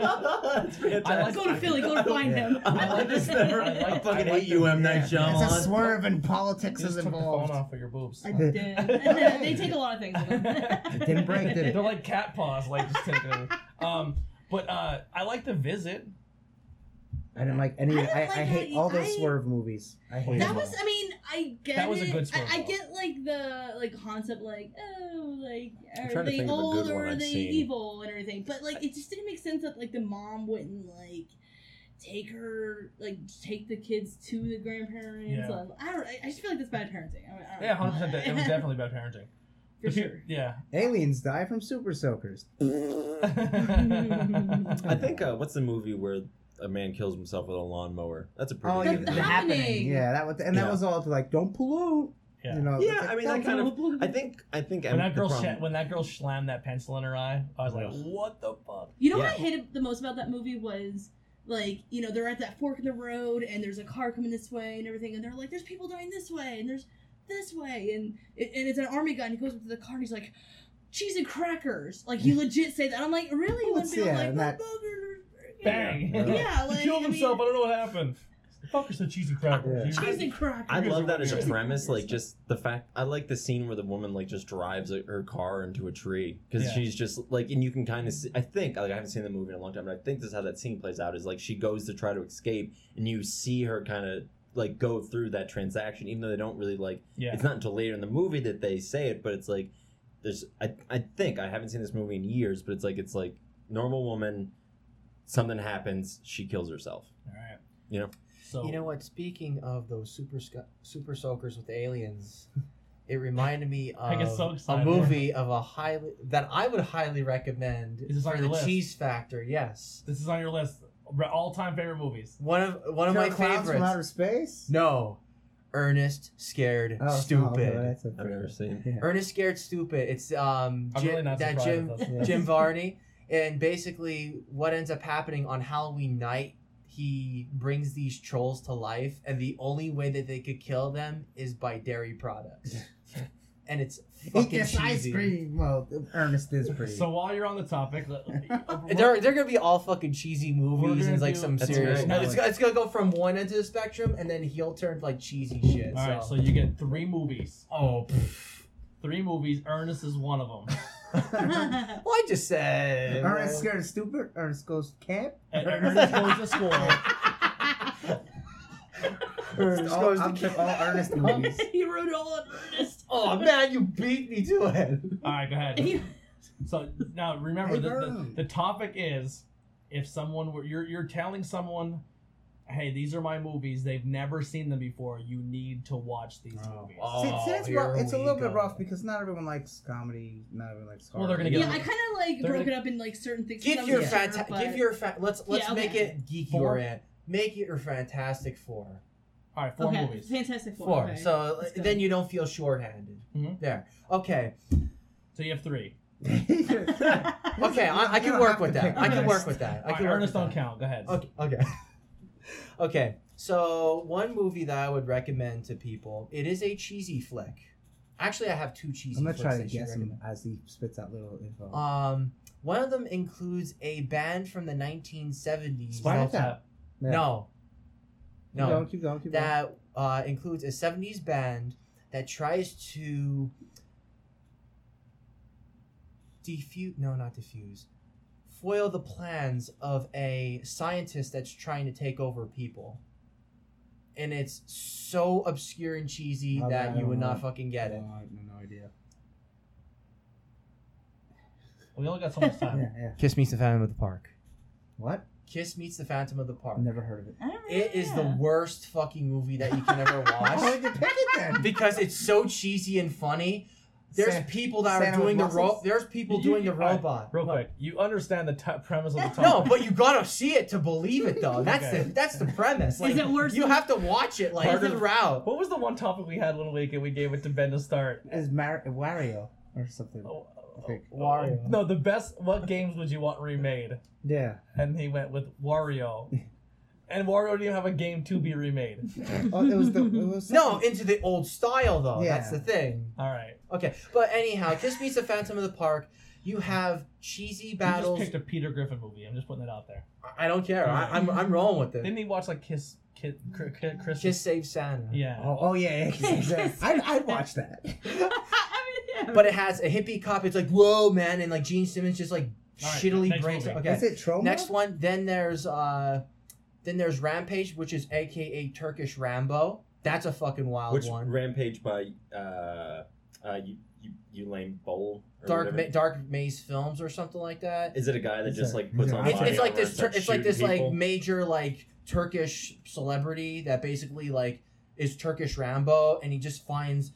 That's fantastic. I like- Go to Philly. Go to find him. I like this never. I like- I fucking I like hate you, M Night Shyamalan. It's a swerve and politics Just is took the involved. phone off of your boobs. I did. they take a lot of things. with them. It didn't break, did it? They're like cat paws, like just taking over. Um, but uh, I like the visit. I didn't like any. I I, didn't I, like hate that all those I- swerve movies. I hate That them was, all. I mean, I get That was a it. good swerve I, I ball. get like the like concept, like oh, like I'm are trying to they think of a old or one are I've they seen. evil and everything? But like, it just didn't make sense that like the mom wouldn't like take her, like take the kids to the grandparents. Yeah. Um, I don't. I, I just feel like that's bad parenting. I, I don't Yeah, know. hundred percent. It was definitely bad parenting. for If you- sure. Yeah. Aliens die from super soakers. I think uh, what's the movie where a man kills himself with a lawnmower? That's a pretty Oh, good yeah, The the happening. Happening. Yeah, that was, and that Yeah. was all to like, don't pollute. Yeah. You know, Yeah, like, I mean, don't that kind do of- I think I think When I'm- that the girl problem- sha- when that girl slammed that pencil in her eye, I was like, Ugh. "What the fuck?" You know what I hated the most about that movie was like, you know, they're at that fork in the road and there's a car coming this way and everything, and they're like, there's people dying this way and there's this way, and it, and it's an army guy and he goes up to the car and he's like, cheese and crackers. Like he legit say that. I'm like, really? You Well, want to be yeah, like, and that- Bang! Yeah. Yeah, like he killed I mean- himself. I don't know what happened. The fucker said cheesy cracker. Yeah. He- cheese and crackers. I love that as a premise, like just the fact. I like the scene where the woman like just drives like, her car into a tree because Yeah. she's just like, and you can kind of. see I think like I haven't seen the movie in a long time, but I think this is how that scene plays out. Is like she goes to try to escape, and you see her kind of like go through that transaction, even though they don't really like. yeah. It's not until later in the movie that they say it, but it's like there's. I I think I haven't seen this movie in years, but it's like it's like normal woman. Something happens, she kills herself. All right. You know? So You know what? Speaking of those super sc- super soakers with aliens, it reminded me of so a movie of a highly that I would highly recommend Is this on for your the list? Cheese Factor. Yes, this is on your list. All time favorite movies. one of one of my Killer Clowns favorites. from outer space. No, Ernest Scared Oh, Stupid. oh, that's a I've never seen. Yeah. Ernest Scared Stupid. It's um Jim, really that Jim. Yeah. Jim Varney, and basically what ends up happening on Halloween night, he brings these trolls to life, and the only way that they could kill them is by dairy products, and it's fucking this ice cheesy. cream. Well, Ernest is pretty. So while you're on the topic, let- They're, they're gonna be all fucking cheesy movies gonna and like do- some serious. right. no, it's, it's gonna go from one end of the spectrum and then heel turn like cheesy shit. all right, so. so you get three movies. oh, Three movies. Ernest is one of them. well, I just said. Ernest scared of stupid. Ernest goes to camp. And Ernest goes to school. Ernest All, goes to I'll all Ernest movies. he wrote it all on Ernest. Oh man, you beat me to it. All right, go ahead. So now remember Hey, the, the, the topic is if someone were you're you're telling someone, hey, these are my movies. They've never seen them before. You need to watch these Oh. movies. Oh. See, see, it's, rough. it's a we little bit rough because not everyone likes comedy. Not everyone likes horror. Well, they're gonna get. yeah, get- I kind of like They're broke gonna- it up in like certain things. Give I your wasn't sure, fanta- but- give your fa- let's let's Yeah, make it geeky Four? orient. Make it your Fantastic Four. All right, four okay, movies. Fantastic Four. Four. okay. So then you don't feel shorthanded. Mhm. There. Okay. So you have three. Okay. I, I can work with that. I can work with that. I All can right, work Ernest with don't that. count. Go ahead. Okay. Okay. Okay. So one movie that I would recommend to people. It is a cheesy flick. Actually, I have two cheesy. I'm gonna flicks try to I should guess him as he spits out little info. Um, one of them includes a band from the 1970s. Spinal Spinal Tap. Yeah. No. Keep going, No. keep going, keep going. That uh, includes a 70s band that tries to defuse. No, not diffuse. Foil the plans of a scientist that's trying to take over people. And it's so obscure and cheesy Oh, that you would know. not fucking get it. I have no idea. We only got so much time. Yeah, yeah. Kiss Meets the Phantom of the Park. What? Kiss Meets the Phantom of the Park. I've never heard of it. I don't It is the worst fucking movie that you can ever watch. Why watch would you pick it then? because it's so cheesy and funny. There's Sa- people that Santa are doing the with ro- There's people You- doing the all right, robot. Real quick, you understand the t- premise of the topic. No, but you gotta see it to believe it, though. That's Okay. the that's the premise. Like, Is it worse You than- have to watch it like Part of- throughout. what was the one topic we had one week and we gave it to Ben to start? It's Mar- Wario or something. Oh, I think. Oh, oh, oh. Wario. No, the best. What games would you want remade? Yeah. And he went with Wario. And Wario didn't even have a game to be remade. Oh, it was the. It was No, into the old style though. Yeah. That's the thing. All right. Okay, but anyhow, Kiss Meets the Phantom of the Park. You have cheesy You just battles. picked a Peter Griffin movie. I'm just putting that out there. I don't care. I, I'm I'm rolling with it. Didn't he watch like Kiss, Kiss, Chris? Kiss Save Santa. Yeah. Oh, oh yeah, yeah, yeah. I I'd watch that. I mean, yeah. But it has a hippie cop. It's like whoa, man, and like Gene Simmons just like All right, shittily next breaks. movie. Okay, Is it Troma? Next one, then there's uh then there's Rampage, which is aka Turkish Rambo. That's a fucking wild Which one. Rampage by uh, uh, you, you, Uwe Boll? or Dark whatever? Ma- Dark Maze Films or something like that. Is it a guy that It's just a- like puts it's on? It's, it's like this. Tur- it's like shooting this like major like Turkish celebrity that basically like is Turkish Rambo, and he just finds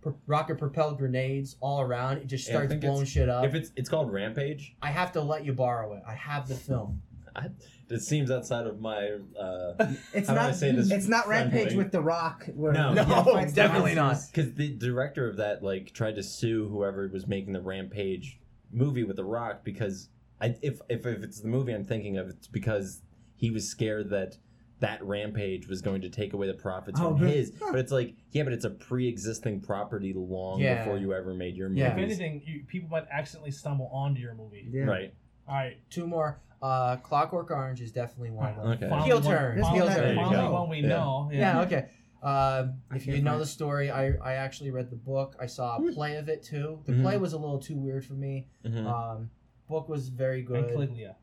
pr- rocket propelled grenades all around. It just starts blowing shit up. If it's it's called Rampage, I have to let you borrow it. I have the film. I, it seems outside of my. Uh, It's How do I not. say this It's not Rampage friendly? with The Rock. Where No. he No, fights the definitely not. monsters. Because the director of that like tried to sue whoever was making the Rampage movie with The Rock because I, if, if if it's the movie I'm thinking of, it's because he was scared that that Rampage was going to take away the profits Oh, from really? his. But it's like, yeah, but it's a pre-existing property long Yeah. before you ever made your movie. Yeah. If anything, you, people might accidentally stumble onto your movie. Yeah. Right. All right. Two more. Uh, Clockwork Orange is definitely one of them. Okay. Finally Heel turn. This Finally, one There you finally go. one we Yeah. know. Yeah, okay. Um, if you know the story, I, I actually read the book. I saw a play of it too. The Mhm. play was a little too weird for me. Mhm. Um, book was very And good. Caligula.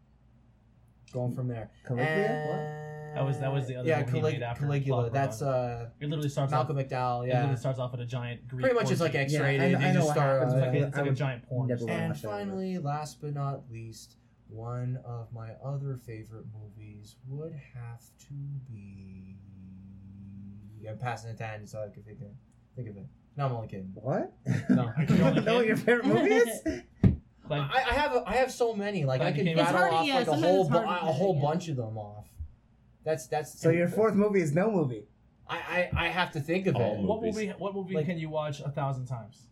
Going from there. Caligula? And- That was- that was the other yeah, book he Calig- made after Caligula. Clockwork That's Orange. uh, It literally starts Malcolm off. McDowell. It literally starts off at a giant Greek. pretty much it's like orgy. X-rated. Yeah, I know- I know just what start. happens, It's uh, like, a, it's I like a giant porn. never star. wanna and finally, last but not least, one of my other favorite movies would have to be. I'm passing it to Andy so I can think of, think of it. No, I'm only kidding. What? No. you don't know what your favorite movie is? Like, I, I have I have so many. Like I can could it's rattle hard to- off yeah, like a sometimes whole it's bu- hard to a whole pick, yeah. bunch of them off. That's that's. So your fourth movie is no movie. I I, I have to think of All it. what movie? What movie Like- can you watch a thousand times?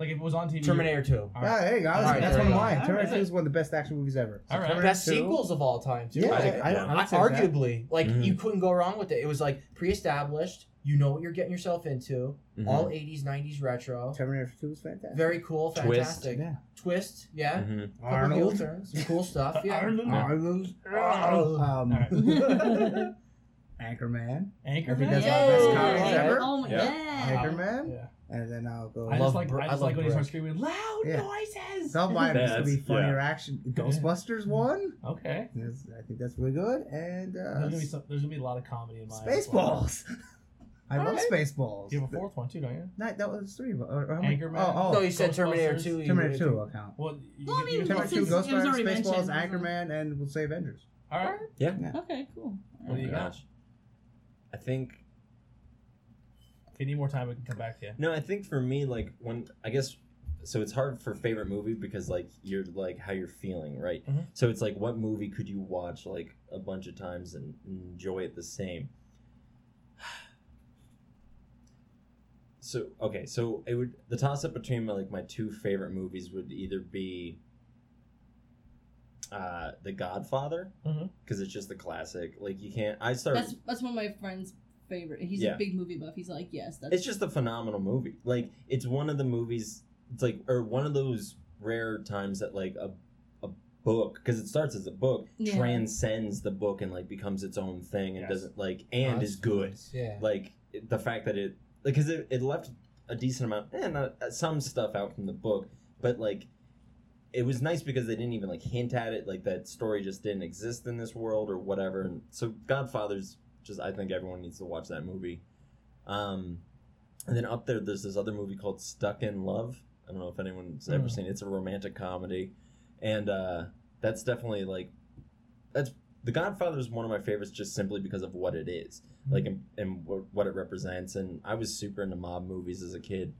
Like if it was on TV. Terminator Two. All right. there you go. That's one of mine. All Terminator 2 is one of the best action movies ever. So All right. Terminator Best 2 sequels of all time too. Yeah, I I. I. I I, would that. arguably, like Mhm. you couldn't go wrong with it. It was like pre-established. You know what you're getting yourself into. Mhm. All 80s, 90s retro. Terminator 2 is fantastic. Very cool, Twist. fantastic. Yeah. Twist, yeah. Mhm. Couple heel Arnold. turns, some cool stuff. Yeah. Arnold. Arnold. Arnold. Um, Anchorman. Anchorman. I think that's Yeah. our best Yeah. comics ever. Oh my Yeah. yeah. Anchorman. Yeah. And then I'll go. I love just like Br- I I just love like when he starts Brick. screaming loud Yeah. noises. Don't mind it. Gonna be That's- funnier yeah. action. Ghostbusters one. Okay. Yes, I think that's really good. And There's uh, gonna be some, there's gonna be a lot of comedy in mine. Spaceballs. I love Alright. Spaceballs. You have a fourth one too, don't you? No, that was three. Or, or Anchorman? Oh, oh. No, you said Terminator 2. you Terminator would- 2 account. Well, you, Well, I mean, you- Terminator 2, since it was Ghostbusters, already Spaceballs, mentioned, Anchorman, and we'll say Avengers. all right. Yeah. Okay, cool. What do you Oh, got? I think If you need more time, we can come back to you. No, I think for me, like when I guess so, it's hard for favorite movie because like you're like how you're feeling, right? Mhm. So it's like what movie could you watch like a bunch of times and enjoy it the same? So okay, so it would the toss up between my, like my two favorite movies would either be uh The Godfather because it's just the classic. Like you can't. I started. That's that's one of my friends' favorite. He's Yeah. a big movie buff. He's like, yes, that's it's just a phenomenal movie. Like it's one of the movies. It's like or one of those rare times that like a a book because it starts as a book Yeah. transcends the book and like becomes its own thing and Yes. doesn't like and Oh, is good. nice. Yeah. Like it- the fact that it like because it, it left a decent amount and not, uh, some stuff out from the book, but like. It was nice because they didn't even like hint at it, like that story just didn't exist in this world or whatever. And so Godfather's just I think everyone needs to watch that movie. Um, and then up there, there's this other movie called Stuck in Love. I don't know if anyone's ever Mm. seen it. It's a romantic comedy, and uh, that's definitely like that's The Godfather is one of my favorites just simply because of what it is, like and, and what it represents. And I was super into mob movies as a kid,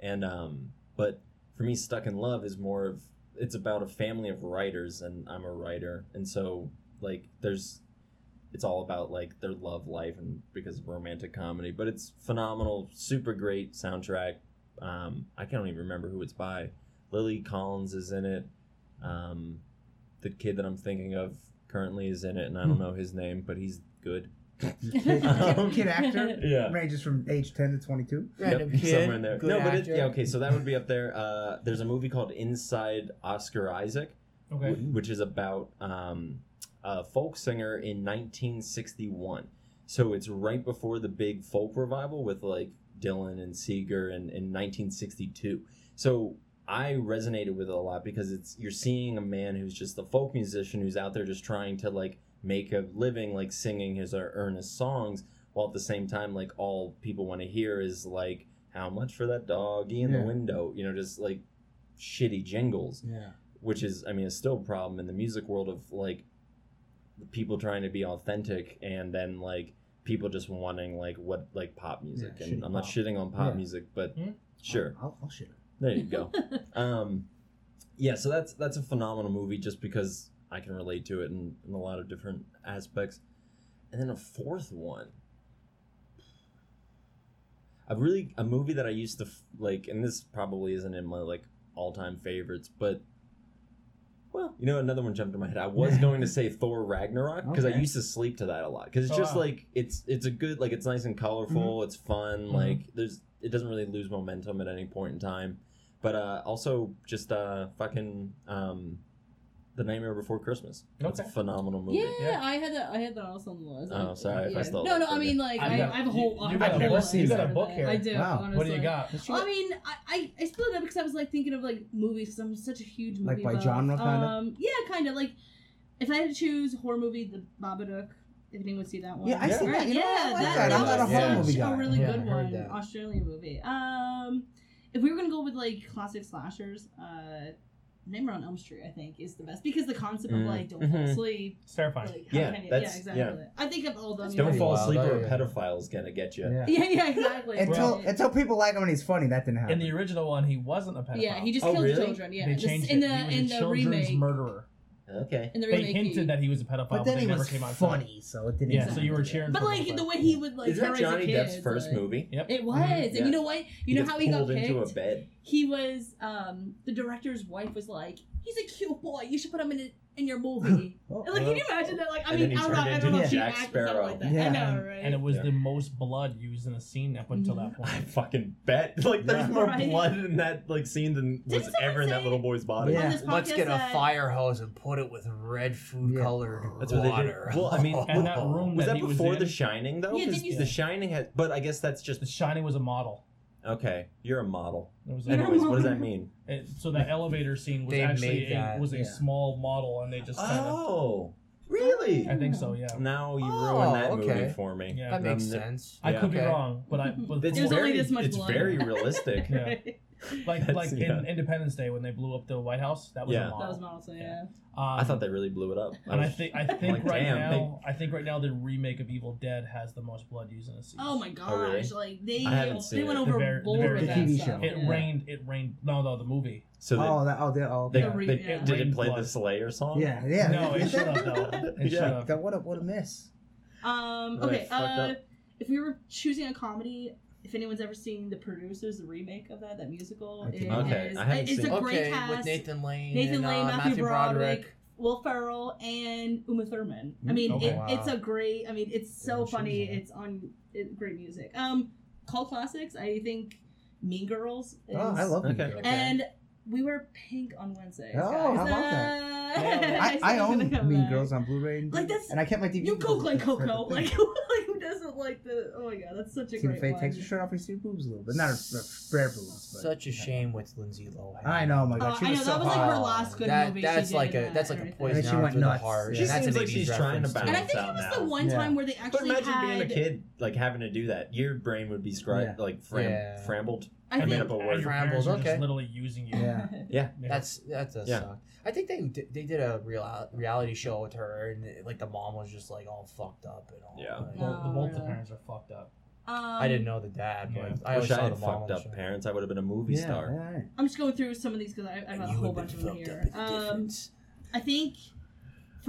and um, but for me, Stuck in Love is more of it's about a family of writers, and I'm a writer, and so like there's it's all about like their love life and because of romantic comedy but it's phenomenal super great soundtrack um i can't even remember who it's by lily collins is in it um the kid that i'm thinking of currently is in it and i don't know his name but he's good Kid, Um, kid actor yeah ranges from age 10 to 22. Random Yep, kid. somewhere in there. Good no, but it, yeah, okay. So that would be up there. Uh, there's a movie called Inside Oscar Isaac, Okay. wh- which is about um, a folk singer in 1961. So it's right before the big folk revival with like Dylan and Seeger and in 1962. So I resonated with it a lot because it's you're seeing a man who's just a folk musician who's out there just trying to like make a living like singing his uh, earnest songs while at the same time like all people want to hear is like how much for that doggy in Yeah. the window you know just like shitty jingles Yeah. which is i mean it's still a problem in the music world of like people trying to be authentic and then like people just wanting like what like pop music Yeah, and i'm not pop. shitting on pop Yeah. music but Hmm? sure I'll, I'll shit. there you go um yeah so that's that's a phenomenal movie just because I can relate to it in, in a lot of different aspects. And then a fourth one. A really a movie that I used to f- like, and this probably isn't in my like all time favorites, but well, you know, another one jumped in my head. I was going to say Thor Ragnarok because I Okay. used to sleep to that a lot because it's Oh, just wow. like it's it's a good like it's nice and colorful. It's fun. Mhm. Like there's it doesn't really lose momentum at any point in time. But uh, also just uh, fucking um, the Nightmare Before Christmas. That's a phenomenal movie. Yeah, Yeah. I had that. I had that also on the list. Oh, sorry if I stole No, no. I mean, like, I've I, got- I have a whole. you- I you have got a a whole book- you got a book here. I do. Wow. Honestly. What do you got? Let's Well, I it. mean, I, I, I split it up because I was like thinking of like movies because I'm such a huge movie. Like by buff. genre, kinda? Um, yeah, kind of like if I had to choose horror movie, The Babadook. If anyone would see that one, Yeah, I see Right, that. You know, yeah, I like that, that. that I'm not a horror such movie a really Yeah, good one. Australian movie. Um, if we were gonna go with like classic slashers, uh, Nightmare on Elm Street, I think, is the best because the concept of Mm, like don't fall mhm. asleep, It's terrifying. like how Yeah, can you, that's- yeah, exactly. yeah. I think of all them. That's you know, Don't pretty fall wild, asleep or a yeah. pedophile's gonna get you. Yeah. Yeah, yeah, exactly. Until Right. until people like him and he's funny, that didn't happen. In the original one, he wasn't a pedophile. Yeah, he just Oh, killed really? children. Yeah, they This- changed in it. the he was in a the children's remake. murderer. Okay. In the They remake, he- hinted that he was a pedophile, but then they he never was came out. and funny, so it didn't. Yeah, happen. so you were cheering. But for like him. the way he would like Is that terrorize Johnny the Depp's kids, first like- movie? Yep. It was, Yeah. and you know what? You know gets how he got pulled picked? into a bed. He was um the director's wife was like, "He's a cute boy. You should put him in a, in your movie." Oh, And, like, can you imagine that? Like, I mean, then I don't know, turned I don't know if she Jack acted Sparrow. something like that. Yeah. I know, right? and it was Yeah. the most blood used in a scene up until that point. I fucking bet. Like there's Yeah. more Right. blood in that like scene than was Didn't someone ever in that little boy's body. Yeah. Let's get a that- fire hose and put it with red food Yeah. colored That's what they did. water. Well, I mean, And that room Was that that he was before in, The Shining though? Yeah, 'Cause didn't you The Shining had, but I guess that's just The Shining was a model. Okay. You're a model. It was a Anyways, model. what does that mean? It- so that elevator scene was They actually made a, that, was a yeah. small model, and they just kind of. Oh, really? I think so. Yeah. Now you Oh, ruined that okay. movie for me. Yeah. that makes Um, sense. I Yeah. could be Okay. wrong, but I. But It's It was only very, this much it's blood. very realistic. Yeah. like That's- like yeah. in Independence Day when they blew up the White House. That was Yeah. a model. That was model, so yeah. Um, I thought they really blew it up. And I was- think I think like, right damn, now I think right now the remake of Evil Dead has the most blood used in a scene. Oh my gosh! really? Like they I haven't seen they went it. The overboard very- the very- with The that TV stuff. show. It yeah. rained. It rained. No, no, the movie. so they, Oh, that. Oh, that. Oh, they, okay. The re- they- yeah. did it play blood. the Slayer song? Yeah, yeah. No, it should have though. It Yeah. should have. God, what a what a miss. Um. Oh, Okay. fucked Uh, up. if we were choosing a comedy, if anyone's ever seen The Producers, the remake of that, that musical, I it Okay, is- I haven't it's seen a great okay, cast. with Nathan Lane, Nathan and, Lane, uh, Matthew, Matthew Broderick, Will Ferrell, and Uma Thurman. I mean, Okay. it, Wow. it's a great. I mean, it's so Yeah, funny. was. It's on it, great music. Um, cult classics. I think Mean Girls. Is, Oh, I love Okay. it. Okay. And we wear pink on Wednesdays. Oh, guys. how about that? I, I own Mean back. Girls on Blu-ray, and, Like, that's- and I kept my DVD. You because cook like Coco. Like, like who doesn't like the? Oh my god, that's such a Tina great Fey one. takes her shirt off and see her boobs a little bit, not her, her bare boobs. But, Such a shame with Lindsay Lohan. I know, oh my Oh, God, she I was know so that was like her last good that, movie. That's she like a that's like a poison she went through the nuts. heart. She that's seems like she's trying to reference, too. And I think it was the one time where they actually. But imagine being a kid, like having to do that. Your brain would be scri- like frambled. I I made think up a And word. your parents Brambles, are just literally using you. Yeah. Yeah. Yeah. That's that does Yeah. suck. I think they they did a real reality show with her, and like the mom was just like all fucked up and all. Yeah. like- Both, the, No, both the parents are fucked up. Um, I didn't know the dad, but Yeah. I I wish I had the mom on fucked up show. parents. I would have been a movie Yeah, star. yeah, yeah. I'm just going through some of these because I, I And have a whole bunch of them here. up with the Um. I think I'm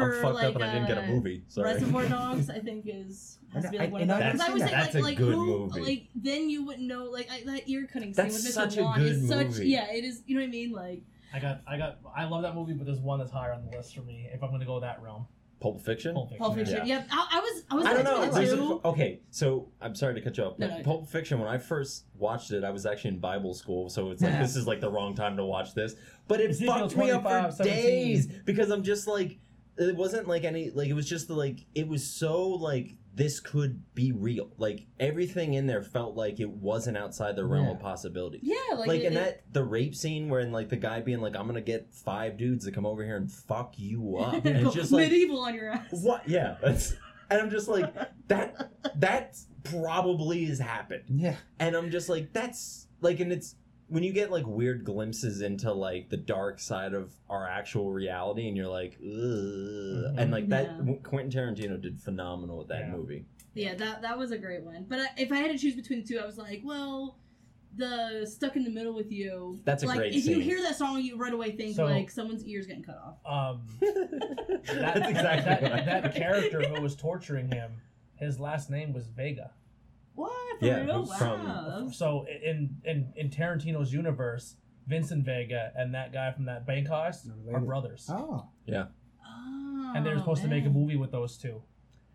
for fucked like up and I didn't get a uh, movie. Sorry. Reservoir Dogs, I think is has to be like one of I- Because I was seen saying like, That's a like good who, movie. like then you wouldn't know like I, that ear cutting scene That's with Mr. such a Wan good is such movie. yeah it is you know what I mean like I got, I got, I love that movie, but there's one that's higher on the list for me. If I'm going to go that realm, Pulp Fiction. Pulp Fiction. Pulp Fiction. Yeah. Yep, I, I was I was I don't know. it There's too. a, okay, so I'm sorry to cut you off. No, But no. Pulp Fiction, when I first watched it, I was actually in Bible school, so it's like this is like the wrong time to watch this. But it Ezekiel fucked me up for 25, 17. days because I'm just like, it wasn't like any like it was just like it was so like this could be real. Like everything in there felt like it wasn't outside the realm Yeah. of possibility. yeah, like, Like, it, in it- that the rape scene where in like the guy being like, I'm gonna get five dudes to come over here and fuck you up. And it's just like medieval on your ass. what? Yeah, that's, and I'm just like that. That probably has happened, Yeah. and I'm just like that's like, and it's when you get like weird glimpses into like the dark side of our actual reality, and you're like, Ugh. and like that. Yeah. Quentin Tarantino did phenomenal with that Yeah. movie. Yeah, that that was a great one. But I, if I had to choose between the two, I was like, well, the "Stuck in the Middle with You." That's a like, great If you hear that song, you right away think So- like someone's ears getting cut off. Um, that, That's exactly that, what I that character who was torturing him. His last name was Vega. What? For Yeah, real? from- Wow. So in in in Tarantino's universe, Vincent Vega and that guy from that bank heist They're brothers, Oh. Yeah. Oh, and they were supposed to make a movie with those two,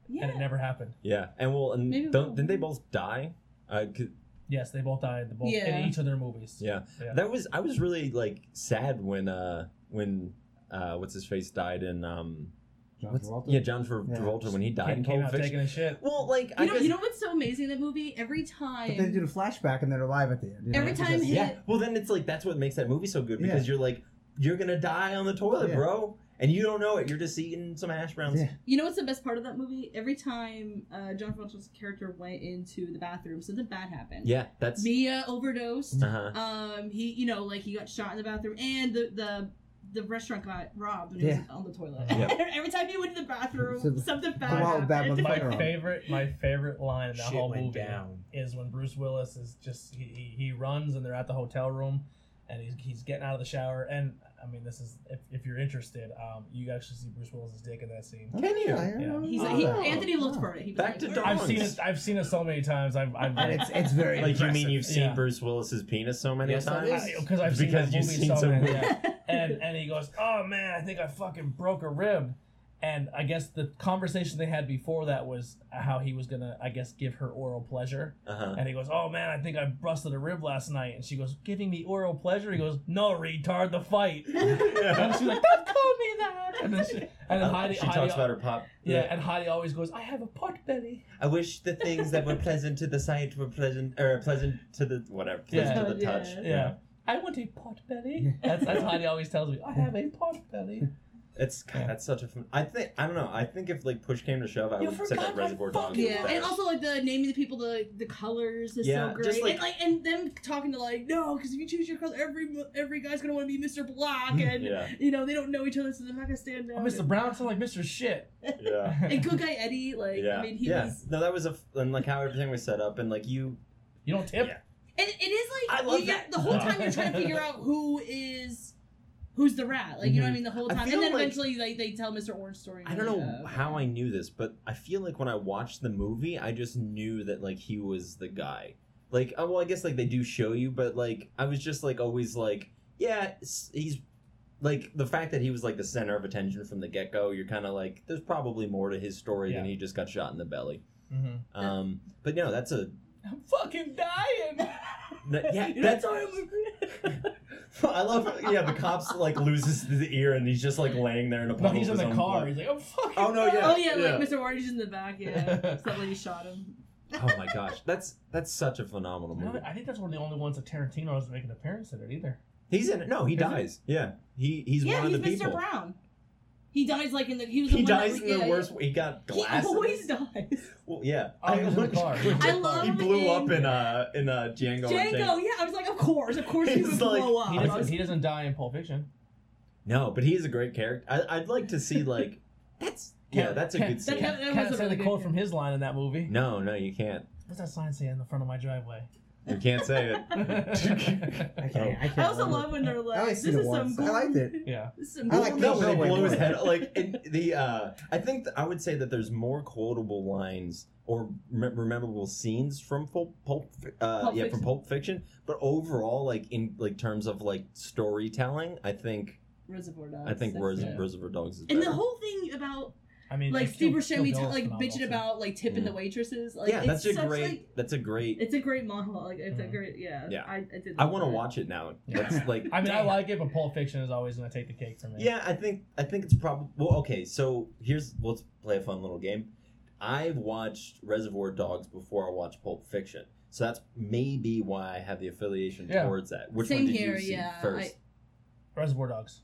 Yeah. and it never happened. yeah, and well, and Maybe don't, we'll- didn't they both die? Uh, 'cause- Yes, they both died. They both Yeah. in each of their movies. yeah. Yeah. that was I was really like sad when uh when uh what's his face died in um John what's, Travolta? yeah John Tra- Yeah. Travolta when he died in Came, came Pulp out Fiction. taking a shit. Well, like I You know, guess you know what's so amazing in that movie? Every time, But then they do the flashback and they're alive at the end. you know? Every It's time just- he- Yeah. Well, then it's like that's what makes that movie so good because Yeah. you're like you're gonna die on the toilet, Yeah. bro, and you don't know it. You're just eating some hash browns. Yeah. You know what's the best part of that movie? Every time uh, John Travolta's character went into the bathroom, something bad happened. Yeah, that's. Mia overdosed. Uh huh. Um, he, you know, like he got shot in the bathroom, and the the the restaurant got robbed when he Yeah. was on the toilet. Yep. Every time he went to the bathroom, So the- something bad wild bad happened. My favorite, my favorite line in that Shit whole movie down. is when Bruce Willis is just he, he, he runs and they're at the hotel room, and he's, he's getting out of the shower. And I mean, this is if, if you're interested, um, you actually see Bruce Willis's dick in that scene. Can you? I- I Yeah. He's know like, he. Anthony looked Oh. for it. He was Back like, to "Where Dawn. I've seen it?" it. I've seen it so many times. I've, I've And it's it's very Like you mean you've seen Yeah. Bruce Willis's penis so many Yes, that times? is. because I've seen Because that you've movie seen so some many. movies. Yeah. and and he goes, "Oh man, I think I fucking broke a rib." And I guess the conversation they had before that was how he was gonna, I guess, give her oral pleasure. Uh-huh. And he goes, "Oh man, I think I busted a rib last night." And she goes, "Giving me oral pleasure?" He goes, "No, retard, the fight." And she's like, "Don't call me that." And then, she, and then Heidi, Uh, she Heidi, talks about her pop. yeah, and Heidi always goes, "I have a pot belly." I wish the things that were pleasant to the sight were pleasant, or pleasant to the whatever, pleasant Yeah. to the Yeah. touch. Yeah. I want a pot belly. That's that's Heidi always tells me. I have a pot belly. It's God, Yeah. that's such a fun. I think I don't know. I think if like push came to shove, I You would say forgot that my Reservoir Dogs. fucking- is Yeah, better. and also like the naming the people, the the colors is Yeah, so great, just, like- and like and them talking to like no, because if you choose your color, every every guy's gonna want to be Mr. Black, mm, and yeah, you know they don't know each other, so they're not gonna stand Oh, out. Mr. Brown sounds like Mr. Shit. yeah. and good guy Eddie, like yeah, I mean he yeah. was, No, that was a f- and like how everything was set up and like you. You don't tip. Yeah. and it is like I love you, yeah, that. the whole time you're trying to figure out who is. Who's the rat? Like you know what I Mhm. mean. The whole I time, and then like- eventually, like they tell Mr. Orange story. I don't know like, how okay. I knew this, but I feel like when I watched the movie, I just knew that like he was the guy. Like, oh, well, I guess like they do show you, but like I was just like always like, yeah, he's like the fact that he was like the center of attention from the get go. You're kind of like, there's probably more to his story than he just got shot in the belly. Mm-hmm. Um, but no, that's a I'm fucking dying. that- yeah, You know, that's. sorry, I'm- I love, yeah, the cops like loses the ear and he's just like laying there in a No, he's in of the own car. blood. He's like, oh, I'm fucking. Oh, no, yeah. Oh yeah, Yeah. like Mr. Orange is in the back. Yeah, that lady shot him. Oh my gosh, that's that's such a phenomenal movie. I think that's one of the only ones that Tarantino doesn't make an appearance in it either. He's in it. No, he Is he? dies. Yeah, he he's yeah, one he's of the Mr. people. Brown. He dies like in the. He was. The He one that- in yeah, the yeah. worst. He got glass. He always dies. Well, yeah. Oh, he was in the car. He was in the I love He blew in- up in uh in uh Django. Django, yeah, I was like, of course, of course he He's would like- blow up. He I doesn't, was- he doesn't die in Pulp Fiction. No, but he's a great character. I, I'd like to see like that's yeah, that's a can't- good scene. That- that Can't was a say really the quote from his line in that movie. No, no, you can't. What's that sign say in the front of my driveway? You can't say it. I can't. I can't I also remember. love when they're I like, only this seen it is some once. I liked it. yeah. This is some I like gold no, Kill when they Bill blow his head like in the uh I think th- I would say that there's more quotable lines or rem- rememberable scenes from Pulp, Pulp Fi- uh Pulp yeah Fiction. from Pulp Fiction, but overall like in like terms of like storytelling, I think Reservoir Dogs. I think that's Res- it. Reservoir Dogs is And better. the whole thing about I mean, like Kill- Steve Buscemi Bill ta- is like bitching too. about like tipping Mm. the waitresses. Like, yeah, it's that's a such, great Like, that's a great it's a great monologue. Like, it's a Mhm. great yeah. Yeah. I, I did. I want to watch it now. Yeah. That's like I mean, I like it, but Pulp Fiction is always going to take the cake for me. Yeah, I think I think it's probably well. Okay, so here's let's play a fun little game. I've watched Reservoir Dogs before I watched Pulp Fiction, so that's maybe why I have the affiliation Yeah. towards that. Which Same one did here, you see yeah, first? Reservoir Dogs.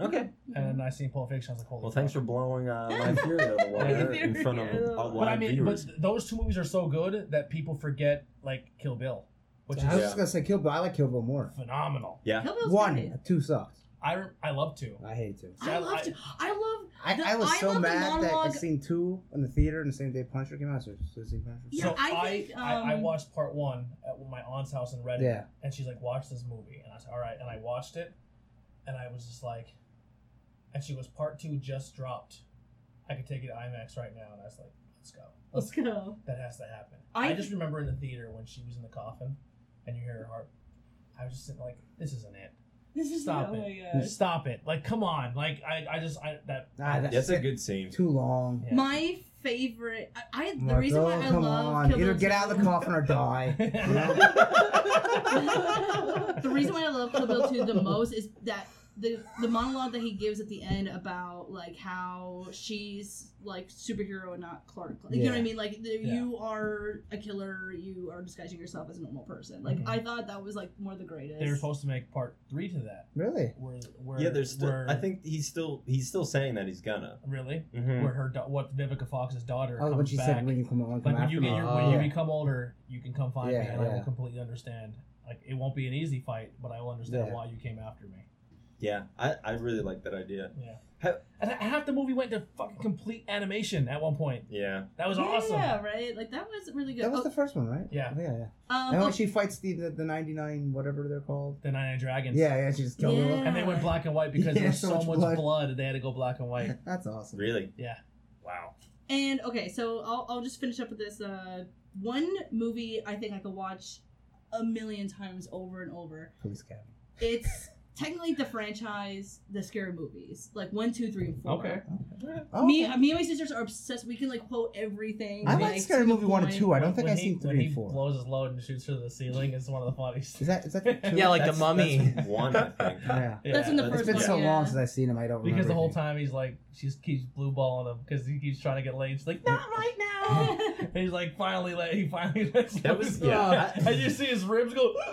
Okay. And I seen Pulp Fiction. I was like, holy Well, thanks for blowing uh, my theory out of the water in front of theory, uh, yeah. But I mean, viewers. but those two movies are so good that people forget like Kill Bill, which I was is just gonna say Kill Bill. I like Kill Bill more. phenomenal. yeah, Kill Bill's One, great. two sucks. I I love two. I hate two. I I- love I- to. I love. I, The- I was I so love the mad that I monologue- seen two in the theater and the same day Punisher came out. So, so seen Punisher. Yeah, so I I, think, I, I um, watched part one at my aunt's house in Reading, Yeah. and she's like, "Watch this movie," and I said, "All right," and I watched it, and I was just like, and she was part two just dropped. I could take it to IMAX right now, and I was like, "Let's go, Let's go. that has to happen." I, I- just remember in the theater when she was in the coffin, and you hear her heart. I was just sitting like, "This isn't it. This is Stop oh it. my. Stop it! Like, come on! Like, I, I just, I that." Ah, that- That's a good scene. Too long. Yeah. My favorite. I, I the Like, reason why oh, I come love on. Kill Either get out of the coffin or die. the reason why I love Kill Bill 2 the most is that the the monologue that he gives at the end about like how she's like superhero and not Clark. Like, You know what I mean? Like the, you are a killer. You are disguising yourself as a normal person. Like Mhm. I thought that was like one of the greatest. They were supposed to make part three to that. Really? Where, where Yeah, there's still. where, I think he's still he's still saying that he's gonna. really Mhm. where her what Vivica Fox's daughter Oh, comes when she back. said when you come on, come like when you get your, Oh. when you become older, you can come find me, Yeah, and I will completely understand. Like it won't be an easy fight, but I will understand Yeah. why you came after me. Yeah, I, I really like that idea. Yeah. Ha- And half the movie went to fucking complete animation at one point. Yeah. That was yeah, awesome. Yeah, right. Like that was really good. That was Oh, the first one, right? Yeah. Yeah, yeah. um, And oh, when she fights the, the, the 99, whatever they're called. The Nine Nine Dragons. Yeah, yeah, she just killed Yeah. them. And they went black and white because Yeah, there was so so, much much blood. blood. They had to go black and white. That's awesome. Really. Yeah. Wow. And okay, so I'll, I'll just finish up with this. Uh, one movie I think I could watch a million times over and over. Police Academy. It's technically the franchise, the scary movies, like one, two, three, and four. Okay. Oh, Me, okay. me and my sisters are obsessed. We can like quote everything. I like, like Scary Movie 1 and 2. I don't think I've seen 3 he and 4. blows his load and shoots through the ceiling. It's one of the funniest. Is that, is that two? Yeah, like the mummy. that's one, I think. Yeah. That's in the Yeah, first It's been one, so yeah. long since I've seen him, I don't remember. Because the whole anything. time he's like, she keeps blue balling him because he keeps trying to get laid. She's like, not right now. and he's like, finally, let he finally lets That was- yeah, I- and you see his ribs go.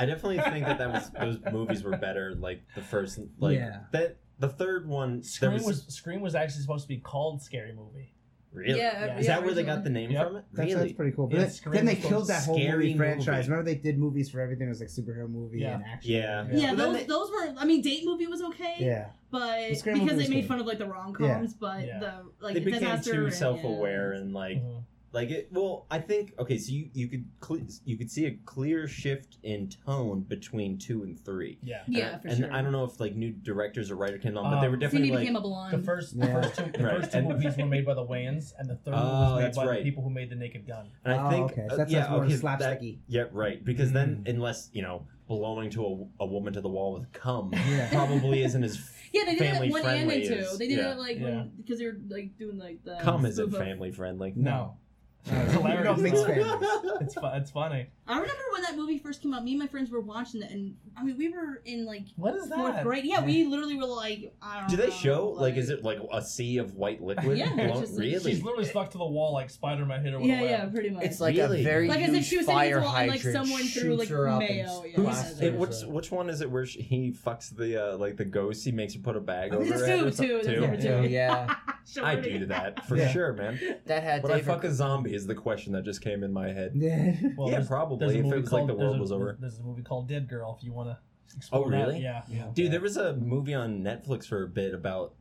I definitely think that that was those movies were better. Like the first, like Yeah. that. The third one, there Scream was, was Scream was actually supposed to be called Scary Movie. really. Yeah, Is yeah, that where they got the name Yep. from it? That's, really? that's pretty cool. But Yeah, then- Scream then they was killed that whole Scary movie franchise. movie. Remember they did movies for everything. It was like superhero movie Yeah. and action. Yeah. Yeah, But then those they- those were. I mean, date movie was okay. Yeah. But The Scary Movie because they was made good. fun of like the rom coms, but Yeah. the like they became disaster too and- self-aware and like Mhm. Like it well i think okay so you you could cle you could see a clear shift in tone between two and three Yeah. Yeah, and, for and sure. i don't know if like new directors or writer came on but they Um, were definitely like became a blonde. The first, the Yeah. first two, the Right, first two and- movies were made by the Wayans, and the third movie Oh, was made that's by right. the people who made the Naked Gun. and i Oh, think okay. uh, So that's, yeah that's more okay that, slapsticky. yeah right because then Mm. unless you know belonging to a, a woman to the wall with cum Yeah. probably isn't as yeah, they did it family at one and friendly two. is- They did yeah. it like Yeah. when because they were like doing like the cum isn't spoof of- family friendly No, Uh, Hilarious, you know, mixed families. it's fu- it's funny. I remember when that movie first came out. Me and my friends were watching it, and I mean, we were in like What is fourth that? grade. Yeah, we literally were like, I don't do know. they show like is it like a sea of white liquid Yeah, Blown- just really She's literally stuck to the wall like Spider-Man hit her with Yeah, a web. yeah, pretty much. It's like Really? a very Like as if she was sitting fire into a- and, like, someone threw, like, her up mayo, and yeah. Who's it, her. which which one is it where she, he fucks the uh, like the ghost? He makes her put a bag over There's her head two, or two. something? There's Two? number Yeah. two. Yeah. Sure. I do that for sure, man. That had Would I fuck a zombie? Is the question that just came in my head. Yeah. Well, yeah, there's- probably. there's a If it movie was like the called- world a- was over. There's a movie called Dead Girl. If you want to. Oh, really? Yeah, yeah. Dude, there was a movie on Netflix for a bit about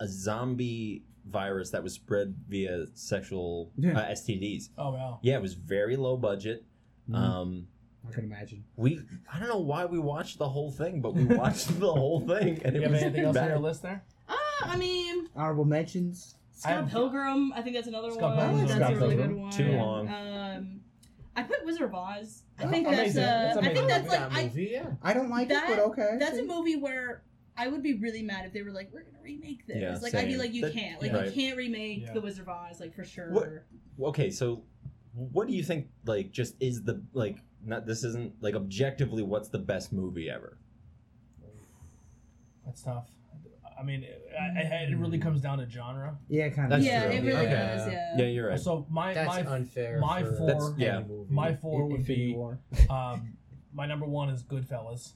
a zombie virus that was spread via sexual Yeah. uh, STDs. Oh wow. Yeah, it was very low budget. Mhm. Um, I can imagine. we I don't know why we watched the whole thing, but we watched the whole thing, and Do it you have was anything else on bad. your list there? Uh, I mean, Honorable mentions. I Scott have- Pilgrim. I think that's another Scott one. Pilgrim's That's Scott a really Pilgrim. good one. Too long. Um, I put Wizard of Oz. I Oh, think that's amazing. uh, That's I think that's like that I, movie, yeah. I don't like That- it, but okay. that's a movie where I would be really mad if they were like, "We're gonna remake this." Yeah, like I'd be like, "You That- can't. Like Right. you can't remake Yeah. the Wizard of Oz. Like for sure." What- Okay, so what do you think? Like, just is the like not this isn't like objectively what's the best movie ever? That's tough. I mean, it, I, I- it really comes down to genre. Yeah, kind of. That's yeah, true. it really Okay. does. Yeah. Yeah, you're right. So my That's my unfair. my for four- That's- yeah. my four would be um, my number one is Goodfellas.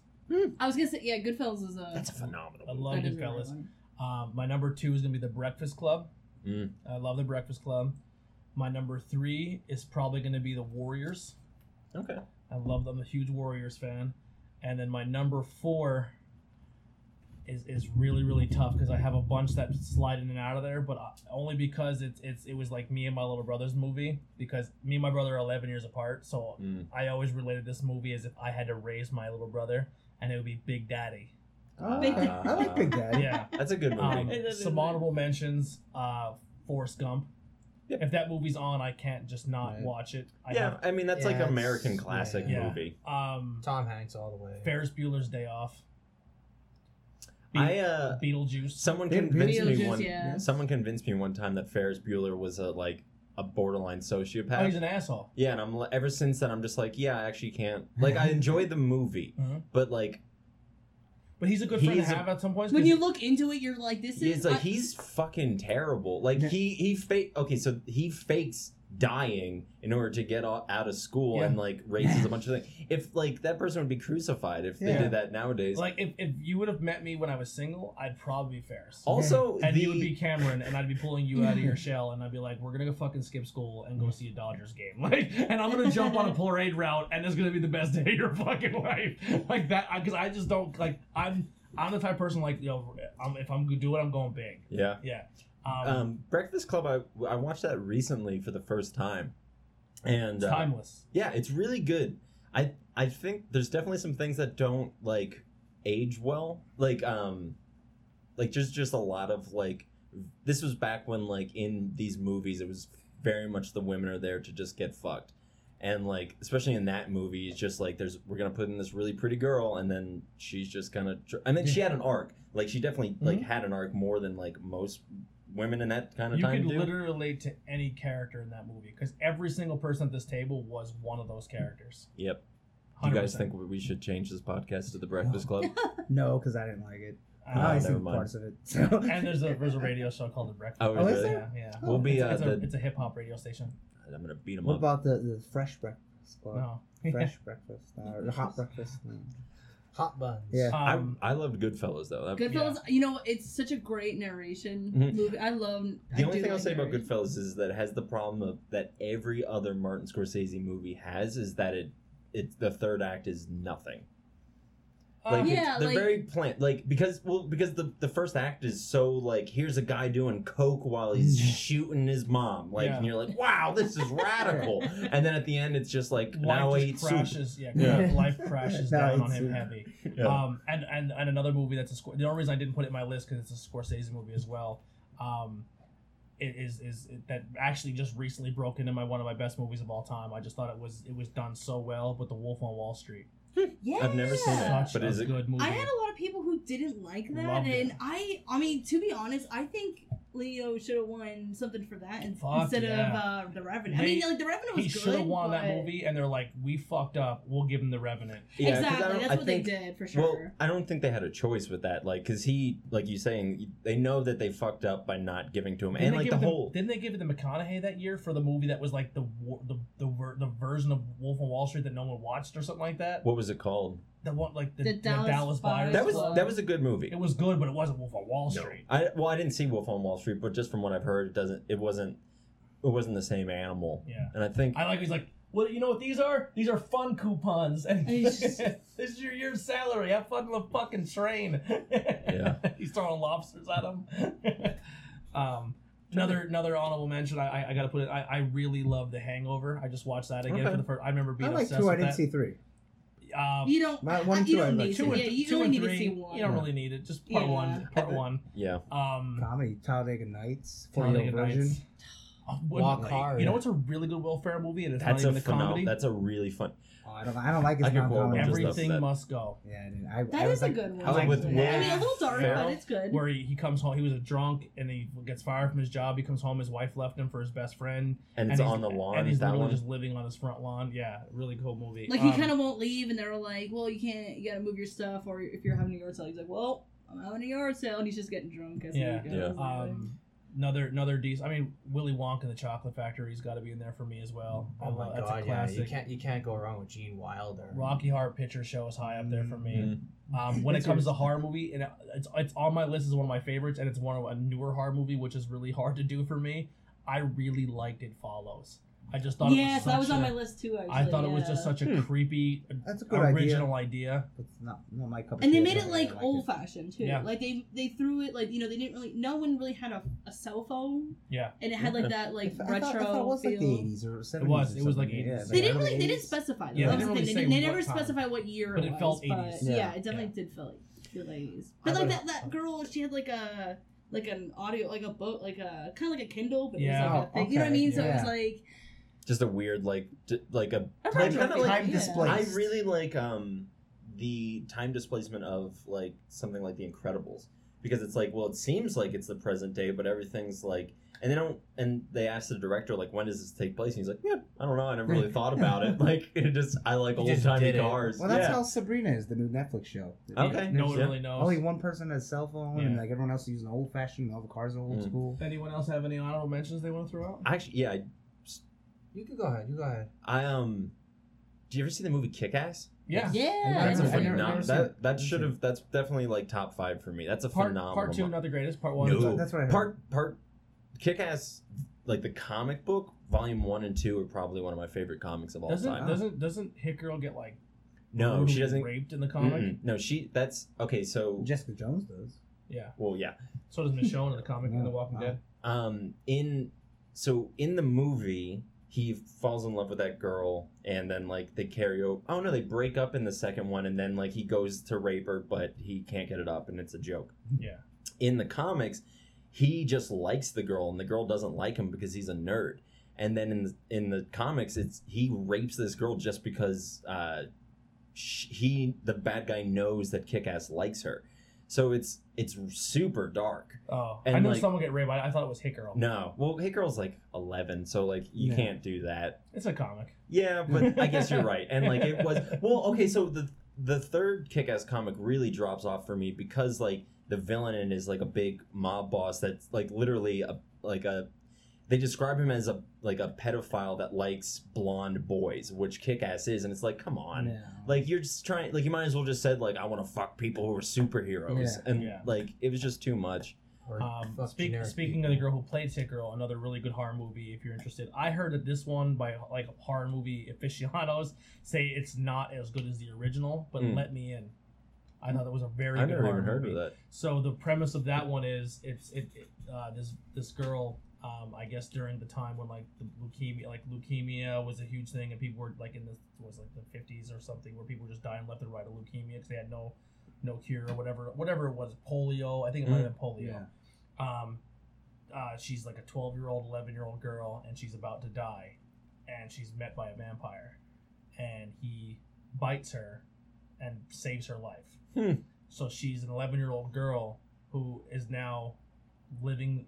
I was gonna say, yeah, Goodfellas is a. That's a phenomenal. I love that is a really Goodfellas. Um, my number two is gonna be The Breakfast Club. Mm. I love The Breakfast Club. My number three is probably gonna be The Warriors. Okay. I love them. I'm a huge Warriors fan. And then my number four, is, is really really tough because I have a bunch that slide in and out of there, but uh, only because it's it's it was like me and my little brother's movie because me and my brother are 11 years apart, so Mm. I always related this movie as if I had to raise my little brother, and it would be Big Daddy. Oh, Big okay. Daddy. I like Big Daddy. Yeah. That's a good movie. Um, It is, some honorable mentions: uh, Forrest Gump. Yep. If that movie's on, I can't just not Right. watch it. I yeah, have- I mean that's like Yeah, an American classic yeah. movie. um, Tom Hanks all the way. Ferris Bueller's Day Off. Be- I uh, Beetlejuice. someone convinced me Beetlejuice, one. yeah. Someone convinced me one time that Ferris Bueller was a like a borderline sociopath. Oh, he's an asshole. Yeah, and I'm li- ever since then I'm just like, yeah, I actually can't. Like, I enjoyed the movie, Mhm. but like, But he's a good friend to He's a- have at some points. When 'cause you look into it, you're like, this he's is. like I- he's fucking terrible. Like Yeah. he he fake. Okay, so he fakes dying in order to get o- out of school Yeah. and like raises a bunch of things. If like that person would be crucified if they Yeah. did that nowadays. like if, if you would have met me when I was single, I'd probably be Ferris. also, and the, you would be Cameron, and I'd be pulling you out of your shell, and I'd be like, "We're gonna go fucking skip school and go mm. see a Dodgers game, like, and I'm gonna jump on a parade route, and it's gonna be the best day of your fucking life, like that, because I just don't like. I'm I'm the type of person like, yo, I'm, if I'm gonna do it, I'm going big. yeah. Yeah. Um, Um, Breakfast Club. I I watched that recently for the first time, and it's uh, timeless. Yeah, it's really good. I I think there's definitely some things that don't like age well. Like um like just just a lot of like this was back when like in these movies it was very much the women are there to just get fucked. And like especially in that movie it's just like there's we're going to put in this really pretty girl and then she's just going to I mean she had an arc. Like she definitely like had an arc more than like most women in that kind of You time could do. literally relate to any character in that movie because every single person at this table was one of those characters. Yep. Do you guys 100%. think we should change this podcast to the Breakfast Club? No, because I didn't like it. I see never mind. parts of it. So. and there's a there's a radio show called The Breakfast. Oh, Oh, is is it? yeah, yeah. We'll be it's, uh, it's, a, the. it's a hip hop radio station. I'm gonna beat him what up. about the, the fresh breakfast? Club? No. Fresh breakfast. Uh, the hot breakfast. No. Hot buns. Yeah. Um, I I loved Goodfellas though. That, Goodfellas, you know, it's such a great narration Mhm. movie. I love. the I only do thing I'll say about narration. Goodfellas is that it has the problem of that every other Martin Scorsese movie has is that it it the third act is nothing. Like Um, Yeah, they're like- very plain. Like because well because the the first act is so like here's a guy doing coke while he's shooting his mom like Yeah. and you're like wow this is radical and then at the end it's just like life now I just eat soup. crashes. Yeah, Yeah. life crashes down on him heavy. Yeah. Um, and, and and another movie that's a Scor- the only reason I didn't put it in my list because it's a Scorsese movie as well. Um, it is is it, that actually just recently broke into my one of my best movies of all time. I just thought it was it was done so well. But The Wolf on Wall Street, Yeah. I've never seen it. such But a is it- good movie. I had a lot of people who didn't like that, Loved it. and I, I mean, to be honest, I think Leo should have won something for that in- Fuck instead yeah. of uh, the Revenant. I mean, like the Revenant was good. he good. should have won that but- movie, and they're like, "We fucked up. We'll give him the Revenant." Yeah, 'cause I exactly, don't- that's I what think- they did for sure. Well, I don't think they had a choice with that, like, because he, like you saying, they know that they fucked up by not giving to him, Didn't and they like give the it whole. didn't they give it to McConaughey that year for the movie that was like the war- the the, ver- the version of Wolf on Wall Street that no one watched or something like that? What was it called? The one like the, The the Dallas Dallas, Buyers Buyers That was Club. that was a good movie. It was good, but it wasn't Wolf on Wall No. Street. I well, I didn't see Wolf on Wall Street, but just from what I've heard, it doesn't. It wasn't. It wasn't the same animal, Yeah, and I think I like. He's like, well, you know what these are? These are fun coupons, and And he's just- this is your year's salary. Have fun on the fucking train. Yeah. he's throwing lobsters at him. um. Another another honorable mention. I I, I gotta put it. I, I really love The Hangover. I just watched that again Okay. for the first. I remember being I like obsessed two. I with didn't that. see three. Um, you don't. My- one and you two don't like. need two to. and, Yeah, you two only and need three. to see one. You don't really need it. Just part Yeah. one. Part one. yeah, Um, Comedy. Talladega Nights. Talladega Four-year version. Nights. Oh, Walk like, Hard. You know what's a really good Will Ferrell movie, and it's that's not even a phenomenal. comedy. That's a really fun. Oh, I don't. I don't like his I could go over non-comedy. just. Everything that. must go. Yeah, I didn't. I, That I is was a like, good one. I was like, With I Will mean, a little dark, Ferrell? but it's good. Where he, he comes home, he was a drunk, and he gets fired from his job. He comes home, his wife left him for his best friend, And it's he's- on the lawn. and he's that literally one. just living on his front lawn. Yeah, really cool movie. Like he Um, kind of won't leave, and they're like, "Well, you can't. You gotta move your stuff, or if you're having a yard sale, he's like, well, I'm having a yard sale, and he's just getting drunk as Yeah. he goes. Yeah. Um, another another decent. I mean, Willy Wonka and the Chocolate Factory's got to be in there for me as well. Oh love- my that's god, a yeah. You can't you can't go wrong with Gene Wilder. Rocky Horror Picture Show is high up there for me. Mhm. Um, when it comes to horror movie, and it's it's on my list as one of my favorites, and it's one of a newer horror movie, which is really hard to do for me. I really liked It Follows. I just thought. it Yes, was that was on a- my list too. Actually, I thought it was just such a Hmm. creepy, That's a good original idea. It's not, not my cup of And they made it like like old it. fashioned too. Yeah. Like they they threw it like you know they didn't really no one really had a, a cell phone Yeah, and it had like that like I thought, retro I thought it was feel. like the 80s or 70s. It was. It was like 80s. Yeah, They didn't early really they didn't specify. Though. Yeah, they was the didn't really They, say they never what time. specified what year But it it was. felt but 80s. Yeah. Yeah. it definitely did feel like feel like 80s. But like that that girl, she had like a like an audio like a book like a kind of like a Kindle, but Yeah. it was like a thing. You know what I okay, mean? So it was like Just a weird like d- like a Like, kinda like time yeah. display. I really like um the time displacement of like something like The Incredibles because it's like well it seems like it's the present day but everything's like and they don't and they asked the director like when does this take place and he's like yeah I don't know I never really thought about it like it just I like old timey cars Well, that's yeah how Sabrina is, the new Netflix show. Okay. no one Yeah. really knows. Only one person has a cell phone, and like everyone else is using old fashioned. All the cars are old Mm. school. Anyone else have any honorable mentions they want to throw out? actually yeah I, You can go ahead. You go ahead. I um do you ever see the movie Kick Ass Yeah, Yeah. that's a I've never- phenomenal seen that it. that Never should have that's definitely like top five for me that's a part phenomenal part two mo- not the greatest. Part one. No. That's what I heard. part part kick ass like the comic book volume one and two are probably one of my favorite comics of all Doesn't time doesn't doesn't Hit Girl get like no she doesn't raped in the comic? Mm-mm. no she that's okay so Jessica Jones does. Yeah. well yeah So does Michonne in the comic in The Walking Wow. Dead. um in so in the movie he falls in love with that girl and then like they carry over oh no they break up in the second one and then like he goes to rape her but he can't get it up and it's a joke Yeah. in the comics, he just likes the girl, and the girl doesn't like him because he's a nerd. And then in the, in the comics, it's he rapes this girl just because uh, sh- he the bad guy knows that Kick-Ass likes her. So it's it's super dark. Oh, And, I know like- someone get raped. I, I thought it was Hit Girl. No, well, Hit Girl's like eleven, so like you Yeah. can't do that. It's a comic. Yeah, but I guess you're right. And like it was well, okay, so the the third kick-ass comic really drops off for me because like the villain in is like a big mob boss that's like literally a like a they describe him as a like a pedophile that likes blonde boys, which kick-ass is and it's like come on. No. Like you're just trying like you might as well just said like I want to fuck people who are superheroes Yeah. and Yeah. like it was just too much. Um, speak, speaking people. of the girl who played Hit Girl, another really good horror movie. If you're interested, I heard that this one by like horror movie aficionados say it's not as good as the original, but Mm. let me in. I thought that was a very I've good never horror even heard movie. of that. So the premise of that one is it's it, it uh, this this girl um, I guess during the time when like the leukemia like leukemia was a huge thing and people were like in the was like the 50s or something where people were just dying left and right of leukemia because they had no no cure or whatever whatever it was polio I think it might have been polio Yeah. um, uh, she's like a 12 year old 11 year old girl and she's about to die and she's met by a vampire and he bites her and saves her life Hmm. so she's an 11 year old girl who is now living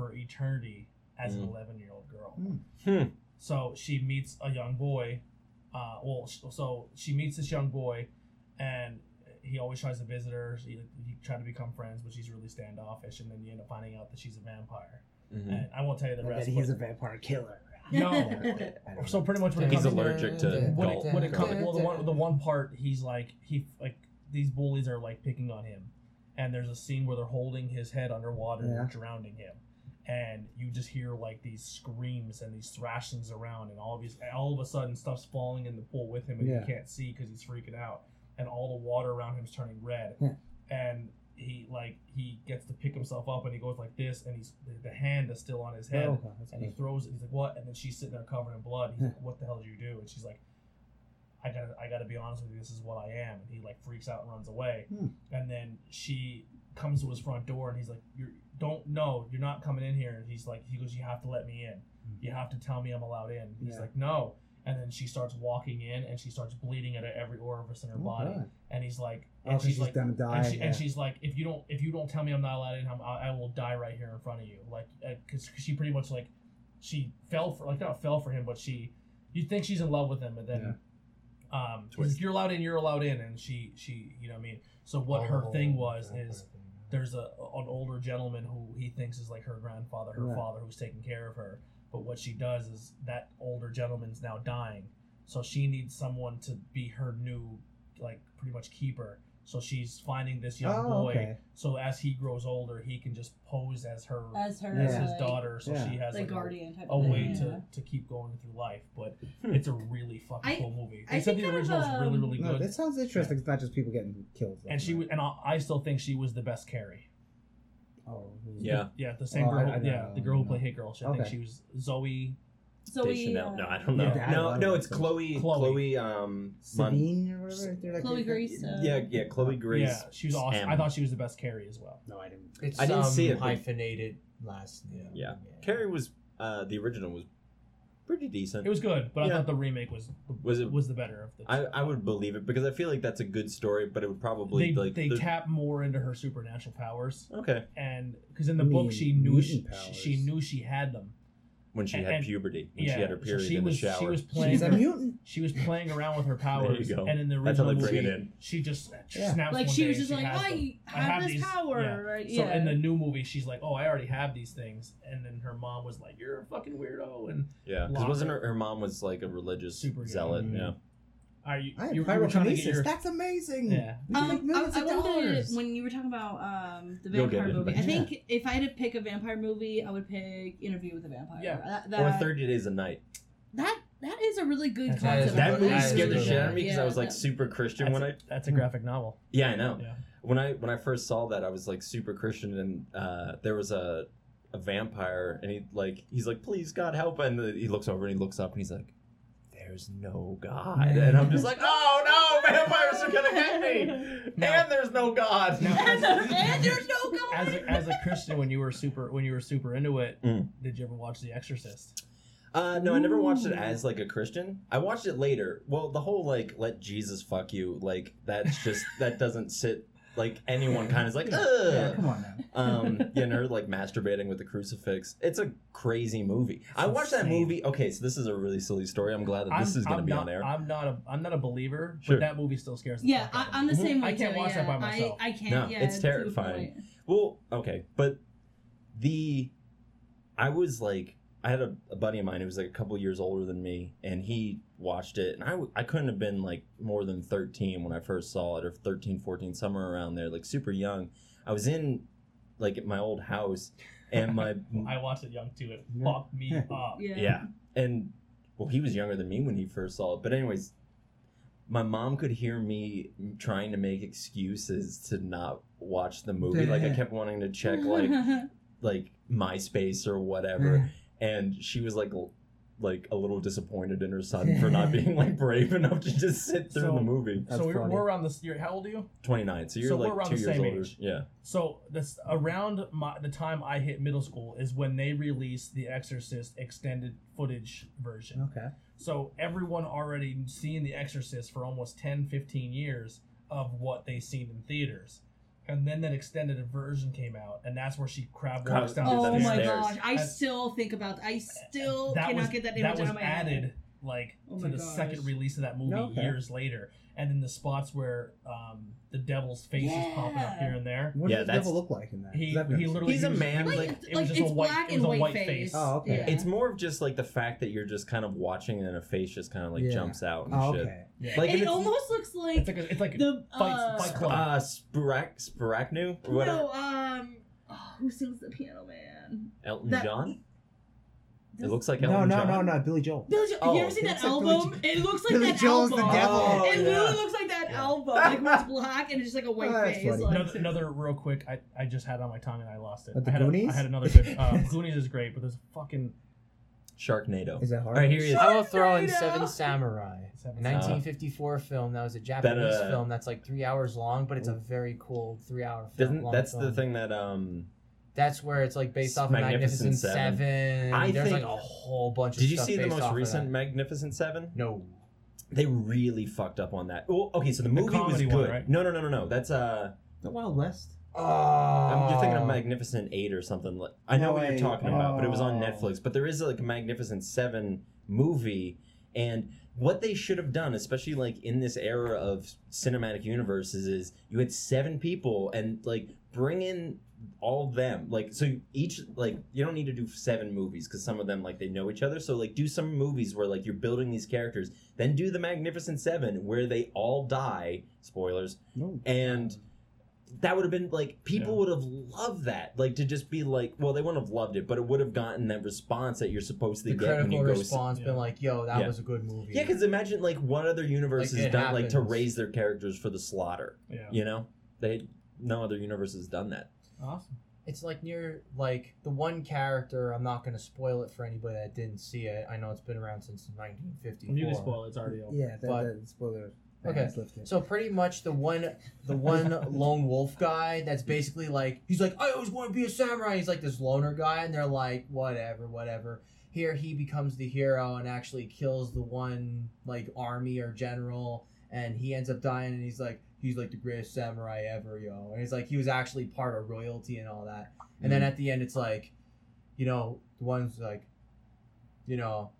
for eternity as an Mm. 11 year old girl Hmm. so she meets a young boy. Uh, well, so she meets this young boy, and he always tries to visit her. He, he tried to become friends, but she's really standoffish. And then you end up finding out that she's a vampire. Mhm. And I won't tell you the And rest. that he's a vampire killer. no. So pretty much when it He's comes allergic to when it, when it comes well the one the one part he's like he like these bullies are like picking on him and there's a scene where they're holding his head underwater and Yeah. they're drowning him and you just hear like these screams and these thrashings around and all of these all of a sudden stuff's falling in the pool with him and Yeah. he can't see because he's freaking out and all the water around him is turning red Yeah. and he like he gets to pick himself up and he goes like this and he's the, the hand is still on his head Oh, and he throws it. He's like, "What?" And then she's sitting there covered in blood. He's like, "What the hell did you do?" And she's like, "I gotta, I gotta be honest with you. This is what I am." And he like freaks out and runs away. Hmm. And then she comes to his front door and he's like, "You don't know. You're not coming in here." And he's like, he goes, "You have to let me in. You have to tell me I'm allowed in." He's Yeah. like, "No." And then she starts walking in and she starts bleeding at every orifice in her Oh, body. God. And he's like, Oh, she's she's like, gonna die. and, she, yeah. and she's like, if you don't, if you don't tell me I'm not allowed in, I'm, I, I will die right here in front of you. Like, because she pretty much like, she fell for like not fell for him, but she, you think she's in love with him, but then, um, Twist. like, you're allowed in, you're allowed in, and she, she, you know what I mean. So what Oh, her thing was vampire is. There's a an older gentleman who he thinks is like her grandfather, her Right. father, who's taking care of her. But what she does is that older gentleman's now dying, so she needs someone to be her new, like pretty much keeper. So she's finding this young Oh, boy. okay. So as he grows older, he can just pose as her As her, as Yeah. his daughter. So Yeah. she has like like, a- guardian type a, of thing. way yeah. to, to keep going through life. But Hmm. it's a really fucking I- cool movie. I They said the original is really um, really No, good. that sounds interesting. It's not just people getting killed. and she was, and I, I still think she was the best Carrie. Oh, Yeah. Yeah, the same Oh, girl. I- I yeah, know, the girl who played Hit Girl. She, I think she was Zoe. Zoe, Deschanel. uh, No, I don't know. Yeah. No, no, it's Chloe. Chloe. Chloe. um, Mon- Sabine or whatever. they're like- Chloe Grace. Uh, yeah, yeah, Chloe Grace. Yeah, she was awesome. M. I thought she was the best Carrie as well. No, I didn't. It's I didn't some see it, but- hyphenated last name. Yeah. Carrie was uh, the original was pretty decent. It was good, but I thought the remake was Was it- was the better of the. I, two. I would believe it because I feel like that's a good story, but it would probably They like they the- tap more into her supernatural powers, okay and because in the You book mean she knew she, powers. she knew she had them. When she And- had puberty when yeah, she had her so period she in was the shower. she was playing. She's a mutant. she was playing around with her powers, go. and in the That's how original they bring movie, it in. she just Yeah. snaps. Like one she was and just like, has them. I have this these- power, yeah. right? So yeah. in the new movie, she's like, "Oh, I already have these things," and then her mom was like, "You're a fucking weirdo." And yeah, because Locker. wasn't her, her mom was like a religious Super zealot? Mm. Yeah, are you? I have you, you were trying to get pyrokinesis. your That's amazing. yeah. We can make Um, I, millions I of wanted dollars. to, when you were talking about um, the You'll vampire it, movie. but- I think if I had to pick a vampire movie, I would pick Interview with a Vampire. Yeah. that, or Thirty Days a Night. that that is a really good That's- concept. that That movie movie scared the shit out of me because Yeah, I was like that- super Christian when a, I. that's a graphic novel. Yeah, I know. Yeah. When I when I first saw that, I was like super Christian, and uh, there was a a vampire, and he like he's like, "Please God help!" And he looks over and he looks up and he's like, "There's no God," and I'm just like, "Oh no, vampires are gonna get me!" Now- and there's no God. Now- and, and there's no God. As a, as a Christian, when you were super when you were super into it, Mm. did you ever watch The Exorcist? Uh, no, I never watched it as like a Christian. I watched it later. Well, the whole like "let Jesus fuck you" like that's just that doesn't sit like anyone kind of is like, Yeah, come on now. um, you know, like masturbating with the crucifix. It's a crazy movie. I It's watched that movie. Okay, so this is a really silly story. I'm glad that this I'm, is going to be not, on air. I'm not a I'm not a believer, Sure. but that movie still scares me. yeah, I, I'm the same way. I can't too, watch that by myself. I, I can't. No, yeah, it's to terrifying. Well, okay, but the I was like I had a, a buddy of mine who was like a couple years older than me, and he watched it, and I, w- I couldn't have been like more than 13 when I first saw it, or 13, 14, somewhere around there, like super young. I was in like at my old house, and my I watched it young too. It fucked me up. Yeah. Yeah. And well, he was younger than me when he first saw it. But anyways, my mom could hear me trying to make excuses to not watch the movie. Like I kept wanting to check like like MySpace or whatever, and she was like l- like a little disappointed in her son for not being like brave enough to just sit through So- the movie. So we're, funny. we're around this. You're, how old are you? 29. So you're So we're like two the years same older. age. Yeah. So this around my, the time I hit middle school is when they released the Exorcist extended footage version. Okay. So everyone already seen The Exorcist for almost 10, 15 years of what they seen in theaters. And then that extended version came out, and that's where she crab Crab- walks down Oh the my stairs. stairs. gosh! I And- still think about. I still cannot was, get that image that out of my added head. like Oh to the gosh. second release of that movie Okay. years later. And then the spots where um, the devil's face is popping up Yeah. here and there. What Yeah, does the that's- devil look like in that? He, 'Cause I've never he seen literally He's a was- man, It was, Like- it was just it's a white. black it was and a white white face. face. Oh, okay. Yeah. It's more of just like the fact that you're just kind of watching and a face just kind of like Yeah. jumps out and Oh, shit. okay. Yeah. Like, and and it almost looks like it's like a, it's like the Fight- uh, Fight Club. Uh, Sparak, Sparaknu or whatever. no, um, oh, who sings the Piano Man? Elton that- John. It looks like No, Elton no, John. no, no, Billy Joel. Billy Joel. Oh, you ever seen that looks like Billy album? it looks like Billy that Joel's album. the devil. Oh, it yeah. literally looks like that Yeah. album. Like where it's black and it's just like a white Oh, that's face. funny. Like, Another, another real quick, I, I just had it on my tongue and I lost it. But the I had a- Goonies? I had another good. Um, Goonies is great, but there's a fucking Sharknado. Is that hard? All right, here he is. I will throw in Seven Samurai, Seven a 1954 film that was a Japanese uh, film that's like three hours long, but it's a very cool three-hour film. Doesn't long that's the film. thing that um That's where it's like based off of Magnificent Magnificent Seven. Seven. I There's think- like a whole bunch of Did you stuff see the based most of recent that. Magnificent Seven? No. They really fucked up on that. Oh, okay, so the movie was comedy good. one, right? No, no, no, no, no. That's uh, The Wild West. Oh, I'm, you're thinking of Magnificent Eight or something. Like I know No what you're talking about, but it was on Oh. Netflix. But there is like a Magnificent Seven movie, and what they should have done, especially like in this era of cinematic universes, is you had seven people, and like bring in all them like so each like you don't need to do seven movies because some of them like they know each other so like do some movies where like you're building these characters then do the magnificent seven where they all die spoilers No. and that would have been like people Yeah. would have loved that like to just be like well they wouldn't have loved it but it would have gotten that response that you're supposed to the get when critical you go see- response Yeah. been like, "Yo, that Yeah. was a good movie." yeah because imagine like what other universe Like, has it done like to raise their characters for the slaughter Yeah. you know they no other universe has done that Awesome. it's like near like the one character. I'm not gonna spoil it for anybody that didn't see it. I know it's been around since 1954. You can spoil it. It's already over. Yeah, that, But- that spoiler. Okay. So pretty much the one, the one lone wolf guy that's basically like he's like I always want to be a samurai. He's like this loner guy, and they're like whatever, whatever. Here he becomes the hero and actually kills the one like army or general, and he ends up dying. And he's like he's like the greatest samurai ever, yo. And he's like he was actually part of royalty and all that. And then mm. at the end, it's like, you know, the one's like, you know,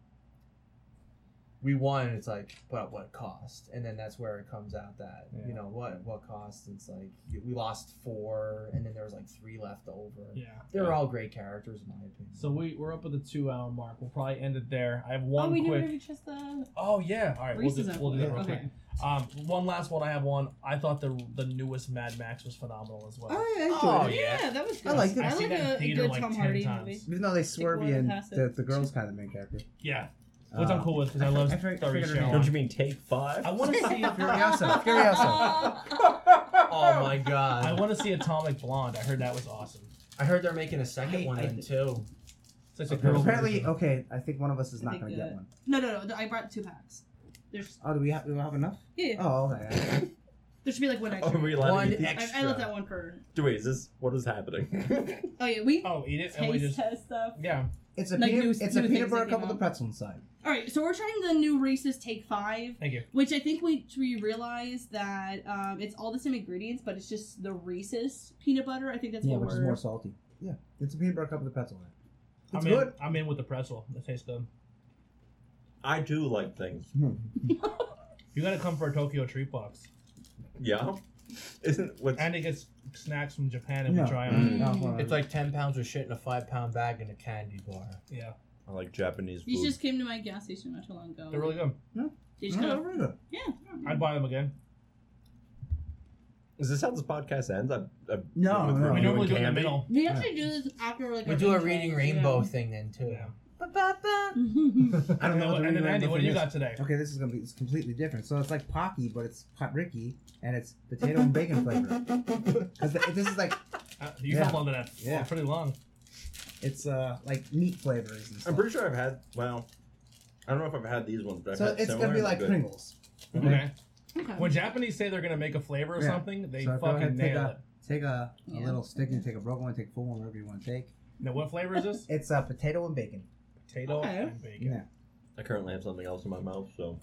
we won. It's like, but at what cost? And then that's where it comes out that Yeah. you know what what cost. It's like we lost four, and then there was like three left over. Yeah. They were all great characters in my opinion. So we we're up at the two hour mark. We'll probably end it there. I have Oh, one we quick. never even just the Oh yeah. All right. We'll do, we'll do that real okay. quick. Um, one last one. I have one. I thought the the newest Mad Max was phenomenal as well. Oh, yeah, I Oh, yeah. yeah. that was good. I liked it. I I've like seen a, a good like Tom 10 Hardy times. movie. Even though they swerve more and passive. the, the girl's kind of the main character. Yeah. Which I'm Uh, cool with because I, I love fi- I fig- I Thirty figured her don't you mean take five I want to see. Furiosa. Furiosa. oh my god! I want to see Atomic Blonde. I heard that was awesome. I heard they're making a second I- one I- then too. It's like a girl Apparently, version. okay, I think one of us is I not think going to get that- one. No, no, no. I brought two packs. There's Oh, do we have, do we have enough? yeah. yeah. Oh, okay. There should be like one Are extra. we allowed One to eat I, extra. I left that one for. these? Wait, is this what is happening? Oh yeah, we Oh, eat it and we taste just test stuff. yeah. It's a Like peanut, new- it's a peanut things butter that cup came with a out. pretzel inside. All right, so we're trying the new Reese's Take Five, Thank you. which I think we we realized that um, it's all the same ingredients, but it's just the Reese's peanut butter. I think that's Yeah, what which is we're. more salty. Yeah, it's a peanut butter cup with a pretzel in it. It's I'm in. good. I'm in with the pretzel. It tastes good. I do like things. Hmm. You gotta come for a Tokyo treat box, Yeah. Isn't what? and it gets snacks from Japan if No. we try them. Mm. No, hold on. It's like ten pounds of shit in a five pound bag in a candy bar. Yeah, I like Japanese food. These just came to my gas station not too long ago. they're really good. They just No, kind of, really good. yeah. I'd buy them again. Is this how this podcast ends? I, I, No, with no. We reviewing normally do it in the middle. We actually do this after like We do a intro, reading yeah. rainbow thing then too. Yeah. I don't know. what the and then reading Andy, what do you is. got today? Okay, this is gonna be it's completely different. So it's like Pocky, but it's Pot Ricky, and it's potato and bacon flavor. 'Cause th- this is like Uh, you Yeah. held on to that for Yeah. pretty long. it's uh like meat flavors and I'm pretty sure I've had. Well, I don't know if I've had these ones, but I've So had it's similar. gonna be They're like good. Pringles. Okay. Okay. When Japanese say they're gonna make a flavor or Yeah. something, they So go ahead fucking and take nail a- it. Take a, a Yeah. little stick and take a broken one, take a full one, whatever you want to take. Now, what flavor is this? It's uh, potato and bacon. Potato Okay. and bacon. Yeah. I currently have something else in my mouth, so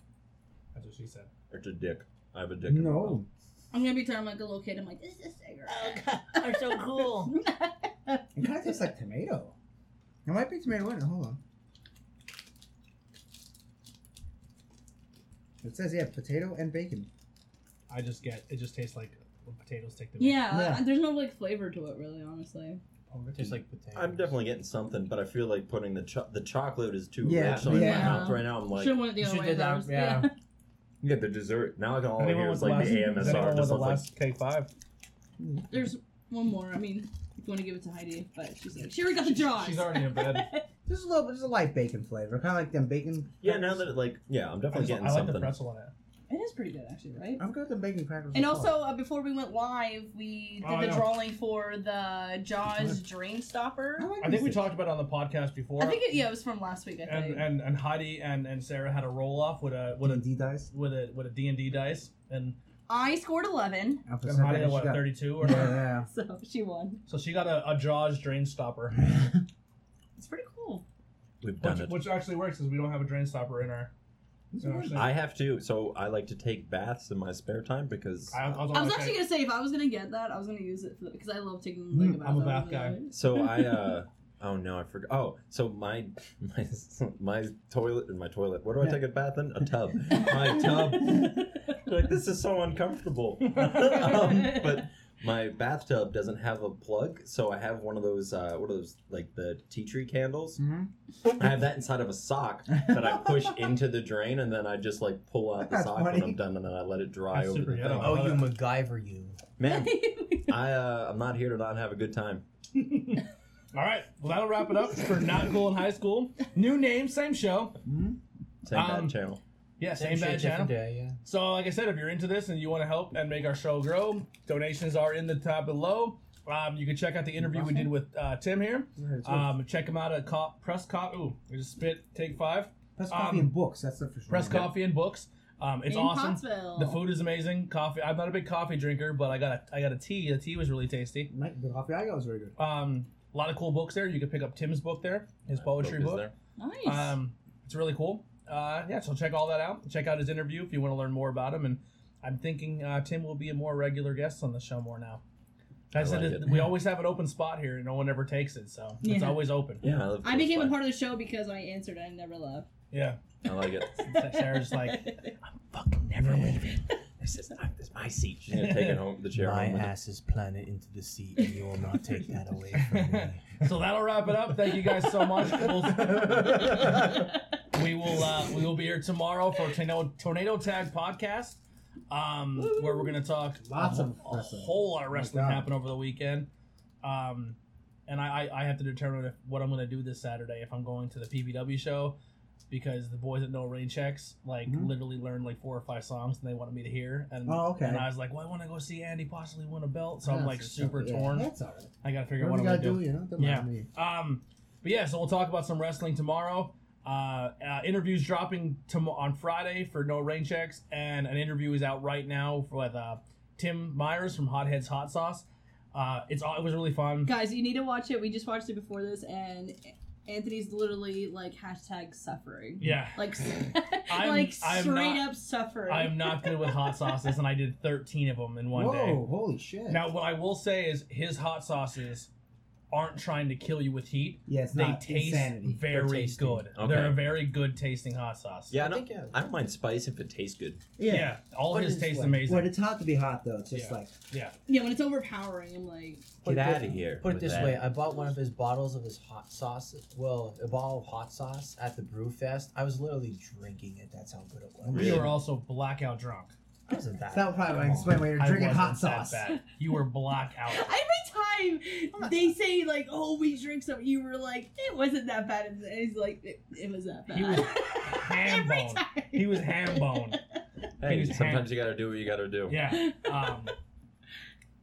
That's what she said. it's a dick. I have a dick. in my mouth. No. I'm gonna be telling like a little kid. I'm like, this is a cigarette. They're so cool. It kind of tastes like tomato. It might be tomato in it. Hold on. It says yeah, potato and bacon. I just get it. Just tastes like when potatoes take the. yeah, Yeah. uh, there's no like flavor to it really, honestly. Tastes like potato. I'm definitely getting something, but I feel like putting the cho- the chocolate is too Yeah, rich. So in my yeah. mouth right now, I'm like, Should have went the you other should way. did that, first. yeah. Yeah, the dessert. Now I can all I Anyone hear with is the like last, the is anyone AMSR. with Just the sounds like last K five. There's one more. I mean, if you want to give it to Heidi, but she's like, she already got the jaws. She's already in bed. Just a little, just a light bacon flavor, kind of like them bacon. yeah. Now that it, like yeah, I'm I, definitely just, getting I like something. the pretzel in it. It is pretty good actually, right? I've got the bacon crackers. And also, uh, before we went live, we did Oh, I the know. drawing for the Jaws drain stopper. I, think we talked about it on the podcast before. I think it, yeah, it was from last week. I and, think. and and Heidi and, and Sarah had a roll off with a with a D&D dice. with a with a D and D dice, and, I scored eleven, Alpha and Santa, Heidi had what thirty two or Yeah, so she won. so she got a, a Jaws drain stopper, yeah. It's pretty cool. We've done which, it. which actually works because we don't have a drain stopper in our. In our sink. I have to, so I like to take baths in my spare time because I, I was, I was like, actually gonna say if I was gonna get that, I was gonna use it because I love taking like a Mm, bath. I'm a I bath guy. So I uh oh no I forgot oh so my my my toilet in my toilet what do I Yeah. take a bath in a tub my tub like this is so uncomfortable um, but my bathtub doesn't have a plug, so I have one of those. Uh, what are those like the tea tree candles? Mm-hmm. I have that inside of a sock that I push into the drain, and then I just like pull out the That's sock funny. when I'm done, and then I let it dry That's over super the thing. Oh, you it. MacGyver, you. Man, I uh, I'm not here to not have a good time. All right, well that'll wrap it up for Not Cool in High School. New name, same show. Mm-hmm. Same Um, bad channel. Yeah, same, shit, bad channel. different day, yeah. So, like I said, if you're into this and you want to help and make our show grow, donations are in the tab below. Um, you can check out the interview we did with uh, Tim here. Um, check him out at co- Press Coffee. Ooh, we just spit. Take five. Press coffee um, and books. That's the for sure. Press Coffee and Books. Um, it's in awesome. Pottsville. The food is amazing. Coffee. I'm not a big coffee drinker, but I got a I got a tea. The tea was really tasty. Mike, the coffee I got was very good. Um, a lot of cool books there. You can pick up Tim's book there, his poetry Focus book. there. Nice. Um, it's really cool. Uh, yeah, so check all that out. Check out his interview if you want to learn more about him. And I'm thinking uh, Tim will be a more regular guest on the show more now. I, I said like it- it. we always have an open spot here, and no one ever takes it, so it's always open. Yeah, I, live I close became a part of the show because I answered I never left. Yeah, I like it. Sarah's like, I'm Fucking never leaving. This is, this is my seat. She's gonna take it home. The chair My home. ass is planted into the seat, and you will not take that away from me. so that'll wrap it up. Thank you guys so much. We will uh, we will be here tomorrow for tornado tornado tag podcast, um, where we're gonna talk Lots a, of a wrestling. whole lot of wrestling God. happened over the weekend, um, and I, I I have to determine if, what I'm gonna do this Saturday if I'm going to the PPW show. Because the boys at No Rain Checks like Mhm. literally learned like four or five songs and they wanted me to hear and Oh, okay. and I was like, well, I want to go see Andy possibly win a belt, so I'm like super yeah, torn. That's all right. I gotta figure out What what I'm gonna do, do. you know? Yeah. me. Um, but yeah, so we'll talk about some wrestling tomorrow. Uh, uh, interviews dropping tom- on Friday for No Rain Checks, and an interview is out right now with uh, Tim Myers from Hotheads Hot Sauce. Uh, it's all- it was really fun. Guys, you need to watch it. We just watched it before this, and Anthony's literally like hashtag suffering. Yeah, Like, I'm- like I'm straight not- up suffering. I am not good with hot sauces, and I did 13 of them in one Whoa, day. holy shit. Now, what I will say is his hot sauces aren't trying to kill you with heat. yeah, They not taste insanity. very tasty. good. Okay. They're a very good tasting hot sauce. Yeah, I I don't, think, yeah. I don't mind spice if it tastes good. Yeah, all But his it's taste like- amazing. When it's hot to be hot, though, it's just Yeah. like yeah. yeah, when it's overpowering, I'm like, Put Get it- out of here. Put it with this that. way: I bought one of his bottles of his hot sauce. Well, a bottle of hot sauce at the Brew Fest. I was literally drinking it. That's how good it was. We were also blackout drunk. I wasn't that. that would probably Come on. explain why you're I drinking wasn't hot that sauce. bad. You were blackout. every time they say like, "Oh, we drink some," you were like, "It wasn't that bad," and he's like, "It, it was that bad." He was ham every bone. time. He was ham bone. Hey, He was sometimes you gotta do what you gotta do. Yeah. Um,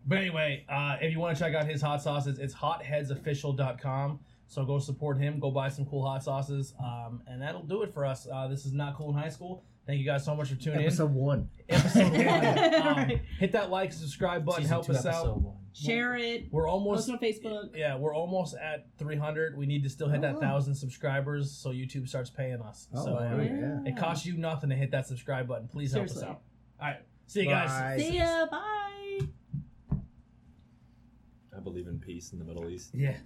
but anyway, uh, if you want to check out his hot sauces, it's hotheadsofficial.com. So go support him. Go buy some cool hot sauces. Um, and that'll do it for us. Uh, this is Not Cool in High School. Thank you guys so much for tuning in. Episode one. Episode one. Um, Right. hit that like, subscribe button, Season help two, us out. one. Share it. We're almost Post on Facebook. Yeah, we're almost at 300. We need to still hit that Oh. thousand subscribers so YouTube starts paying us. Oh, so wow. uh, yeah. it costs you nothing to hit that subscribe button. Please help Seriously. us out. All right, see you guys. Bye. See ya. Bye. I believe in peace in the Middle East. Yeah.